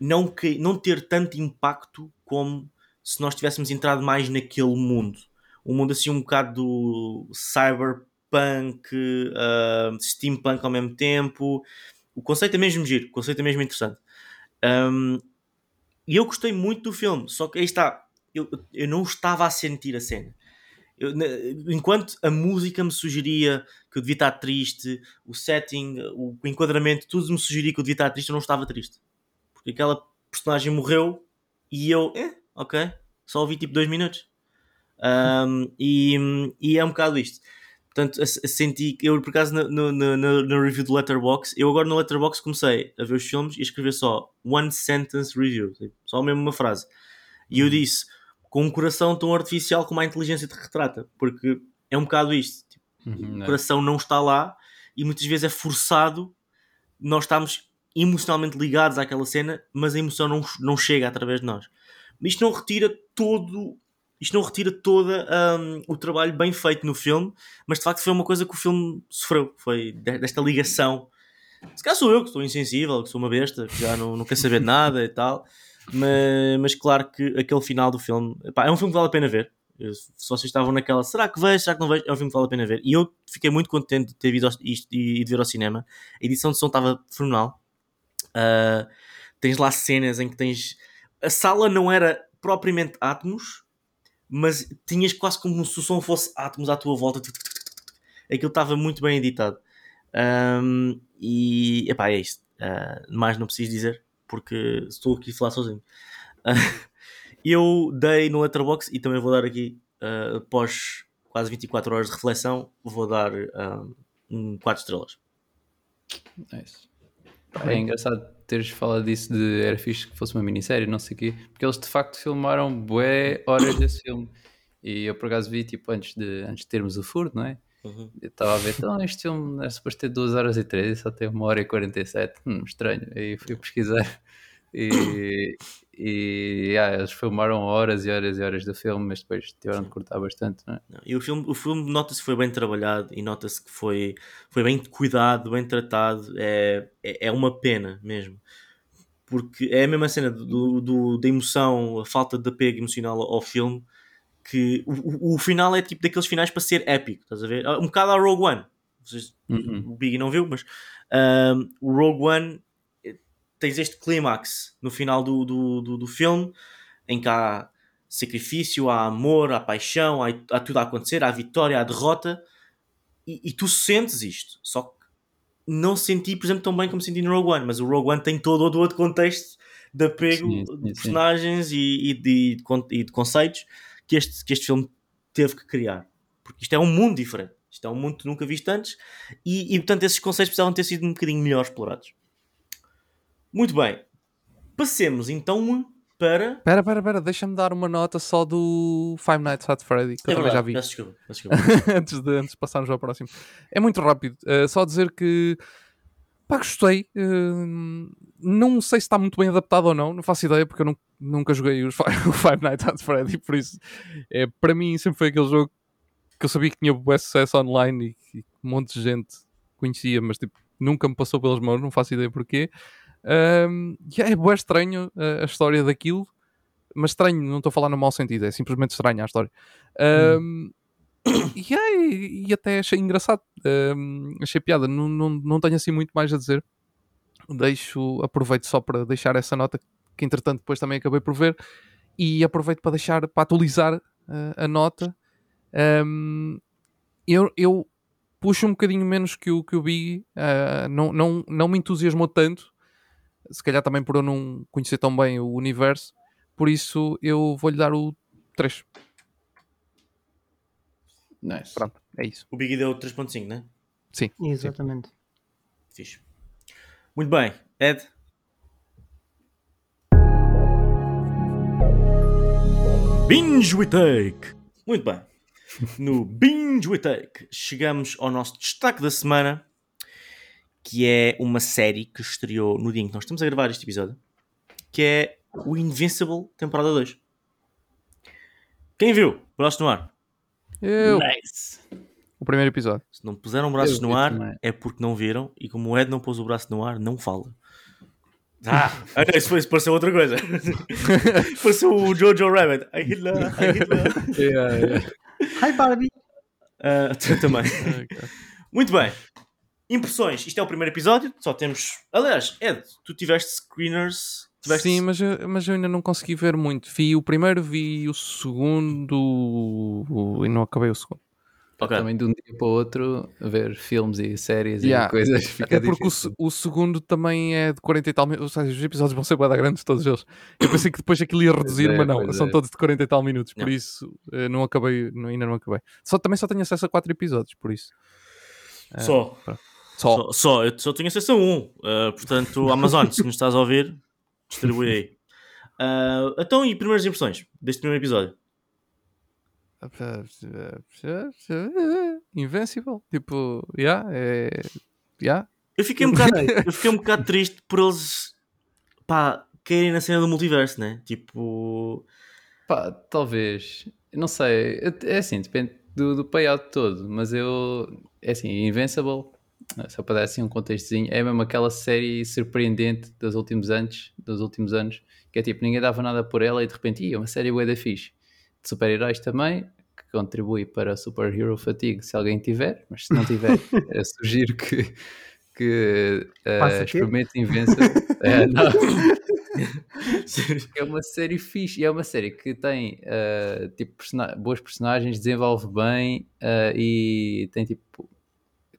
não, que, não ter tanto impacto como se nós tivéssemos entrado mais naquele mundo. Um mundo assim um bocado do cyberpunk, uh, steampunk ao mesmo tempo. O conceito é mesmo giro, o conceito é mesmo interessante. Um, e eu gostei muito do filme, só que aí está, eu, eu não estava a sentir a cena. Eu, enquanto a música me sugeria que eu devia estar triste, o setting, o, o enquadramento, tudo me sugeria que eu devia estar triste, eu não estava triste. Porque aquela personagem morreu e eu, eh, ok, só ouvi tipo dois minutos. Um, e, e é um bocado isto. Portanto, senti eu por acaso no, no, no, no review do Letterbox, eu agora no Letterbox comecei a ver os filmes e a escrever só one sentence review, tipo, só mesmo uma frase. E eu disse com um coração tão artificial como a inteligência te retrata, porque é um bocado isto. Tipo, uhum, o é. coração não está lá e muitas vezes é forçado nós estamos emocionalmente ligados àquela cena, mas a emoção não, não chega através de nós. Isto não retira todo isto não retira toda um, o trabalho bem feito no filme, mas de facto foi uma coisa que o filme sofreu, foi desta ligação. Se calhar sou eu que estou insensível, que sou uma besta, que já não, não quer saber nada e tal, mas, mas claro que aquele final do filme é um filme que vale a pena ver. Se vocês estavam naquela, será que vejo, será que não vejo? É um filme que vale a pena ver. E eu fiquei muito contente de ter visto isto e de ver ao cinema. A edição de som estava fenomenal. Uh, tens lá cenas em que tens. A sala não era propriamente átomos, mas tinhas quase como se o som fosse átomos à tua volta. Aquilo estava muito bem editado. Um, e epá, é isto. Uh, mais não preciso dizer, porque estou aqui a falar sozinho. Uh, eu dei no Letterboxd e também vou dar aqui, uh, após quase 24 horas de reflexão, vou dar um 4 estrelas. Nice. É engraçado teres falado disso de era fixe que fosse uma minissérie, não sei o quê, porque eles de facto filmaram bué horas desse filme. E eu por acaso vi, tipo, antes de, antes de termos o furo, não é? Uhum. Eu estava a ver, então este filme é suposto ter 2 horas e 3 e só tem 1 hora e 47. Hum, estranho. Aí fui pesquisar e, e yeah, eles filmaram horas e horas e horas do filme, mas depois tiveram de cortar bastante. Não é? E o filme, o filme nota-se que foi bem trabalhado e nota-se que foi, foi bem cuidado, bem tratado. É, é, é uma pena mesmo. Porque é a mesma cena do, do, da emoção, a falta de apego emocional ao filme. Que o, o final é tipo daqueles finais para ser épico, estás a ver? Um bocado a Rogue One. Vocês, uhum. O Biggie não viu, mas um, o Rogue One tens este clímax no final do, do, do, do, filme em que há sacrifício, há amor, há paixão, há, há tudo a acontecer, há vitória, há derrota e, e, tu sentes isto. Só que não senti, por exemplo, tão bem como senti no Rogue One, mas o Rogue One tem todo o outro contexto de apego sim, sim, de personagens e, e, de, e, de, conceitos que este, que este filme teve que criar. Porque isto é um mundo diferente. Isto é um mundo que nunca viste antes e, e portanto esses conceitos precisavam ter sido um bocadinho melhor explorados. Muito bem. Passemos então para. Espera, espera, espera, deixa-me dar uma nota só do Five Nights at Freddy, que é eu também já vi. Peço desculpa, peço desculpa. antes, de, antes de passarmos ao próximo. É muito rápido. Uh, só dizer que. Pá, gostei. Uh, não sei se está muito bem adaptado ou não, não faço ideia, porque eu não, nunca joguei os Five, o Five Nights at Freddy, por isso. É, para mim, sempre foi aquele jogo que eu sabia que tinha bom sucesso online e, e um monte de gente conhecia, mas tipo, nunca me passou pelas mãos, não faço ideia porquê. Um, yeah, é bem estranho uh, a história daquilo, mas estranho, não estou a falar no mau sentido, é simplesmente estranha a história. Um, hum. yeah, e, e, até achei engraçado, um, achei piada, não, não, não tenho assim muito mais a dizer. Deixo, aproveito só para deixar essa nota que entretanto depois também acabei por ver e aproveito para deixar para atualizar uh, a nota. Um, eu, eu puxo um bocadinho menos que o, que o Big, uh, não, não, não me entusiasmou tanto se calhar também por eu não conhecer tão bem o universo, por isso eu vou-lhe dar o 3. Nice. Pronto, é isso. O Big deu 3.5, né? Sim. Exatamente. Sim. Fixe. Muito bem, Ed. Binge We Take. Muito bem. No Binge We Take chegamos ao nosso destaque da semana que é uma série que estreou no dia em que nós estamos a gravar este episódio, que é o Invincible temporada 2. Quem viu? Braços no ar. Eu. Nice. O primeiro episódio. Se não puseram braços Eu no ar, também. é porque não viram. E como o Ed não pôs o braço no ar, não fala. Ah, ah isso, foi, isso pareceu outra coisa. pareceu o Jojo Rabbit. I Hitler, I Hitler. Yeah, yeah. Hi Barbie! Tu também. Muito bem. Impressões. Isto é o primeiro episódio. Só temos. Aliás, Ed, tu tiveste screeners. Tiveste... Sim, mas eu, mas eu ainda não consegui ver muito. Vi o primeiro, vi o segundo e não acabei o segundo. Ok. Também de um dia para o outro, ver filmes e séries Yeah. e coisas fica Até porque o, o segundo também é de 40 e tal minutos. Ou seja, os episódios vão ser bué da grandes, todos eles. Eu pensei que depois aquilo ia reduzir, é, mas não. São é. todos de 40 e tal minutos. Por Não. isso, eh, não acabei, não- ainda não acabei. Só, também só tenho acesso a 4 episódios, por isso. Eh, Só. Só. Só, só, eu só tenho acesso a um. Ah, portanto, Amazon, se nos estás a ouvir, distribui aí. Ah, então, e primeiras impressões deste primeiro episódio? Invincible. Tipo, yeah, é. Yeah. Eu fiquei um bocado, eu fiquei um bocado triste por eles pá, caírem na cena do multiverso, né? Tipo, Pá, talvez. Não sei. É assim, depende do, do payout todo. Mas eu. É assim, Invincible, só para dar assim um contextozinho, é mesmo aquela série surpreendente dos últimos anos, dos últimos anos, que é tipo, ninguém dava nada por ela e de repente, "Ih, é uma série bué da fixe. De super-heróis também, que contribui para a Super Hero Fatigue, se alguém tiver, mas se não tiver, eu sugiro que, que eh, Passa aqui? experimente Invincible. É, não. É uma série fixe e é uma série que tem eh, tipo, persona- boas personagens, desenvolve bem eh, e tem tipo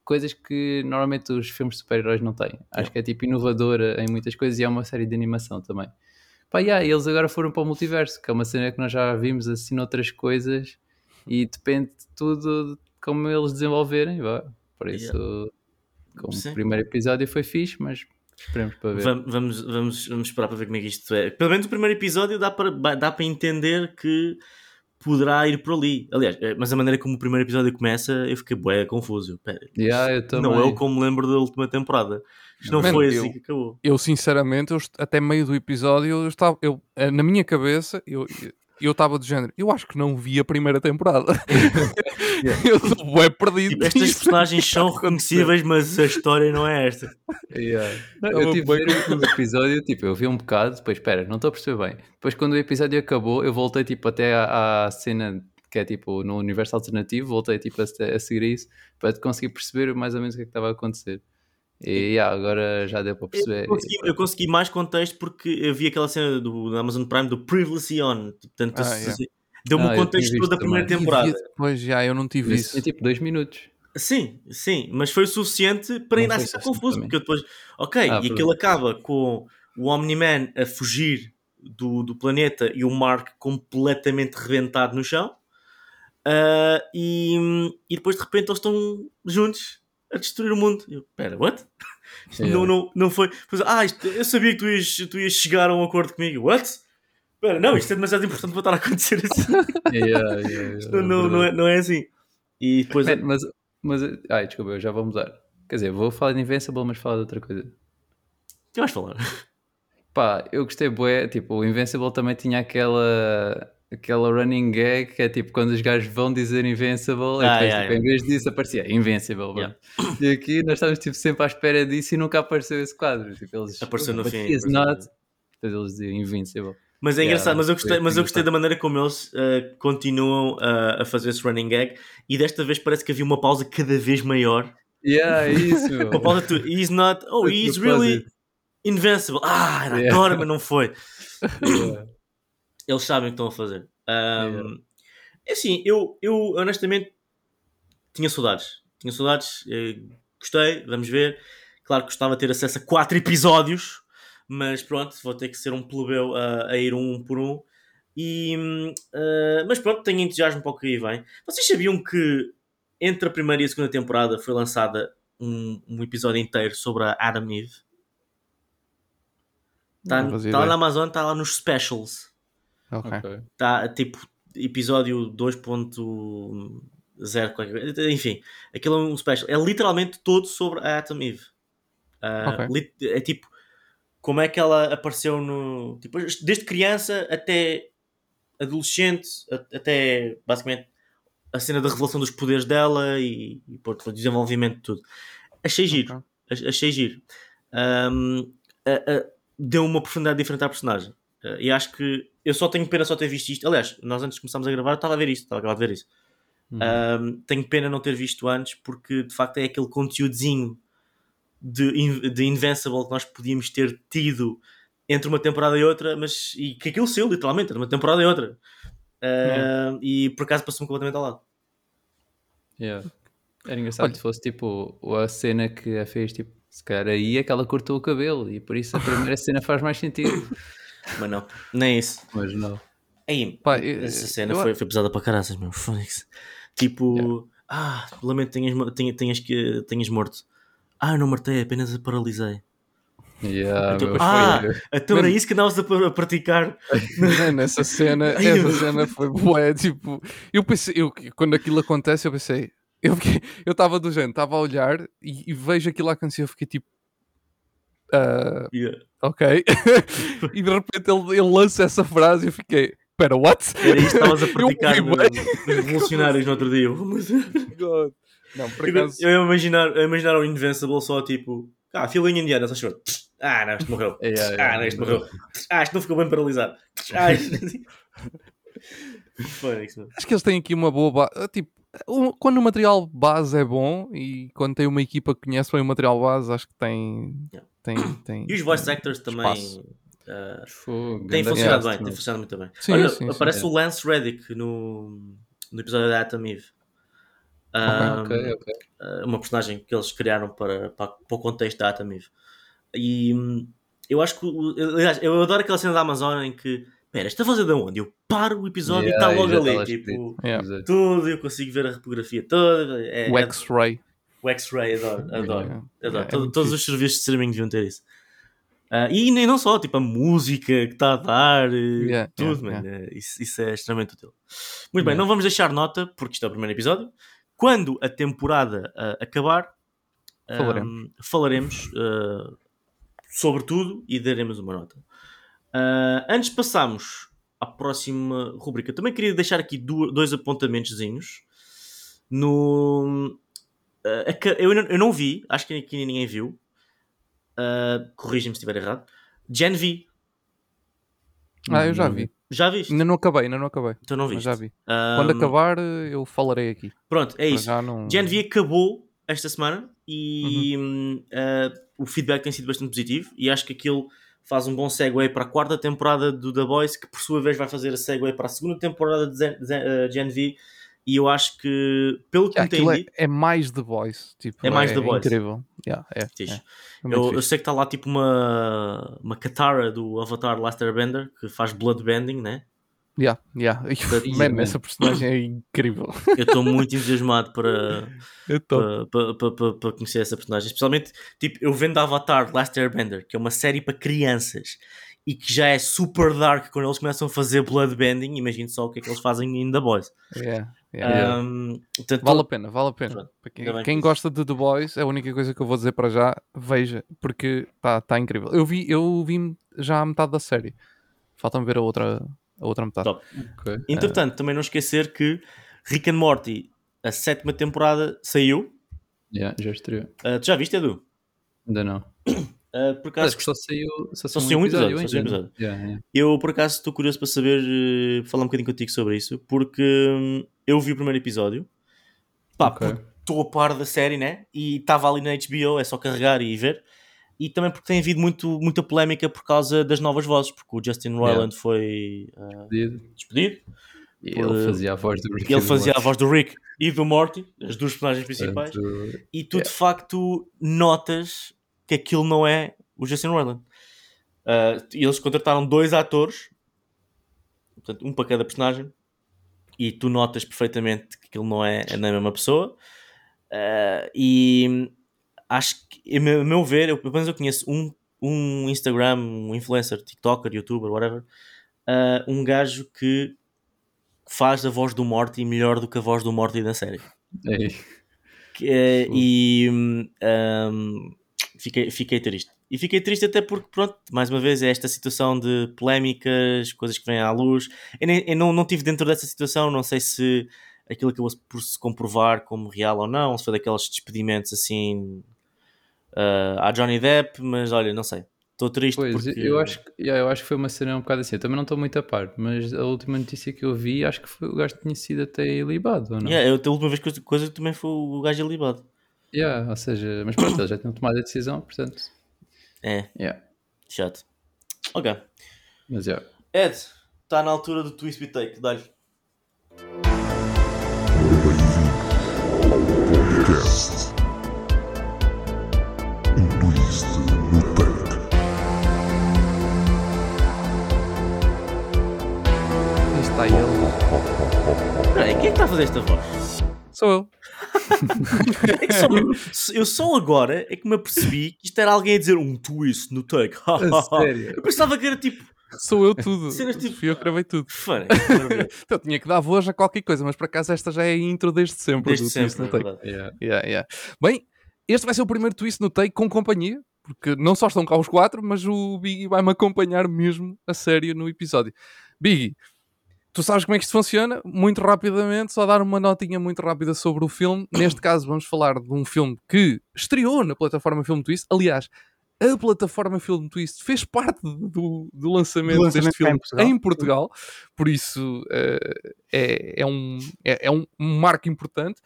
coisas que normalmente os filmes de super-heróis não têm. Acho que é tipo inovadora em muitas coisas e é uma série de animação também. Pá, yeah, eles agora foram para o multiverso, que é uma cena que nós já vimos assim noutras coisas e depende de tudo de como eles desenvolverem. Vá. Por isso, como Sim. o primeiro episódio foi fixe, mas esperemos para ver. vam- vamos, vamos, vamos esperar para ver como é que isto é. Pelo menos o primeiro episódio dá para, dá para entender que poderá ir por ali. Aliás, eh, mas a maneira como o primeiro episódio começa, eu fiquei bué confuso. Pera, Yeah, não é o como me lembro da última temporada. Isto não Mano, foi assim eu- que acabou. Eu, sinceramente, eu até meio do episódio, eu estava, eu, eh, na minha cabeça, eu eu estava do género, eu acho que não vi a primeira temporada. eu estou bem perdido. Tipo, estas personagens são reconhecíveis, mas a história não é esta. Yeah. Não, eu tive de o episódio, tipo, eu vi um bocado, depois, espera, não estou a perceber bem. Depois, quando o episódio acabou, eu voltei, tipo, até à, à cena que é, tipo, no universo alternativo, voltei, tipo, a, a seguir isso, para conseguir perceber mais ou menos o que é que estava a acontecer. E, yeah, agora já deu para perceber. Eu consegui, eu consegui mais contexto porque eu vi aquela cena do, da Amazon Prime do Previously On. Portanto, Ah, yeah. deu-me Ah, o eu contexto todo da primeira também. temporada. Pois, já, eu não tive Isso isso. tipo, dois minutos. Sim, sim, mas foi o suficiente para Não ainda assim estar suficiente confuso. mim. Porque eu depois, ok, Ah, e aquilo acaba com o Omni-Man a fugir do, do planeta e o Mark completamente reventado no chão. Ah, e, e depois de repente eles estão juntos a destruir o mundo. Eu, pera, what? Isto Yeah. não, não, não foi. Pois, ah, isto- eu sabia que tu ias, tu ias chegar a um acordo comigo. What? Pera, não, isto é demasiado importante para estar a acontecer assim. Yeah, yeah, Isto não, não, é, não é assim. E depois. Man, mas, mas, ai, desculpa, eu já vou mudar. Quer dizer, vou falar de Invincible, mas falar de outra coisa. O que vais falar? Pá, eu gostei bué, tipo, o Invincible também tinha aquela aquela running gag que é tipo quando os gajos vão dizer Invincible Ah, e depois, yeah, tipo, yeah. em vez disso aparecia Invincible Yeah. e aqui nós estávamos tipo, sempre à espera disso e nunca apareceu esse quadro tipo, eles, Apareceu no "But fim, is not." depois eles diziam Invincible Mas é Yeah, engraçado, mas eu gostei, mas eu gostei engraçado. da maneira como eles eh, continuam a- a fazer esse running gag e desta vez parece que havia uma pausa cada vez maior. yeah, é isso. Uma pausa to he's not, oh, he's really propósito. invincible. Ah, era Yeah. agora, mas não foi. Yeah. Eles sabem o que estão a fazer. Yeah. É assim, eu, eu honestamente tinha saudades. Tinha saudades, eh, gostei, vamos ver. Claro que gostava de ter acesso a quatro episódios, mas pronto, vou ter que ser um plebeu a, a ir um por um. E, ah, mas pronto, tenho entusiasmo para o que aí vem. Vocês sabiam que entre a primeira e a segunda temporada foi lançada um, um episódio inteiro sobre a Adam Eve? Está tá lá na Amazon, está lá nos specials. Ok. Está tipo episódio 2.0, qualquer coisa. enfim, aquilo é um special. É literalmente todo sobre a Atom Eve. Uh, okay. É tipo, como é que ela apareceu no. Tipo, desde criança até adolescente, até basicamente a cena da revelação dos poderes dela e, e pô, o desenvolvimento de tudo. Achei giro. Okay. Achei giro. Um, deu uma profundidade diferente à personagem. Uh, e acho que eu só tenho pena só ter visto isto. Aliás, nós antes de começarmos a gravar, estava a ver isto, estava a acabar de ver isso. Uhum. Um, tenho pena não ter visto antes, porque de facto é aquele conteúdozinho de, de Invincible que nós podíamos ter tido entre uma temporada e outra, mas e que aquilo saiu literalmente, entre uma temporada e outra. Uh, E por acaso passou-me completamente ao lado. Yeah. Era engraçado Olha. se fosse tipo a cena que a fez, tipo, se calhar aí é que ela cortou o cabelo e por isso a primeira cena faz mais sentido. Mas não, nem isso. Mas não. Aí, Pá, essa cena eu... foi, foi pesada para caraças, meu. Tipo, yeah. ah, lamento tenhas, tenhas, tenhas, que, tenhas morto. Ah, não matei, apenas a paralisei. Yeah, então, ah, então era isso que andavas a praticar. Nessa cena, essa cena foi boa. Tipo, eu pensei, eu, quando aquilo acontece, eu pensei, eu estava do género, estava a olhar e, e, vejo aquilo a acontecer, eu fiquei tipo. Uh, yeah. Ok. e de repente ele, ele lança essa frase e eu fiquei. Espera, what? Era isto que estavas a praticar nos revolucionários no outro dia. God. Não, por acaso... Eu ia imaginar, eu imaginar o Invincible só tipo. Ah, filinha indiana, só chegou. Ah, não, este morreu. É, é, é, ah, não, este morreu. Ah, este não ficou bem paralisado. Ah, este... Acho que eles têm aqui uma boa base. Ah, tipo, quando o material base é bom e quando tem uma equipa que conhece bem o material base, acho que tem. Yeah. Tem, tem e os voice actors também. Uh, tem funcionado bem, tem funcionado muito bem. Sim, Olha, sim, aparece sim, o Lance Reddick no, no episódio da Atom Eve. Um, okay, okay, uh, uma personagem que eles criaram para, para, para o contexto da Atom Eve. E hum, eu acho que, aliás, eu adoro aquela cena da Amazon em que, pera, está a fazer de onde? Eu paro o episódio yeah, e está logo ali, tipo, yeah. tudo, eu consigo ver a reprografia toda. É, o X-Ray. O X-Ray, adoro, adoro. Adoro. É Todo, todos os serviços de streaming deviam ter isso. Uh, e nem não só, tipo a música que está a dar, yeah, tudo, yeah, yeah. Isso, isso, é extremamente útil. Muito bem, não vamos deixar nota, porque isto é o primeiro episódio. Quando a temporada uh, acabar, falaremos, um, falaremos uh, sobre tudo e daremos uma nota. Antes de passarmos à próxima rubrica, também queria deixar aqui dois apontamentozinhos. No, uh, eu, não, eu não vi, acho que aqui ninguém viu. Uh, Corrija-me se estiver errado. Gen V. Ah, eu já vi. Já viste? Ainda não acabei, ainda não acabei. Então não viste. Mas já vi. Um... Quando acabar, eu falarei aqui. Pronto, é isso. Não... Gen V acabou esta semana e uhum. uh, o feedback tem sido bastante positivo e acho que aquilo faz um bom segue para a quarta temporada do The Boys, que por sua vez vai fazer a segue para a segunda temporada de eh, Gen V. E eu acho que, pelo que yeah, entendi. É, é, mais The Boys. Tipo, é mais é, The Boys. incrível. Yeah, é, é, é eu, eu, sei que está lá tipo uma, uma Katara do Avatar Last Airbender que faz bloodbending, né? Yeah, yeah. Man, essa personagem é incrível. Eu estou muito entusiasmado para, para, para, para, para, conhecer essa personagem. Especialmente, tipo, eu vendo Avatar Last Airbender, que é uma série para crianças e que já é super dark quando eles começam a fazer bloodbending. Imagine só o que é que eles fazem em The Boys. Yeah, yeah, um, portanto, vale a pena, vale a pena. quem, quem gosta de The Boys, é a única coisa que eu vou dizer para já, veja, porque está tá incrível. Eu vi, eu vi já a metade da série. Falta-me ver a outra, a outra metade. Okay. Entretanto, uh... também não esquecer que Rick and Morty, a sétima temporada, saiu. Yeah, já estreou. Uh, tu já viste, Edu? Ainda não. Uh, por acaso, Acho que só saiu, só só saiu um episódio. episódio, só um episódio. Yeah, yeah. Eu, por acaso, estou curioso para saber, uh, falar um bocadinho contigo sobre isso, porque um, eu vi o primeiro episódio. Pá, okay. estou a par da série, né? E estava ali na HBO, é só carregar e ver e também porque tem havido muito, muita polémica por causa das novas vozes, porque o Justin Roiland yeah. foi uh, despedido. despedido por, ele fazia a voz do Rick. Ele fazia a voz do Rick e do Morty, as duas personagens principais, Portanto, e tu yeah. de facto notas que aquilo não é o Justin Roiland. Uh, eles contrataram dois atores, portanto, um para cada personagem, e tu notas perfeitamente que aquilo não é, é a mesma pessoa. Uh, e acho que, a meu, ver, eu, pelo menos eu conheço um, um Instagram, um influencer, TikToker, YouTuber, whatever, uh, um gajo que faz a voz do Morty melhor do que a voz do Morty na série. Ei. Que, uh, e um, fiquei, fiquei triste. E fiquei triste até porque, pronto, mais uma vez, é esta situação de polémicas, coisas que vêm à luz. Eu, nem, eu não, não tive dentro dessa situação, não sei se aquilo acabou por se comprovar como real ou não, se foi daqueles despedimentos assim uh, à Johnny Depp, mas olha, não sei. Estou triste pois, porque... eu acho, que, yeah, eu acho que foi uma cena um bocado assim. Eu também não estou muito a par, mas a última notícia que eu vi, acho que foi, o gajo tinha sido até ilibado, ou não? Yeah, eu, a última vez que coisa também foi o gajo ilibado. Yeah, ou seja, mas pronto, eles já tinham tomado a decisão, portanto. É. Yeah. Chato. Ok. Mas yeah. Ed, está na altura do twist be take, dá-lhe. Está ele. Peraí, quem é que está a fazer esta voz? Sou eu. É que só, eu só agora é que me apercebi que isto era alguém a dizer um twist no take. Sério? eu pensava que era tipo. Sou eu tudo. Cenas tipo- Fui eu que gravei tudo. Fã, Eu tinha que dar voz a qualquer coisa, mas por acaso esta já é a intro desde sempre. Desde do Twist sempre, no é Take. verdade. Yeah. Yeah, yeah. Bem, este vai ser o primeiro twist no take com companhia, porque não só estão cá os quatro, mas o Biggie vai-me acompanhar mesmo a sério no episódio. Biggie, tu sabes como é que isto funciona? Muito rapidamente, só dar uma notinha muito rápida sobre o filme. Neste caso, vamos falar de um filme que estreou na plataforma Film Twist. Aliás, a plataforma Film Twist fez parte do, do lançamento, Do lançamento deste filme em Portugal. em Portugal, por isso eh, é, é, um, é, é um marco importante.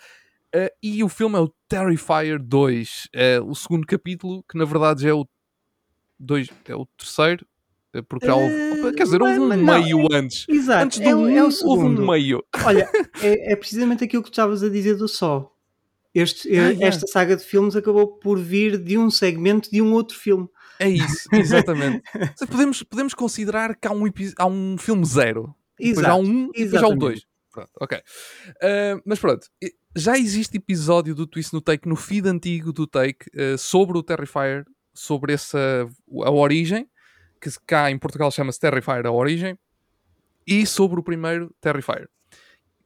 Uh, e o filme é o Terrifier 2, uh, o segundo capítulo, que na verdade já é o, dois, é o terceiro, uh, porque já houve, Eh, quer dizer, houve um não, meio antes. Exato, Antes do é, o- um, é houve segundo. um meio. Olha, é, é precisamente aquilo que tu estavas a dizer do Só. Este, Ah, yeah. Esta saga de filmes acabou por vir de um segmento de um outro filme. É isso, exatamente. Podemos, podemos considerar que há um, há um filme zero. Depois há Exato. um e depois há o exatamente. dois. Pronto, ok. Uh, mas pronto, já existe episódio do Twist no Take, no feed antigo do Take, uh, sobre o Terrifier, sobre essa, a origem, que cá em Portugal chama-se Terrifier a origem, e sobre o primeiro Terrifier,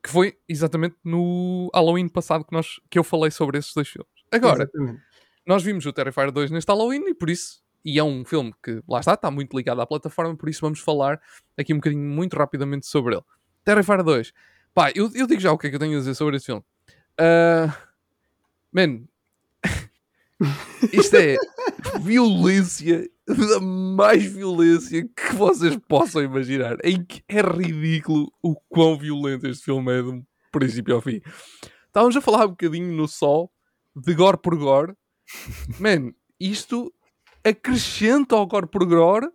que foi exatamente no Halloween passado que, nós, que eu falei sobre esses dois filmes. Agora, Exatamente. nós vimos o Terrifier 2 neste Halloween e por isso, e é um filme que, lá está, está muito ligado à plataforma, por isso vamos falar aqui um bocadinho muito rapidamente sobre ele. Terrifier 2. Pá, eu, eu digo já o que é que eu tenho a dizer sobre este filme. Uh, man, isto é violência, da mais violência que vocês possam imaginar. Em que é ridículo o quão violento este filme é um princípio ao fim. Estávamos a falar um bocadinho no sol de gore por gore. Man, isto acrescenta ao gore por gore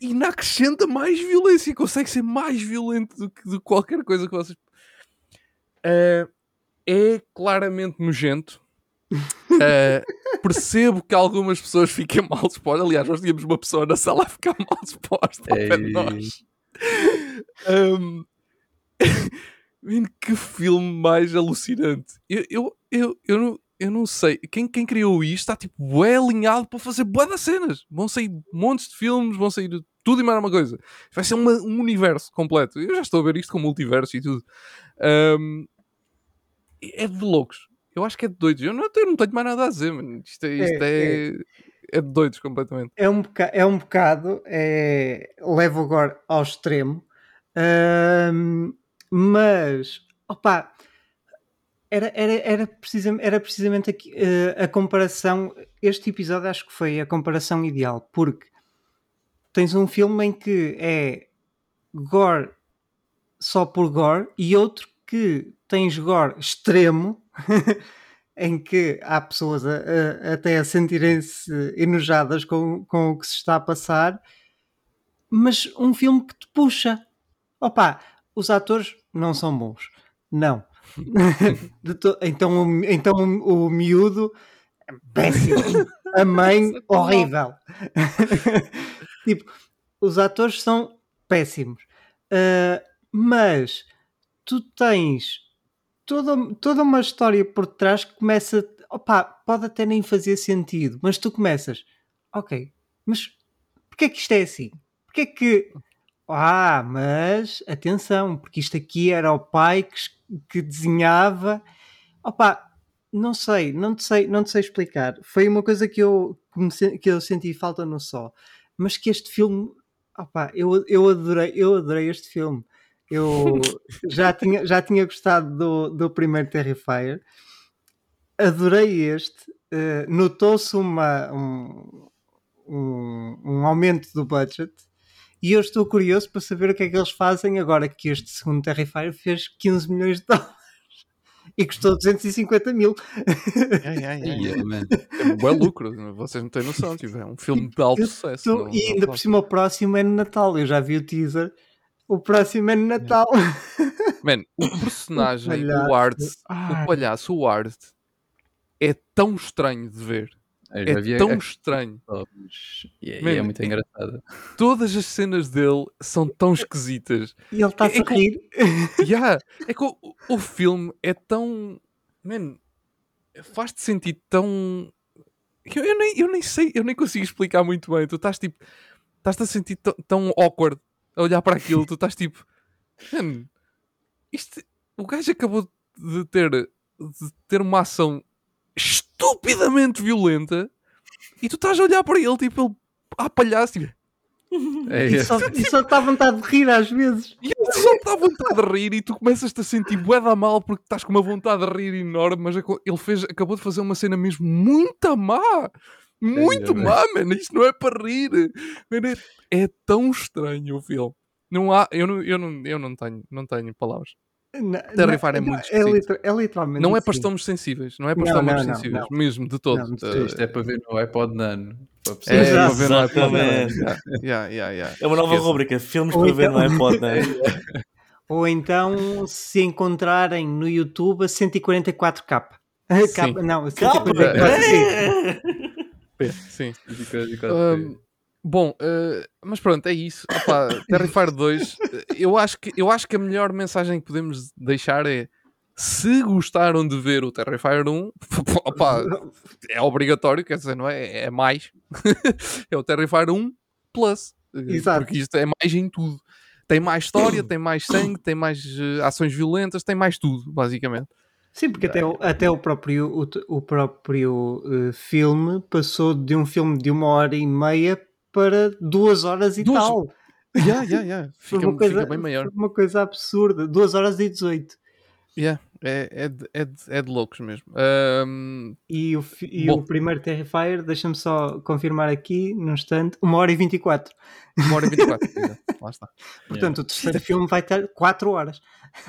e ainda acrescenta mais violência. Consegue ser mais violento do que de qualquer coisa que vocês. Eh, é claramente nojento. Eh, percebo que algumas pessoas fiquem mal dispostas. Aliás, nós tínhamos uma pessoa na sala a ficar mal disposta ao pé de nós. Um, que filme mais alucinante. Eu, eu, eu, eu, não, eu não sei. Quem, quem criou isto está tipo é alinhado para fazer boas cenas. Vão sair montes de filmes, vão sair tudo e mais uma coisa. Vai ser uma- um universo completo. Eu já estou a ver isto como multiverso e tudo. Um, é de loucos. Eu acho que é de doidos. Eu não, eu não tenho mais nada a dizer, mano. Isto é, isto É, é, é de doidos completamente. É um bocado, é um bocado é, leva agora ao extremo, mas opa, era, era, era, precisamente, era precisamente aqui, eh, a comparação. Este episódio acho que foi a comparação ideal, porque tens um filme em que é gore só por gore e outro que tens gore extremo. em que há pessoas a- a- até a sentirem-se enojadas com, com o que se está a passar, mas um filme que te puxa. Opa, os atores não são bons. Não. To- então, o- então o, o miúdo é péssimo. A mãe, horrível. tipo, os atores são péssimos. Ah, mas tu tens toda, toda uma história por trás que começa. Opa, pode até nem fazer sentido, mas tu começas, ok, mas porquê é que isto é assim? Porquê é que. Ah, mas atenção, porque isto aqui era o pai que, que desenhava. Opa, não sei, não te sei, não te sei explicar. Foi uma coisa que eu, que, me, que eu senti falta no Só, mas que este filme, opa, eu, eu, adorei, eu adorei este filme. Eu já tinha, já tinha gostado do, do primeiro Terrifier, adorei este. Uh, Notou-se uma, um, um, um aumento do budget e eu estou curioso para saber o que é que eles fazem agora que este segundo Terrifier fez 15 milhões de dólares e custou 250 mil. Ai, ai, ai. é um bom lucro, vocês não têm noção. Tipo, é um filme de alto sucesso. Não, e ainda por cima, o próximo é no Natal. Eu já vi o teaser. O próximo é no Natal. Man, o personagem, o, o Art, o palhaço, o Art, é tão estranho de ver. É tão a... estranho. E é, Man, é muito engraçado. Todas as cenas dele são tão esquisitas. E ele está-se é, é a rir. Yeah, é que o, o filme é tão. Man, faz-te sentir tão. Eu, eu, nem, eu nem sei, eu nem consigo explicar muito bem. Tu estás tipo. Estás-te a sentir tão awkward a olhar para aquilo. tu estás tipo. Man, isto, o gajo acabou de ter, de ter uma ação estupidamente violenta e tu estás a olhar para ele, tipo, ele a palhaço, tipo, é e, só, e só está à vontade de rir às vezes. E ele só está à vontade de rir e tu começas-te a sentir bué da mal porque estás com uma vontade de rir enorme, mas ele fez, acabou de fazer uma cena mesmo muito má. Muito é, má, mano. Isto não é para rir. Man, é, é, tão estranho o filme. Não há, eu não, eu não, eu não tenho, não tenho palavras. Terrifier é muito é, é, literalmente Não é para estamos sensíveis, não é para estamos sensíveis, não, mesmo, de todo. Não, uh, isto é para ver no iPod Nano. É, é para ver no iPod Nano. Yeah, yeah, yeah, É uma nova rubrica, filmes Ou para então... ver no iPod Nano. Ou então se encontrarem no YouTube a 144k. Sim. Não, 144 sim. 144, um, Bom, uh, mas pronto, é isso. Opa, Terrifier 2, eh, eu acho, que, eu acho que a melhor mensagem que podemos deixar é se gostaram de ver o Terrifier 1, opa, é obrigatório, quer dizer, não é? É mais. é o Terrifier 1 Plus. Eh, Exato. Porque isto é mais em tudo. Tem mais história, tem mais sangue, tem mais uh, ações violentas, tem mais tudo, basicamente. Sim, porque até, o, até o próprio, o, o próprio uh, filme passou de um filme de uma hora e meia para duas horas e duas... tal. Yeah, yeah, yeah. Fica, uma coisa, fica bem maior. Uma coisa absurda. duas horas e 18. Yeah, é, é, de, é, de, é de loucos mesmo. Um... E, o, e o primeiro Terrifier, deixa-me só confirmar aqui, num instante, uma hora e 24. Uma hora e 24, lá está. Portanto, yeah. o terceiro filme vai ter 4 horas.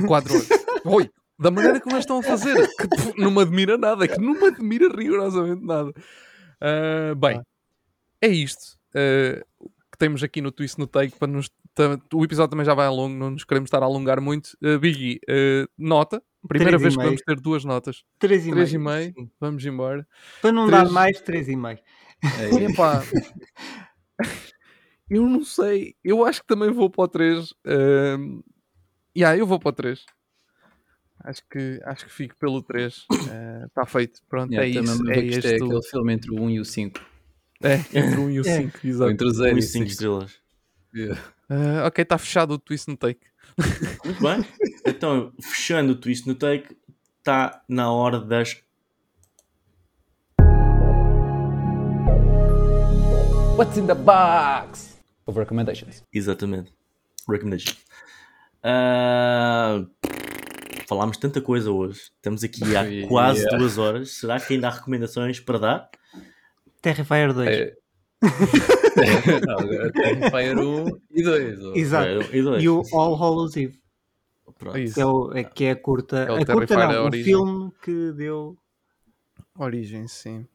4 horas. Oi, da maneira como eles estão a fazer, que não me admira nada, que não me admira rigorosamente nada. Uh, bem, é isto uh, que temos aqui no Twist no Take para nos. O episódio também já vai a longo, não nos queremos estar a alongar muito. Uh, Biggie, uh, nota. Primeira vez que vamos ter duas notas. 3 e, três e meio. Vamos embora. Para não três... dar mais, 3 e meio. É, epá, eu não sei. Eu acho que também vou para o 3. Uh, yeah, eu vou para o 3. Acho que, acho que fico pelo 3. Está uh, feito. Pronto, yeah, é isso. É, este é aquele filme entre o 1 e o 5. É, entre o 1 e o 5, é. exato. Entre o 0 e 5 estrelas. Yeah. Uh, ok, está fechado o twist no take. Muito bem. Então, fechando o twist no take, está na hora das. What's in the box? Of recommendations. Exatamente. Recommendations. Uh, falámos tanta coisa hoje. Estamos aqui há quase yeah. duas horas. Será que ainda há recomendações para dar? Terrifier 2. É... não, Terrifier 1 e 2. Exato. É, e, dois. e o All Hallows Eve. Pronto. Que, é o, é, que é a curta. É a curta não, o filme que deu. Origem, sim.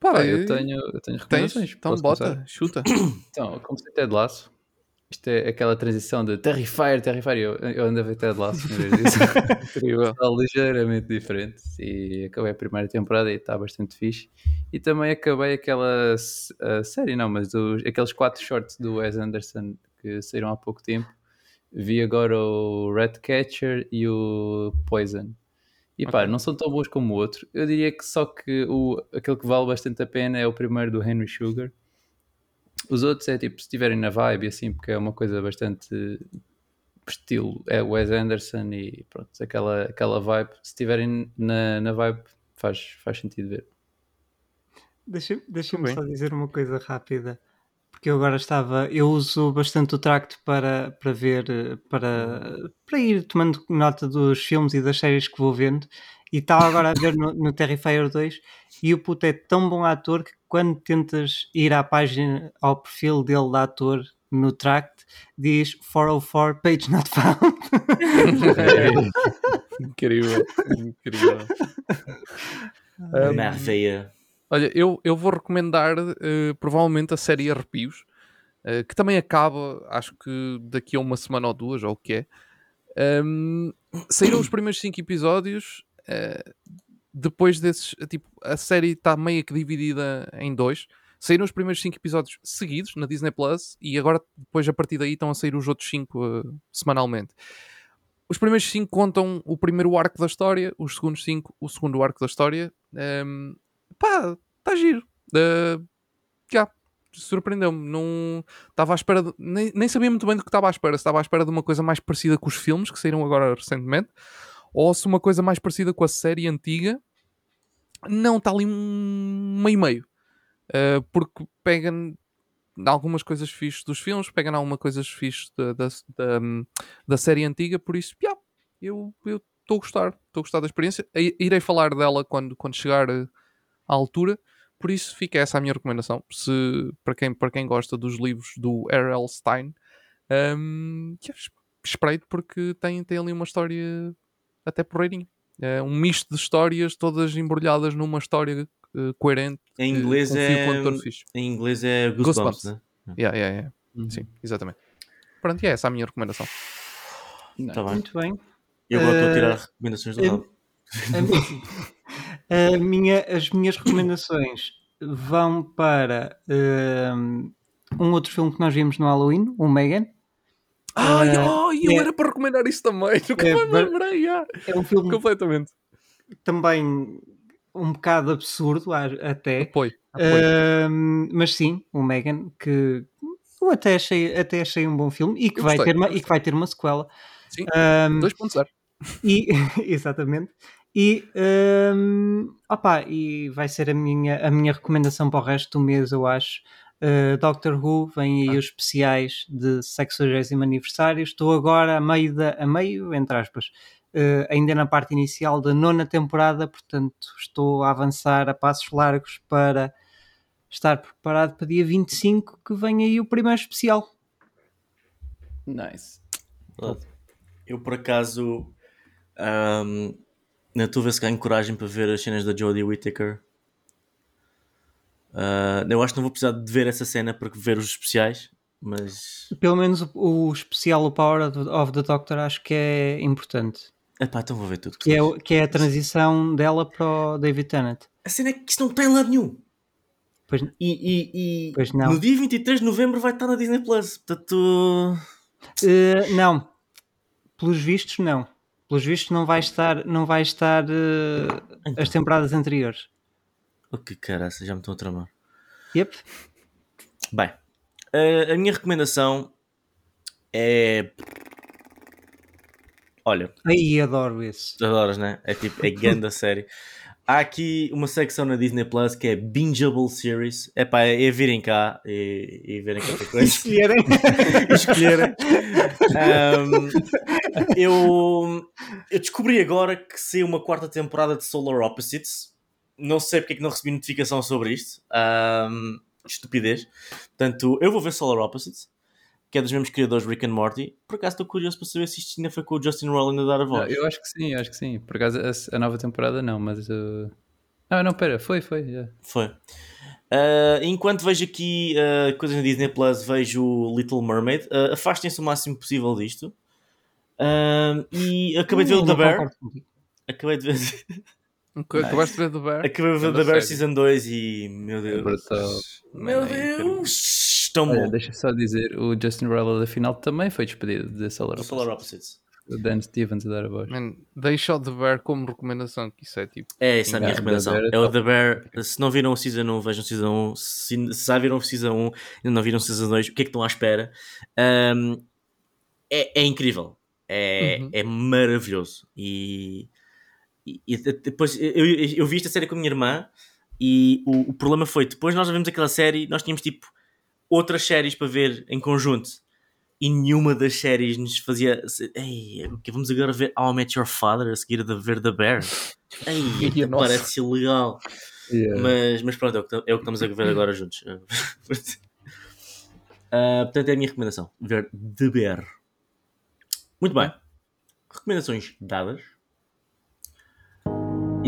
Pá, eu tenho, eu tenho recomendações. Tens? Então bota, começar? chuta. Então, comecei Ted Laço. Isto é aquela transição de Terrifier, Terrifier. Eu, eu ando a ver Ted Lasso, está ligeiramente diferente. E acabei a primeira temporada e está bastante fixe. E também acabei aquela série, não, mas aqueles quatro shorts do Wes Anderson que saíram há pouco tempo. Vi agora o Catcher e o Poison. E pá, okay. não são tão bons como o outro. Eu diria que só que o, aquele que vale bastante a pena é o primeiro do Henry Sugar os outros é tipo, se estiverem na vibe assim, porque é uma coisa bastante estilo, é Wes Anderson e pronto, aquela, aquela vibe, se estiverem na, na vibe faz, faz sentido ver. Deixa-me deixa só dizer uma coisa rápida. Porque eu agora estava. Eu uso bastante o tracto para, para ver. Para, para ir tomando nota dos filmes e das séries que vou vendo. E estava agora a ver no, no Terrifier 2. E o puto é tão bom ator que quando tentas ir à página, ao perfil dele de ator no tract, diz 404 page not found. incrível, incrível. Um, Maravilha. Olha, eu, eu vou recomendar uh, provavelmente a série Arrepios, uh, que também acaba, acho que daqui a uma semana ou duas, ou o que é. Um, saíram os primeiros cinco episódios. Uh, depois desses, tipo, a série está meio que dividida em dois. Saíram os primeiros cinco episódios seguidos na Disney Plus e agora, depois, a partir daí, estão a sair os outros cinco semanalmente. Os primeiros cinco contam o primeiro arco da história, os segundos cinco, o segundo arco da história. Um, pá, está giro. Uh, já, surpreendeu-me. Não estava à espera, de, nem, nem sabia muito bem do que estava à espera. Estava à espera de uma coisa mais parecida com os filmes que saíram agora recentemente, ou se uma coisa mais parecida com a série antiga. Não, está ali um meio meio. Uh, porque pega algumas coisas fixas dos filmes, pega algumas coisas fixas da, da, da, da, série antiga, por isso, yeah, eu estou a gostar, estou a gostar da experiência. Irei falar dela quando, quando chegar à altura. Por isso fica essa a minha recomendação. Se, para, quem, para quem gosta dos livros do R.L. Stein, um, espreite porque tem, tem ali uma história até porreirinha. É um misto de histórias, todas embrulhadas numa história uh, coerente. Em inglês, é, em inglês é Goosebumps, Goosebumps. né? Yeah, yeah, yeah. Uhum. Sim, exatamente. Pronto, e é essa a minha recomendação. Tá bem. Muito bem. Eu agora estou a tirar uh, recomendações do lado. A minha, as minhas recomendações vão para uh, um outro filme que nós vimos no Halloween, o Megan. Ai, uh, oh, eu é, era para recomendar isso também, nunca é, me lembrei. Yeah. É um filme completamente também um bocado absurdo, até. Apoio. apoio. Uh, mas sim, o Megan, que eu até achei, até achei um bom filme e que, vai ter, uma, e que vai ter uma sequela. Sim, um, 2.0. E, exatamente. E, um, opa, e vai ser a minha, a minha recomendação para o resto do mês, eu acho. Uh, Doctor Who, vem aí ah. os especiais de 60 aniversário. Estou agora a meio, da, a meio entre aspas, uh, ainda na parte inicial da nona temporada, portanto estou a avançar a passos largos para estar preparado para dia 25, que vem aí o primeiro especial. Nice. Eu por acaso um, estou a ver se ganho coragem para ver as cenas da Jodie Whittaker. Uh, eu acho que não vou precisar de ver essa cena para ver os especiais, mas. Pelo menos o, o especial, o Power of the Doctor, acho que é importante. Epá, então vou ver tudo. Que, que é, que é a transição dela para o David Tennant. A cena é que isto não tem lado nenhum. Pois, e, e, e pois no dia 23 de novembro vai estar na Disney Plus. Portanto. Uh, não. Pelos vistos, não pelos vistos não vai estar, não vai estar uh, então. as temporadas anteriores. O que caraça, já me estão a tramar. Yep. Bem, uh, a minha recomendação é. Olha. Aí adoro isso. Adoras, né? É tipo, é grande a série. Há aqui uma secção na Disney Plus que é Bingeable Series. É pá, é virem cá e, e verem qualquer coisa. Escolherem. Escolherem. Um, eu, eu descobri agora que saiu uma quarta temporada de Solar Opposites. Não sei porque é que não recebi notificação sobre isto. Um, estupidez. Portanto, eu vou ver Solar Opposites que é dos mesmos criadores Rick and Morty. Por acaso estou curioso para saber se isto ainda foi com o Justin Roiland a dar a voz. Não, eu acho que sim, acho que sim. Por acaso a, a nova temporada não, mas. Uh... Ah, não, pera, foi, foi. Yeah. Foi. Uh, enquanto vejo aqui uh, coisas na Disney Plus, vejo Little Mermaid. Uh, Afastem-se o máximo possível disto. e acabei de ver o The Bear. Acabei de ver. Acabaste de ver The Bear? Acabei de ver The Bear Season 2 e. Meu Deus. É meu Deus! tão Olha, bom. Deixa só dizer, o Justin Roiland afinal também foi despedido de Solar Opposites. Solar Opposites. O Dan Stevens a dar a voz. Man, deixa o The Bear como recomendação, que isso é tipo. É, essa é a minha recomendação. É o The Bear. Se não viram o Season 1, vejam o Season 1. Se, se já viram o Season 1 e não viram o Season 2, o que é que estão à espera? Um, é, é, incrível. É, uhum. é maravilhoso. E, e, e depois eu, eu vi esta série com a minha irmã E o, o problema foi, depois nós vimos aquela série, nós tínhamos tipo outras séries para ver em conjunto. E nenhuma das séries nos fazia. Ei, vamos agora ver How I Met Your Father a seguir a ver The Bear. Ei, parece ilegal. Yeah. Mas, mas pronto, é o, que, é o que estamos a ver agora juntos. uh, portanto, é a minha recomendação: ver The Bear. Muito bem. Recomendações dadas.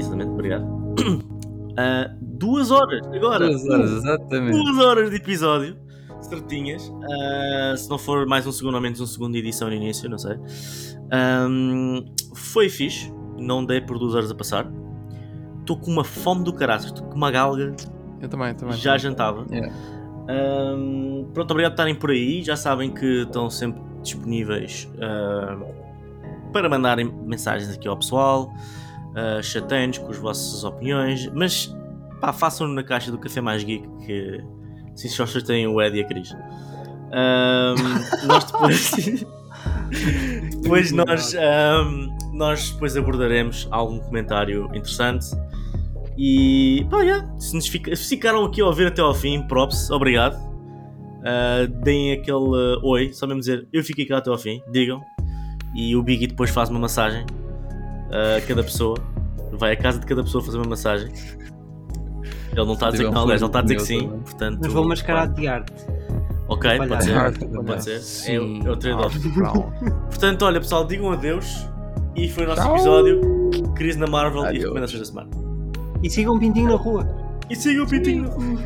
Exatamente, obrigado. Uh, duas horas agora. Duas horas, exatamente. Duas horas de episódio. Certinhas. Uh, se não for mais um segundo ou menos um segundo de edição no início, não sei. Um, foi fixe. Não dei por duas horas a passar. Estou com uma fome do caralho. Estou com uma galga. Eu também, também. Já jantava. Yeah. Um, pronto, obrigado por estarem por aí. Já sabem que estão sempre disponíveis uh, para mandarem mensagens aqui ao pessoal. Uh, Chateiem-nos com as vossas opiniões, mas pá, façam-no na caixa do Café Mais Geek que se só têm o Ed e a Cris. Um, nós depois. depois nós, um, nós depois abordaremos algum comentário interessante. E pá, yeah, se, nos fica, se ficaram aqui a ouvir até ao fim, props, obrigado. Uh, deem aquele uh, oi, só mesmo dizer eu fiquei cá até ao fim, digam. E o Biggie depois faz uma massagem a cada pessoa. Vai à casa de cada pessoa fazer uma massagem. Ele não está a dizer que não, aliás, ele está a dizer que sim. Portanto, Mas vou mascarar de arte. Ok, pode ser. Pode ser. É o, é o trade-off. Portanto, olha pessoal, digam adeus. E foi o nosso Tchau. episódio. Crise na Marvel adeus. e recomendações da semana. E sigam o Pintinho na rua. E sigam o Pintinho na rua.